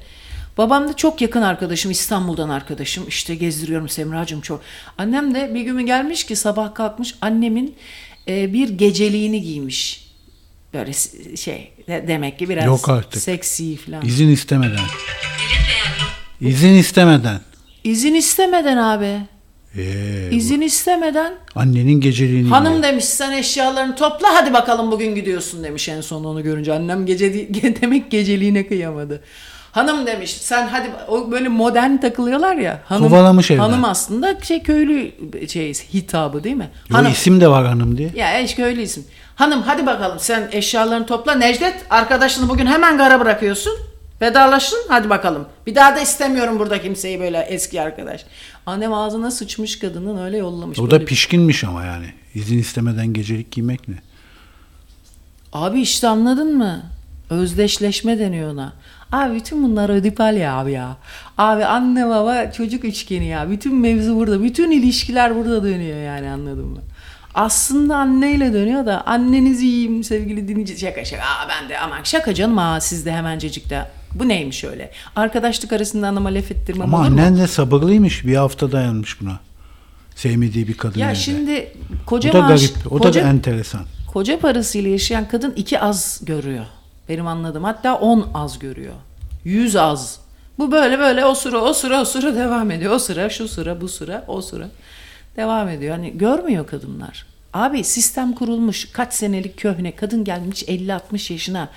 Babam da çok yakın arkadaşım İstanbul'dan arkadaşım işte gezdiriyorum Semracığım çok. Annem de bir gün gelmiş ki sabah kalkmış annemin e, bir geceliğini giymiş. Böyle şey de- demek ki biraz Yok artık. seksi falan. İzin istemeden. İzin istemeden. İzin istemeden abi. Ee, İzin istemeden annenin geceliğini Hanım giyiyor. demiş sen eşyalarını topla hadi bakalım bugün gidiyorsun demiş en son onu görünce. Annem gece demek geceliğine kıyamadı. Hanım demiş sen hadi o böyle modern takılıyorlar ya. Hanım, Kovalamış evden. Hanım aslında şey köylü şey hitabı değil mi? Yo, hanım. isim de var hanım diye. Ya eş köylü isim. Hanım hadi bakalım sen eşyalarını topla. Necdet arkadaşını bugün hemen gara bırakıyorsun. Vedalaşın hadi bakalım. Bir daha da istemiyorum burada kimseyi böyle eski arkadaş. Annem ağzına sıçmış kadının öyle yollamış. O Böyle da pişkinmiş ama yani. İzin istemeden gecelik giymek ne? Abi işte anladın mı? Özdeşleşme deniyor ona. Abi bütün bunlar ödipal ya abi ya. Abi anne baba çocuk üçgeni ya. Bütün mevzu burada. Bütün ilişkiler burada dönüyor yani anladın mı? Aslında anneyle dönüyor da anneniz iyiyim sevgili dinleyici. Şaka şaka. Aa, ben de aman şaka canım aa siz de hemencecik de. Bu neymiş öyle? Arkadaşlık arasında anama laf ettirmem Ama olur mu? annen de sabırlıymış. Bir hafta dayanmış buna. Sevmediği bir kadın Ya evde. şimdi o koca da maaş, garip. O koca, da enteresan. Koca parasıyla yaşayan kadın iki az görüyor. Benim anladığım. Hatta on az görüyor. Yüz az. Bu böyle böyle o sıra o sıra o sıra devam ediyor. O sıra şu sıra bu sıra o sıra devam ediyor. Hani görmüyor kadınlar. Abi sistem kurulmuş kaç senelik köhne kadın gelmiş 50-60 yaşına.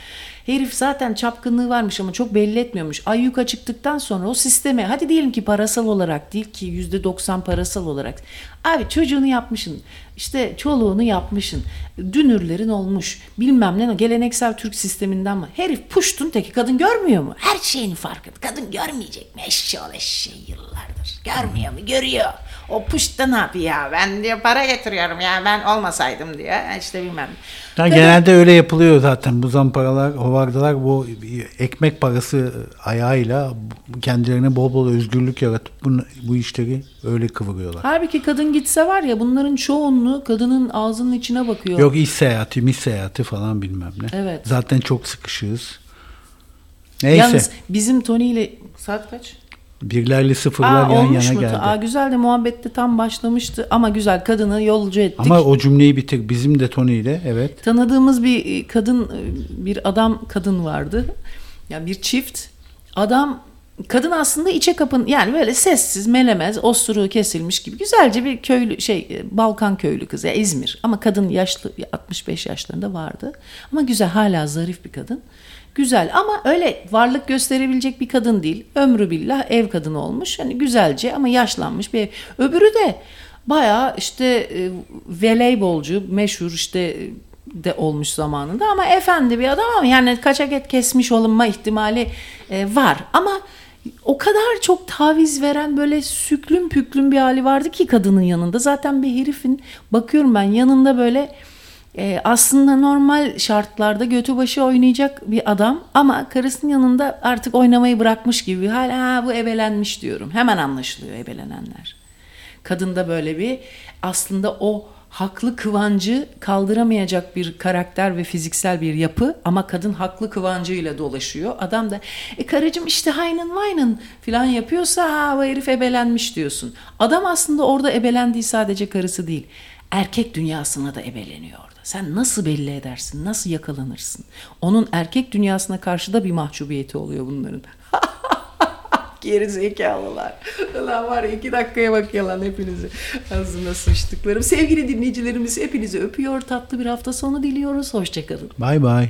Herif zaten çapkınlığı varmış ama çok belli etmiyormuş. Ayyuka çıktıktan sonra o sisteme hadi diyelim ki parasal olarak değil ki %90 parasal olarak. Abi çocuğunu yapmışsın işte çoluğunu yapmışsın dünürlerin olmuş bilmem ne geleneksel Türk sisteminden mi? Herif puştun teki kadın görmüyor mu? Her şeyin farkında. Kadın görmeyecek mi? Eşşoğlu eşeği yıllardır. Görmüyor mu? Görüyor. O puşta ne yapıyor ya? Ben diyor para getiriyorum ya ben olmasaydım diyor. İşte bilmem. Yani Kadın- genelde öyle yapılıyor zaten. Bu zamparalar, hovardalar bu ekmek parası ayağıyla kendilerine bol bol özgürlük yaratıp bu, bu işleri öyle kıvırıyorlar. Halbuki kadın gitse var ya bunların çoğunluğu kadının ağzının içine bakıyor. Yok iş seyahati, mis seyahati falan bilmem ne. Evet. Zaten çok sıkışığız. Neyse. Yalnız bizim Tony ile saat kaç? Birlerle sıfırlar Aa, yan yana mu? geldi. Aa, güzel de muhabbette tam başlamıştı ama güzel kadını yolcu ettik. Ama o cümleyi bitir. Bizim de Tony ile evet. Tanıdığımız bir e, kadın, bir adam kadın vardı. Yani bir çift. Adam kadın aslında içe kapın yani böyle sessiz, melemez, osturuğu kesilmiş gibi güzelce bir köylü şey e, Balkan köylü kızı ya İzmir. Ama kadın yaşlı 65 yaşlarında vardı. Ama güzel hala zarif bir kadın. Güzel ama öyle varlık gösterebilecek bir kadın değil. Ömrü billah ev kadını olmuş. Hani güzelce ama yaşlanmış bir ev. Öbürü de bayağı işte e, voleybolcu, meşhur işte e, de olmuş zamanında ama efendi bir adam ama yani kaçak et kesmiş olunma ihtimali e, var. Ama o kadar çok taviz veren böyle süklüm püklüm bir hali vardı ki kadının yanında. Zaten bir herifin bakıyorum ben yanında böyle e, aslında normal şartlarda götü başı oynayacak bir adam ama karısının yanında artık oynamayı bırakmış gibi bir hal. Ha bu ebelenmiş diyorum. Hemen anlaşılıyor ebelenenler. Kadında böyle bir aslında o haklı kıvancı kaldıramayacak bir karakter ve fiziksel bir yapı ama kadın haklı kıvancıyla dolaşıyor. Adam da e karıcığım işte haynen vaynen filan yapıyorsa ha bu herif ebelenmiş diyorsun. Adam aslında orada ebelendiği sadece karısı değil. Erkek dünyasına da ebeleniyor. Sen nasıl belli edersin? Nasıl yakalanırsın? Onun erkek dünyasına karşı da bir mahcubiyeti oluyor bunların. Geri zekalılar. Ulan var ya iki dakikaya bak yalan hepinizi. Ağzına sıçtıklarım. Sevgili dinleyicilerimiz hepinizi öpüyor. Tatlı bir hafta sonu diliyoruz. Hoşçakalın. Bay bay.